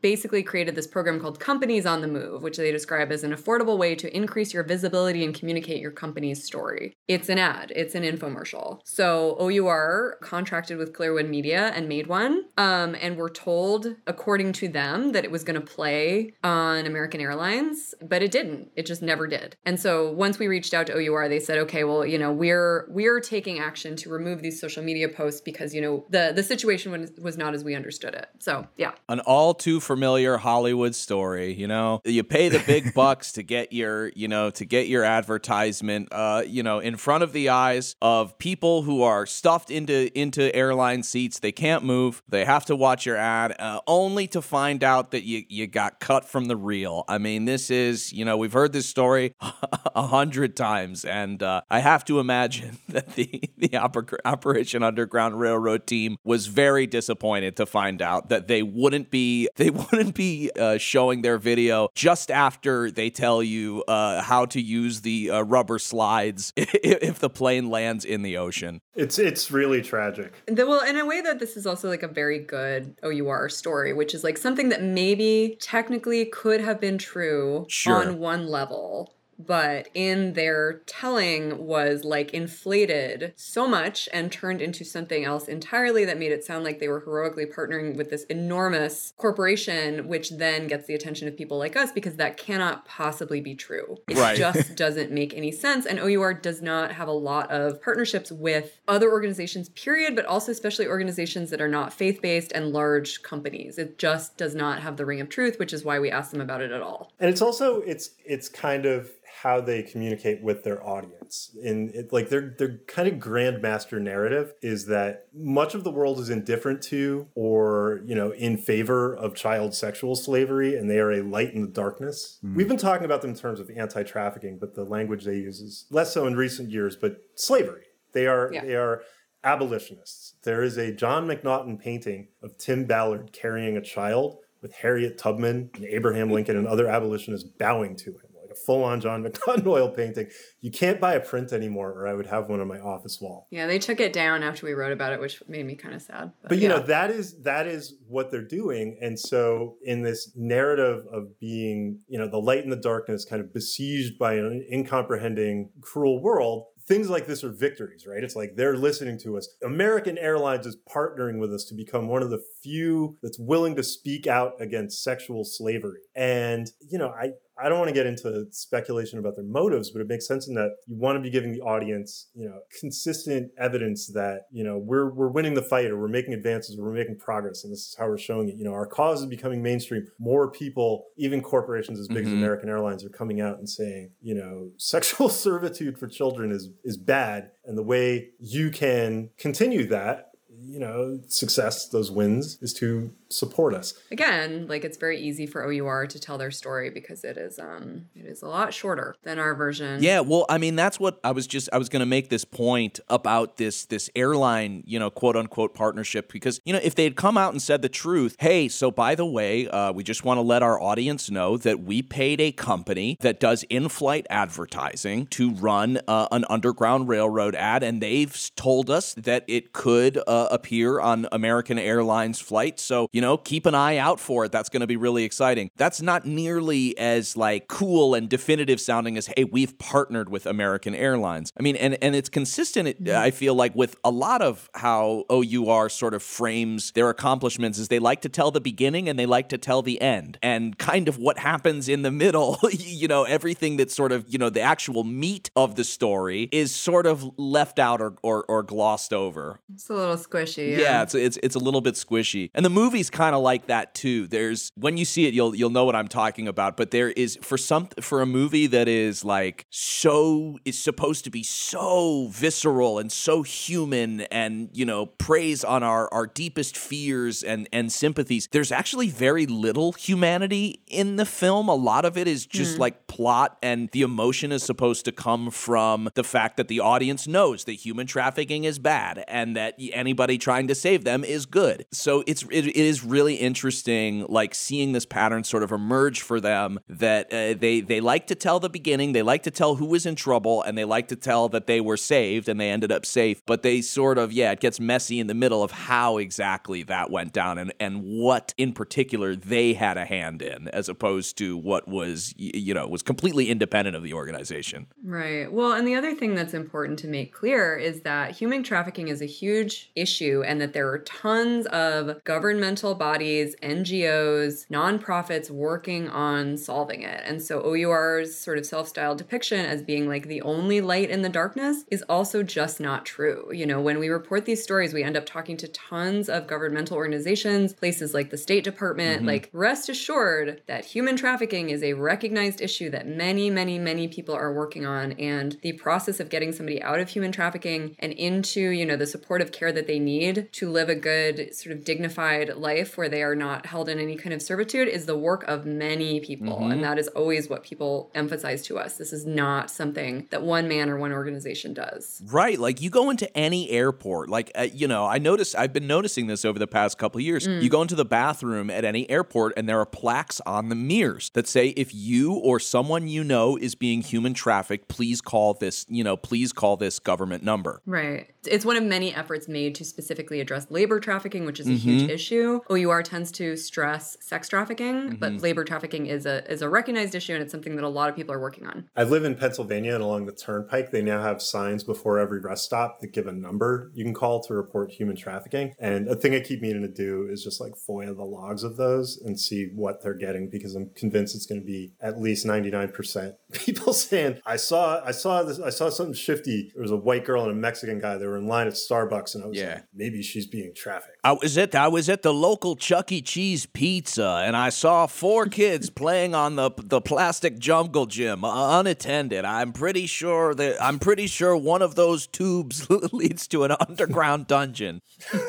basically created this program called Companies on the Move, which they describe as an affordable way to increase your visibility and communicate your company's story. It's an ad, it's an infomercial. So OUR contracted with Clearwind Media and made one. Um, and we're told, according to them, that it was going to play on American Airlines, but it didn't. It just never did. And so once we reached out to OUR, they said, okay, well, you know, we're we're taking action to remove these social media posts because you know the the situation was, was not as we understood it. So yeah. An all too familiar Hollywood story, you know. You pay the big bucks to get your, you know, to get your advertisement uh, you know, in front of the eyes of people who are stuffed into into airline seats. They can't move. They have to watch your ad uh, only to find out that you you got cut from the reel. I mean, this is, you know, we've heard this story a hundred times and uh, I have to imagine that the the Oper- Operation Underground Railroad team was very disappointed to find out that they wouldn't be they wouldn't be uh, showing their video just after they tell you uh, how to use the uh, rubber slides if the plane lands in the ocean. It's it's really tragic. The, well, in a way that this is also like a very good OUR story, which is like something that maybe technically could have been true Sure. on one level. But in their telling was like inflated so much and turned into something else entirely that made it sound like they were heroically partnering with this enormous corporation, which then gets the attention of people like us because that cannot possibly be true. It Right. just doesn't make any sense. And OUR does not have a lot of partnerships with other organizations, period, but also especially organizations that are not faith based and large companies. It just does not have the ring of truth, which is why we asked them about it at all. And it's also it's it's kind of how they communicate with their audience. And it, like their their kind of grandmaster narrative is that much of the world is indifferent to or you know in favor of child sexual slavery, and they are a light in the darkness. Mm. We've been talking about them in terms of anti-trafficking, but the language they use is less so in recent years. But slavery, they are Yeah. they are abolitionists. There is a Jon McNaughton painting of Tim Ballard carrying a child with Harriet Tubman and Abraham Lincoln and other abolitionists bowing to him, like a full on Jon McNaughton oil painting. You can't buy a print anymore, or I would have one on my office wall. Yeah, they took it down after we wrote about it, which made me kind of sad. But you yeah. know that is that is what they're doing, and so in this narrative of being, you know, the light and the darkness, kind of besieged by an incomprehending, cruel world, things like this are victories, right? It's like they're listening to us. American Airlines is partnering with us to become one of the few that's willing to speak out against sexual slavery. And, you know, I, I don't want to get into speculation about their motives, but it makes sense in that you want to be giving the audience, you know, consistent evidence that, you know, we're we're winning the fight or we're making advances or we're making progress. And this is how we're showing it. You know, our cause is becoming mainstream. More people, even corporations as big as Mhm. American Airlines, are coming out and saying, you know, sexual servitude for children is is bad. And the way you can continue that, you know, success, those wins, is to support us. Again, like it's very easy for OUR to tell their story because it is um it is a lot shorter than our version. Yeah, well, I mean, that's what I was just I was going to make this point about this this airline, you know, quote unquote partnership because you know if they had come out and said the truth, hey, so by the way, uh, we just want to let our audience know that we paid a company that does in-flight advertising to run uh, an underground railroad ad, and they've told us that it could uh, appear on American Airlines flights. So you know, keep an eye out for it. That's going to be really exciting. That's not nearly as like cool and definitive sounding as hey, we've partnered with American Airlines. I mean, and and it's consistent. Mm-hmm. I feel like with a lot of how OUR sort of frames their accomplishments is they like to tell the beginning and they like to tell the end, and kind of what happens in the middle. you know, everything that's sort of you know the actual meat of the story is sort of left out or or, or glossed over. It's a little squishy. Yeah, Yeah. it's it's it's a little bit squishy, and the movie's kind of like that too. There's when you see it, you'll you'll know what I'm talking about. But there is for some for a movie that is like so is supposed to be so visceral and so human, and you know preys on our our deepest fears and and sympathies. There's actually very little humanity in the film. A lot of it is just Mm. like plot, and the emotion is supposed to come from the fact that the audience knows that human trafficking is bad and that anybody trying to save them is good. So it's it, it is really interesting, like seeing this pattern sort of emerge for them. That uh, they they like to tell the beginning, they like to tell who was in trouble, and they like to tell that they were saved and they ended up safe. But they sort of yeah, it gets messy in the middle of how exactly that went down and and what in particular they had a hand in, as opposed to what was you know was completely independent of the organization. Right. Well, and the other thing that's important to make clear is that human trafficking is a huge issue and that there are tons of governmental bodies, NGOs, nonprofits working on solving it. And so OUR's sort of self styled depiction as being like the only light in the darkness is also just not true. You know, when we report these stories, we end up talking to tons of governmental organizations, places like the State Department. Mhm. Like, rest assured that human trafficking is a recognized issue that many, many, many people are working on. And the process of getting somebody out of human trafficking and into, you know, the supportive care that they need to live a good, sort of dignified life where they are not held in any kind of servitude is the work of many people. Mhm. And that is always what people emphasize to us. This is not something that one man or one organization does. Right, like you go into any airport, like uh, you know, I noticed I've been noticing this over the past couple of years. Mm. You go into the bathroom at any airport and there are plaques on the mirrors that say if you or someone you know is being human trafficked, please call this, you know, please call this government number. Right. It's one of many efforts made to specifically address labor trafficking, which is a Mhm. huge issue. OUR tends to stress sex trafficking, but Mhm. labor trafficking is a is a recognized issue and it's something that a lot of people are working on. I live in Pennsylvania, and along the turnpike, they now have signs before every rest stop that give a number you can call to report human trafficking. And a thing I keep meaning to do is just like FOIA the logs of those and see what they're getting because I'm convinced it's going to be at least 99% people saying, I saw, I saw this, I saw something shifty. There was a white girl and a Mexican guy. They were in line at Starbucks, and I was Yeah. like, maybe she's being trafficked. I was at I was at the local Chuck E. Cheese pizza and I saw four kids playing on the the plastic jungle gym uh, unattended. I'm pretty sure that I'm pretty sure one of those tubes leads to an underground dungeon.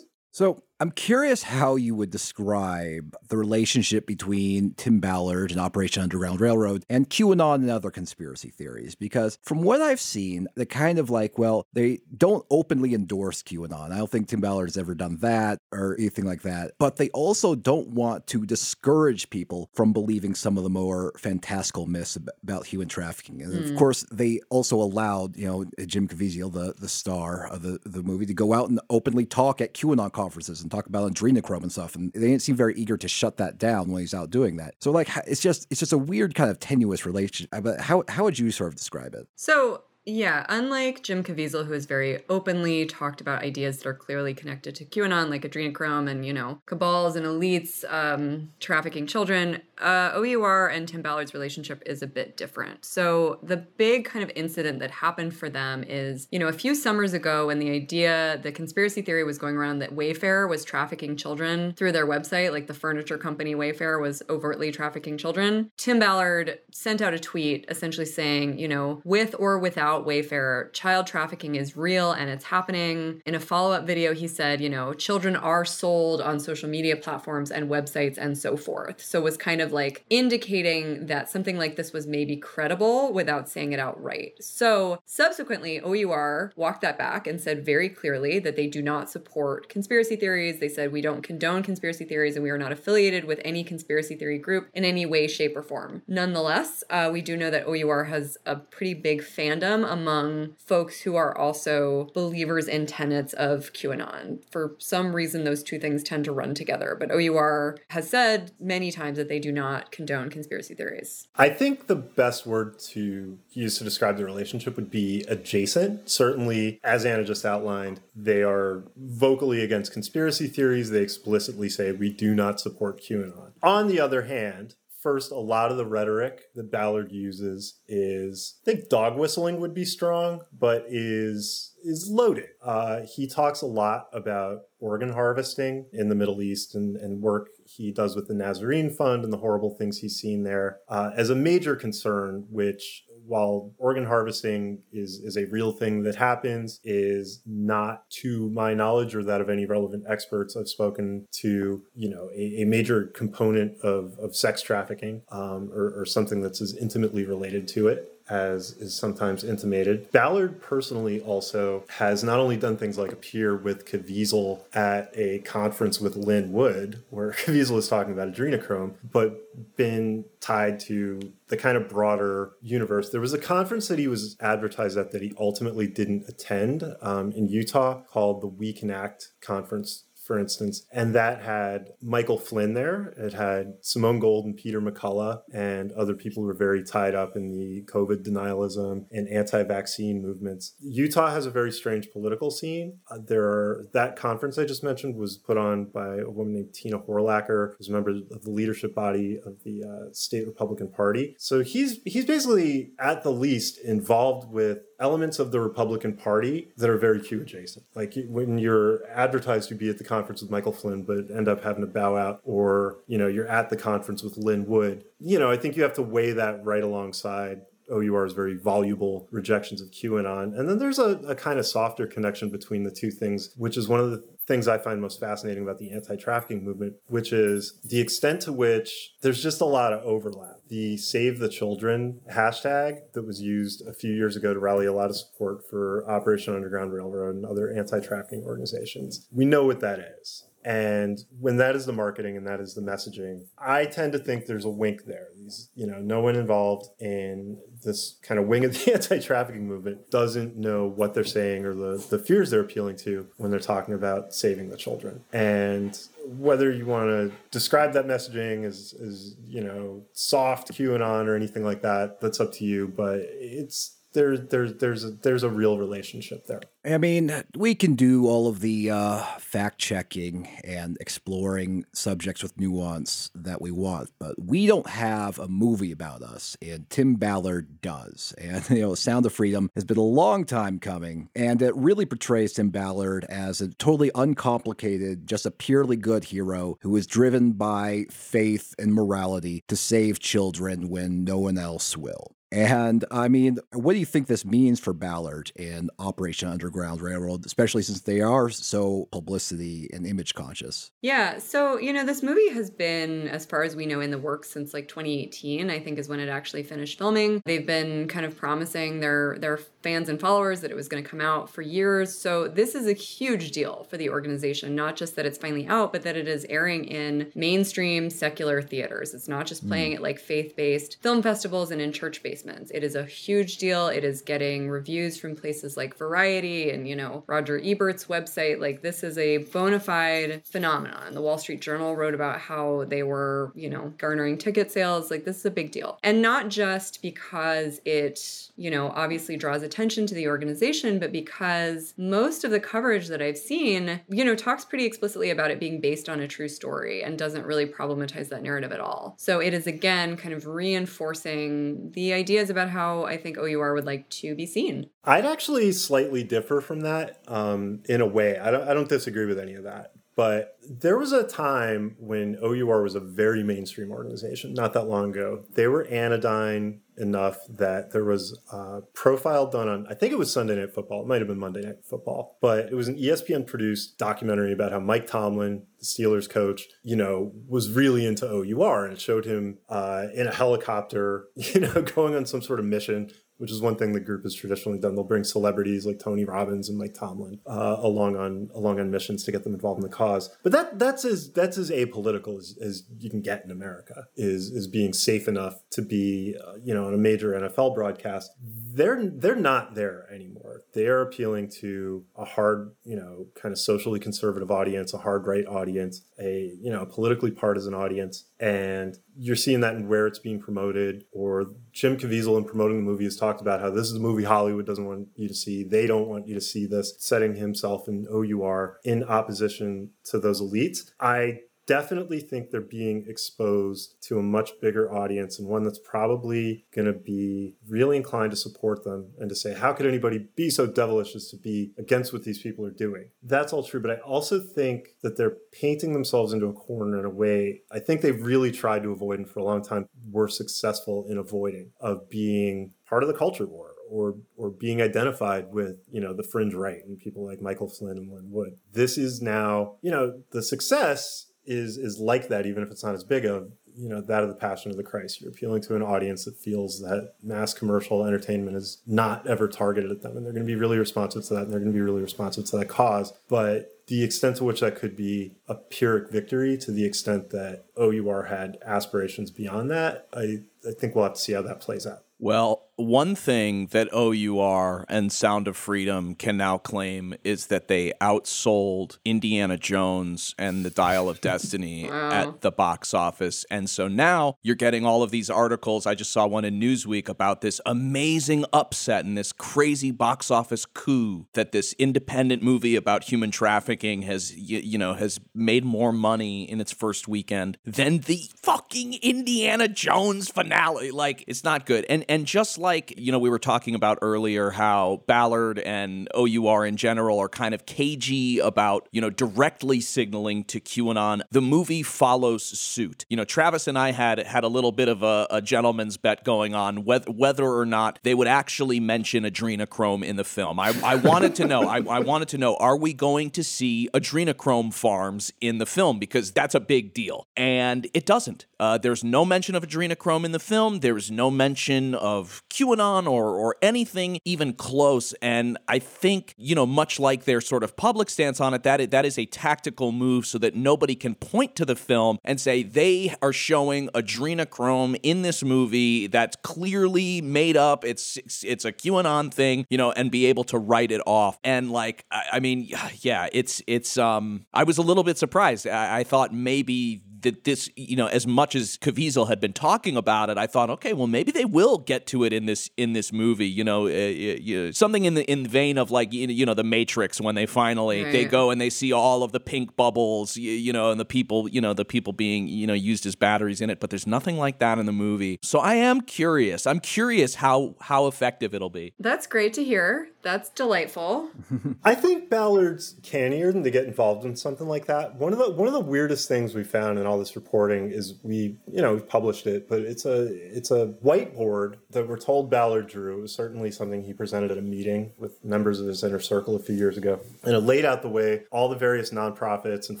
So, I'm curious how you would describe the relationship between Tim Ballard and Operation Underground Railroad and QAnon and other conspiracy theories. Because from what I've seen, they kind of like, well, they don't openly endorse QAnon. I don't think Tim Ballard has ever done that or anything like that. But they also don't want to discourage people from believing some of the more fantastical myths about human trafficking. And Mm. of course, they also allowed, you know, Jim Caviezel, the, the star of the, the movie, to go out and openly talk at QAnon conferences and talk about adrenochrome and stuff. And they didn't seem very eager to shut that down when he's out doing that. So like, it's just it's just a weird kind of tenuous relationship. But how how would you sort of describe it? So, yeah, unlike Jim Caviezel, who has very openly talked about ideas that are clearly connected to QAnon, like adrenochrome and, you know, cabals and elites um, trafficking children, uh, OUR and Tim Ballard's relationship is a bit different. So, the big kind of incident that happened for them is, you know, a few summers ago when the idea, the conspiracy theory was going around that Wayfair was trafficking children through their website, like the furniture company Wayfair was overtly trafficking children. Tim Ballard sent out a tweet essentially saying, you know, with or without Wayfair, child trafficking is real and it's happening. In a follow up video, he said, you know, children are sold on social media platforms and websites and so forth. So was kind of like indicating that something like this was maybe credible without saying it outright. So subsequently, OUR walked that back and said very clearly that they do not support conspiracy theories. They said we don't condone conspiracy theories and we are not affiliated with any conspiracy theory group in any way, shape, or form. Nonetheless, uh, we do know that OUR has a pretty big fandom among folks who are also believers in tenets of QAnon. For some reason, those two things tend to run together. But OUR has said many times that they do not condone conspiracy theories. I think the best word to use to describe the relationship would be adjacent. Certainly, as Anna just outlined, they are vocally against conspiracy theories. They explicitly say we do not support QAnon. On the other hand, First, a lot of the rhetoric that Ballard uses is, I think dog whistling would be strong, but is is loaded. Uh, he talks a lot about organ harvesting in the Middle East and, and work he does with the Nazarene Fund and the horrible things he's seen there uh, as a major concern, which while organ harvesting is, is a real thing that happens, is not to my knowledge or that of any relevant experts I've spoken to, you know, a, a major component of, of sex trafficking um, or, or something that's as intimately related to it as is sometimes intimated. Ballard personally also has not only done things like appear with Caviezel at a conference with Lin Wood, where Caviezel is talking about adrenochrome, but been tied to the kind of broader universe. There was a conference that he was advertised at that he ultimately didn't attend um, in Utah called the We Can Act Conference for instance, and that had Michael Flynn there. It had Simone Gold and Peter McCullough and other people who were very tied up in the COVID denialism and anti-vaccine movements. Utah has a very strange political scene. Uh, there are that conference I just mentioned was put on by a woman named Tina Horlacher, who's a member of the leadership body of the uh, state Republican Party. So he's he's basically at the least involved with elements of the Republican Party that are very Q adjacent. Like when you're advertised to be at the conference with Michael Flynn, but end up having to bow out, or you know you're at the conference with Lin Wood. You know, I think you have to weigh that right alongside OUR's very voluble rejections of QAnon. And then there's a, a kind of softer connection between the two things, which is one of the things I find most fascinating about the anti trafficking movement, which is the extent to which there's just a lot of overlap. The Save the Children hashtag that was used a few years ago to rally a lot of support for Operation Underground Railroad and other anti trafficking organizations. We know what that is. And when that is the marketing and that is the messaging, I tend to think there's a wink there. These, you know, no one involved in this kind of wing of the anti-trafficking movement doesn't know what they're saying or the, the fears they're appealing to when they're talking about saving the children. And whether you want to describe that messaging as, as you know, soft QAnon or anything like that, that's up to you. But it's there, there, there's a, there's a real relationship there. I mean, we can do all of the uh, fact checking and exploring subjects with nuance that we want, but we don't have a movie about us, and Tim Ballard does. And, you know, Sound of Freedom has been a long time coming, and it really portrays Tim Ballard as a totally uncomplicated, just a purely good hero who is driven by faith and morality to save children when no one else will. And I mean, what do you think this means for Ballard and Operation Underground Railroad, especially since they are so publicity and image conscious? Yeah, so you know, this movie has been, as far as we know, in the works since like 2018. I think is when it actually finished filming. They've been kind of promising their their fans and followers that it was going to come out for years. So this is a huge deal for the organization. Not just that it's finally out, but that it is airing in mainstream secular theaters. It's not just hmm. playing at like faith-based film festivals and in church basements. It is a huge deal. It is getting reviews from places like Variety and you know Roger Ebert's website. Like this is a bona fide phenomenon. The Wall Street Journal wrote about how they were you know garnering ticket sales. Like this is a big deal, and not just because it you know obviously draws attention to the organization, but because most of the coverage that I've seen you know talks pretty explicitly about it being based on a true story and doesn't really problematize that narrative at all. So it is again kind of reinforcing the ideas about how I think OUR would like to be seen. I'd actually slightly differ from that um, in a way. I don't, I don't disagree with any of that. But there was a time when OUR was a very mainstream organization, not that long ago. They were anodyne enough that there was a profile done on, I think it was Sunday Night Football. It might have been Monday Night Football, but it was an ESPN produced documentary about how Mike Tomlin, the Steelers coach, you know, was really into OUR and it showed him uh, in a helicopter, you know, going on some sort of mission which is one thing the group has traditionally done. They'll bring celebrities like Tony Robbins and Mike Tomlin uh, along on along on missions to get them involved in the cause. But that that's as that's as apolitical as, as you can get in America. Is is being safe enough to be uh, you know on a major NFL broadcast. They're they're not there anymore. They are appealing to a hard you know kind of socially conservative audience, a hard right audience, a you know a politically partisan audience, and you're seeing that in where it's being promoted or Jim Caviezel in promoting the movie has talked about how this is a movie Hollywood doesn't want you to see. They don't want you to see this, setting himself in OUR in opposition to those elites. I definitely think they're being exposed to a much bigger audience and one that's probably going to be really inclined to support them and to say, how could anybody be so devilish as to be against what these people are doing? That's all true. But I also think that they're painting themselves into a corner in a way I think they've really tried to avoid and for a long time were successful in avoiding of being part of the culture war or or being identified with you know the fringe right and people like Michael Flynn and Lin Wood. This is now you know the success is is like that, even if it's not as big of you know that of the Passion of the Christ. You're appealing to an audience that feels that mass commercial entertainment is not ever targeted at them, and they're going to be really responsive to that, and they're going to be really responsive to that cause. But the extent to which that could be a Pyrrhic victory, to the extent that OUR had aspirations beyond that, I I think we'll have to see how that plays out. Well, one thing that OUR and Sound of Freedom can now claim is that they outsold Indiana Jones and the Dial of Destiny Wow. at the box office. And so now you're getting all of these articles. I just saw one in Newsweek about this amazing upset and this crazy box office coup that this independent movie about human trafficking has, y- you know, has made more money in its first weekend than the fucking Indiana Jones finale. Like, it's not good. And and just like, you know, we were talking about earlier how Ballard and OUR in general are kind of cagey about, you know, directly signaling to QAnon, the movie follows suit. You know, Travis and I had had a little bit of a, a gentleman's bet going on whether whether or not they would actually mention adrenochrome in the film. I, I wanted to know, I, I wanted to know, are we going to see adrenochrome farms in the film? Because that's a big deal. And it doesn't. Uh, there's no mention of adrenochrome in the film. There's no mention of QAnon or or anything even close. And I think you know, much like their sort of public stance on it, that that is a tactical move so that nobody can point to the film and say they are showing adrenochrome in this movie that's clearly made up. It's it's, it's a QAnon thing, you know, and be able to write it off. And like, I, I mean, yeah, it's it's. Um, I was a little bit surprised. I, I thought maybe that this, you know, as much as Caviezel had been talking about it, I thought, okay, well, maybe they will get to it in this in this movie. You know, uh, uh, something in the in the vein of like you know, the Matrix when they finally they go and they see all of the pink bubbles, you, you know, and the people, you know, the people being you know used as batteries in it. But there's nothing like that in the movie. So I am curious. I'm curious how how effective it'll be. That's great to hear That's delightful. I think Ballard's cannier than to get involved in something like that. One of the one of the weirdest things we found in all this reporting is we, you know, we've published it, but it's a it's a whiteboard that we're told Ballard drew. It was certainly something he presented at a meeting with members of his inner circle a few years ago. And it laid out the way all the various nonprofits and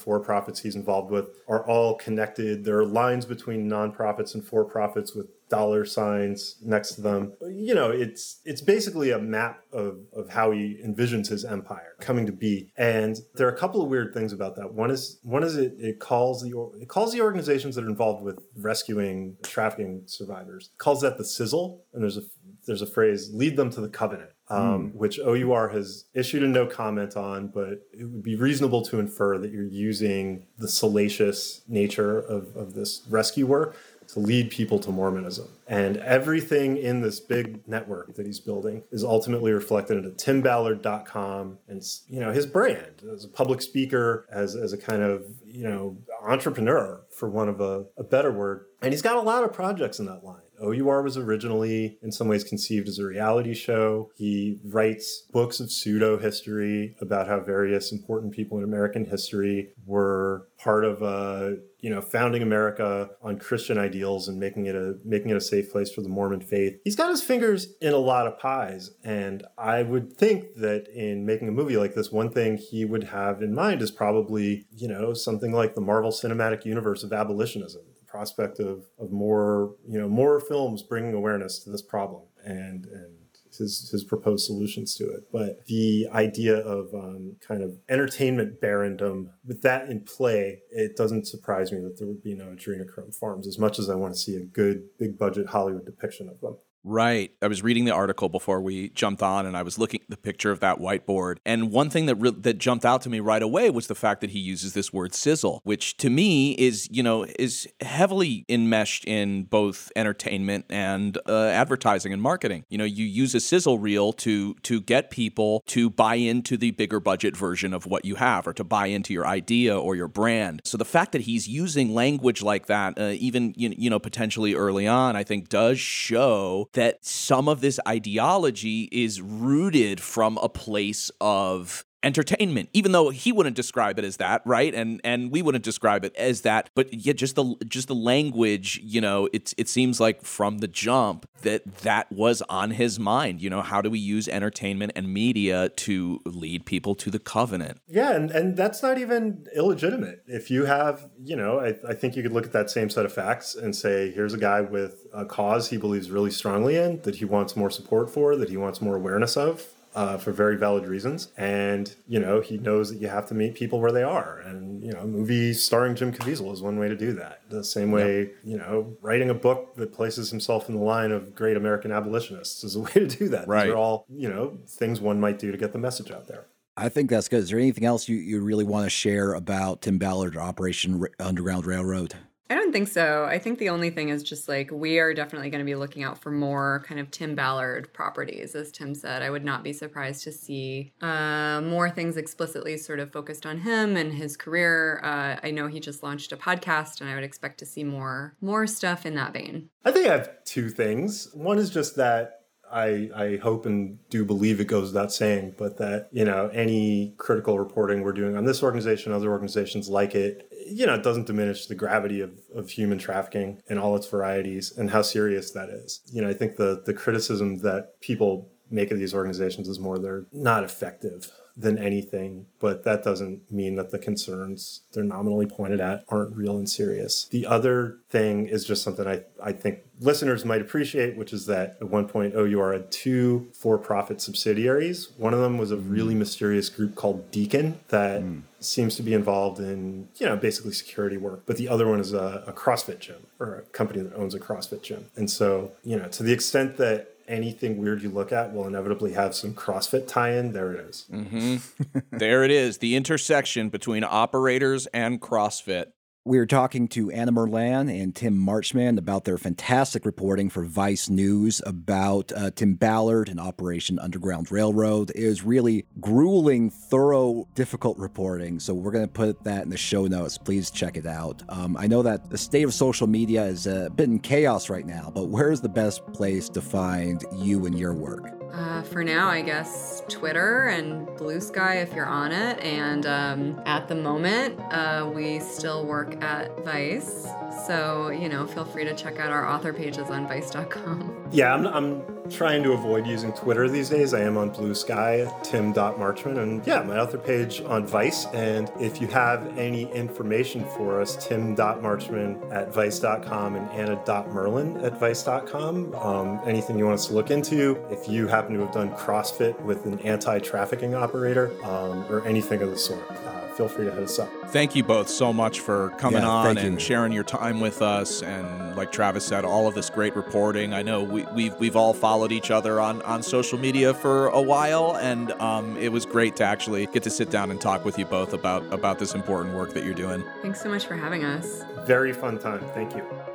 for-profits he's involved with are all connected. There are lines between nonprofits and for-profits with dollar signs next to them. You know, it's it's basically a map of, of how he envisions his empire coming to be. And there are a couple of weird things about that. One is one is it, it calls the it calls the organizations that are involved with rescuing trafficking survivors. Calls that the sizzle. And there's a there's a phrase, lead them to the covenant. Um, which OUR has issued a no comment on, but it would be reasonable to infer that you're using the salacious nature of, of this rescue work to lead people to Mormonism. And everything in this big network that he's building is ultimately reflected into timballard.com and you know his brand as a public speaker, as, as a kind of you know entrepreneur for one of a, a better word. And he's got a lot of projects in that line. OUR was originally, in some ways, conceived as a reality show. He writes books of pseudo history about how various important people in American history were part of a, you know, founding America on Christian ideals and making it a making it a safe place for the Mormon faith. He's got his fingers in a lot of pies, and I would think that in making a movie like this, one thing he would have in mind is probably, you know, something like the Marvel Cinematic Universe of abolitionism prospect of of more you know more films bringing awareness to this problem and and his his proposed solutions to it. But the idea of um, kind of entertainment barondom with that in play, it doesn't surprise me that there would be no adrenochrome farms as much as I want to see a good big budget Hollywood depiction of them. Right. I was reading the article before we jumped on, and I was looking at the picture of that whiteboard. And one thing that re- that jumped out to me right away was the fact that he uses this word "sizzle," which to me is, you know, is heavily enmeshed in both entertainment and uh, advertising and marketing. You know, you use a sizzle reel to to get people to buy into the bigger budget version of what you have, or to buy into your idea or your brand. So the fact that he's using language like that, uh, even you know potentially early on, I think does show that some of this ideology is rooted from a place of entertainment even though he wouldn't describe it as that right and and we wouldn't describe it as that but yeah just the just the language you know it's it seems like from the jump that that was on his mind you know how do we use entertainment and media to lead people to the covenant Yeah, and, and that's not even illegitimate. If you have, you know, I, I think you could look at that same set of facts and say, here's a guy with a cause he believes really strongly in, that he wants more support for, that he wants more awareness of. Uh, for very valid reasons, and you know he knows that you have to meet people where they are, and you know, a movie starring Jim Caviezel is one way to do that. The same way, you know, writing a book that places himself in the line of great American abolitionists is a way to do that. Right. These are all you know things one might do to get the message out there. I think that's good. Is there anything else you, you really want to share about Tim Ballard or Operation Ra- Underground Railroad? I don't think so. I think the only thing is just like we are definitely going to be looking out for more kind of Tim Ballard properties, as Tim said. I would not be surprised to see uh, more things explicitly sort of focused on him and his career. Uh, I know he just launched a podcast, and I would expect to see more more stuff in that vein. I think I have two things. One is just that I I hope and do believe it goes without saying, but that you know any critical reporting we're doing on this organization, other organizations like it, you know, it doesn't diminish the gravity of, of human trafficking and all its varieties and how serious that is. You know, I think the the criticism that people make of these organizations is more they're not effective than anything, but that doesn't mean that the concerns they're nominally pointed at aren't real and serious. The other thing is just something I, I think listeners might appreciate, which is that at one point oh, OUR had two for profit subsidiaries. One of them was a really mm. mysterious group called Deacon that mm. seems to be involved in, you know, basically security work. But the other one is a, a CrossFit gym or a company that owns a CrossFit gym. And so, you know, to the extent that anything weird you look at will inevitably have some CrossFit tie-in. There it is. hmm there it is the intersection between operators and CrossFit We were talking to Anna Merlan and Tim Marchman about their fantastic reporting for Vice News about uh, Tim Ballard and Operation Underground Railroad. It was really grueling, thorough, difficult reporting. So we're going to put that in the show notes. Please check it out. Um, I know that the state of social media is a bit in chaos right now, but where's the best place to find you and your work? Uh, for now, I guess Twitter and Blue Sky if you're on it. And um, at the moment, uh, we still work at Vice. So, you know, feel free to check out our author pages on vice.com. Yeah, I'm, I'm trying to avoid using Twitter these days. I am on Blue Sky, tim.marchman, and yeah, my author page on Vice. And if you have any information for us, tim.marchman at vice.com and anna.merlan at vice.com. Um, anything you want us to look into, if you happen to have done CrossFit with an anti trafficking operator um, or anything of the sort. Uh, feel free to hit us up. Thank you both so much for coming Yeah, on and you. sharing your time with us. And like Travis said, all of this great reporting. I know we, we've we've all followed each other on, on social media for a while, and um, it was great to actually get to sit down and talk with you both about about this important work that you're doing. Thanks so much for having us. Very fun time. Thank you.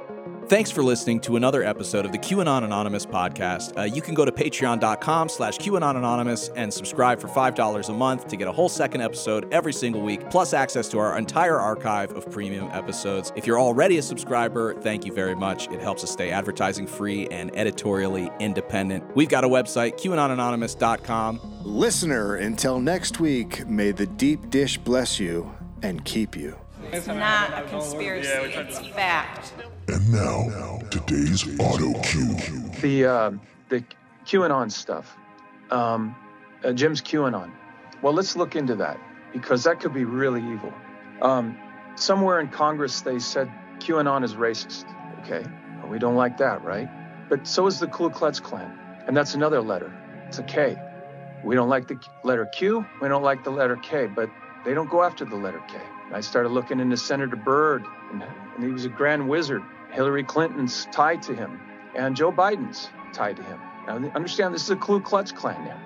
Thanks for listening to another episode of the QAnon Anonymous podcast. Uh, you can go to patreon.com slash QAnon Anonymous and subscribe for $5 a month to get a whole second episode every single week, plus access to our entire archive of premium episodes. If you're already a subscriber, thank you very much. It helps us stay advertising free and editorially independent. We've got a website, QAnonanonymous.com. Listener, until next week, may the deep dish bless you and keep you. It's not a conspiracy, it's fact. And now, today's auto cue. The uh, the QAnon stuff. Um, uh, Jim's QAnon. Well, let's look into that because that could be really evil. Um, somewhere in Congress, they said QAnon is racist. Okay, well, we don't like that, right? But so is the Ku Klux Klan, and that's another letter. It's a K. We don't like the letter Q. We don't like the letter K, but they don't go after the letter K. I started looking into Senator Byrd, and, and he was a grand wizard. Hillary Clinton's tied to him, and Joe Biden's tied to him. Now, understand this is a Ku Klux Klan now.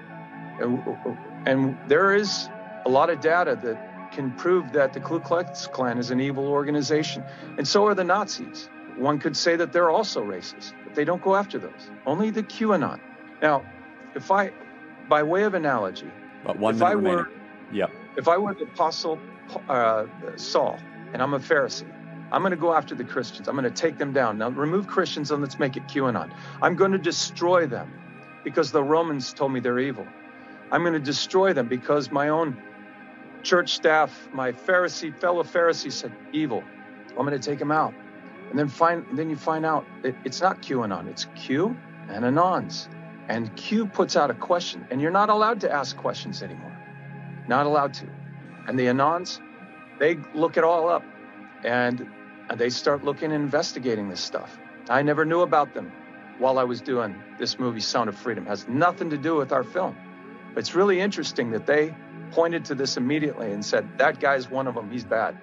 And, and there is a lot of data that can prove that the Ku Klux Klan is an evil organization, and so are the Nazis. One could say that they're also racist, but they don't go after those. Only the QAnon. Now, if I, by way of analogy, About one if I were. Yep. if I were the apostle uh, Saul and I'm a Pharisee, I'm going to go after the Christians. I'm going to take them down. Now, remove Christians and let's make it QAnon. I'm going to destroy them because the Romans told me they're evil. I'm going to destroy them because my own church staff, my Pharisee fellow Pharisees said evil. I'm going to take them out. And then find then you find out it, it's not QAnon, it's Q and Anons. And Q puts out a question, and you're not allowed to ask questions anymore. Not allowed to. And the Anons, they look it all up and they start looking and investigating this stuff. I never knew about them while I was doing this movie, Sound of Freedom. It has nothing to do with our film. But it's really interesting that they pointed to this immediately and said, that guy's one of them. He's bad.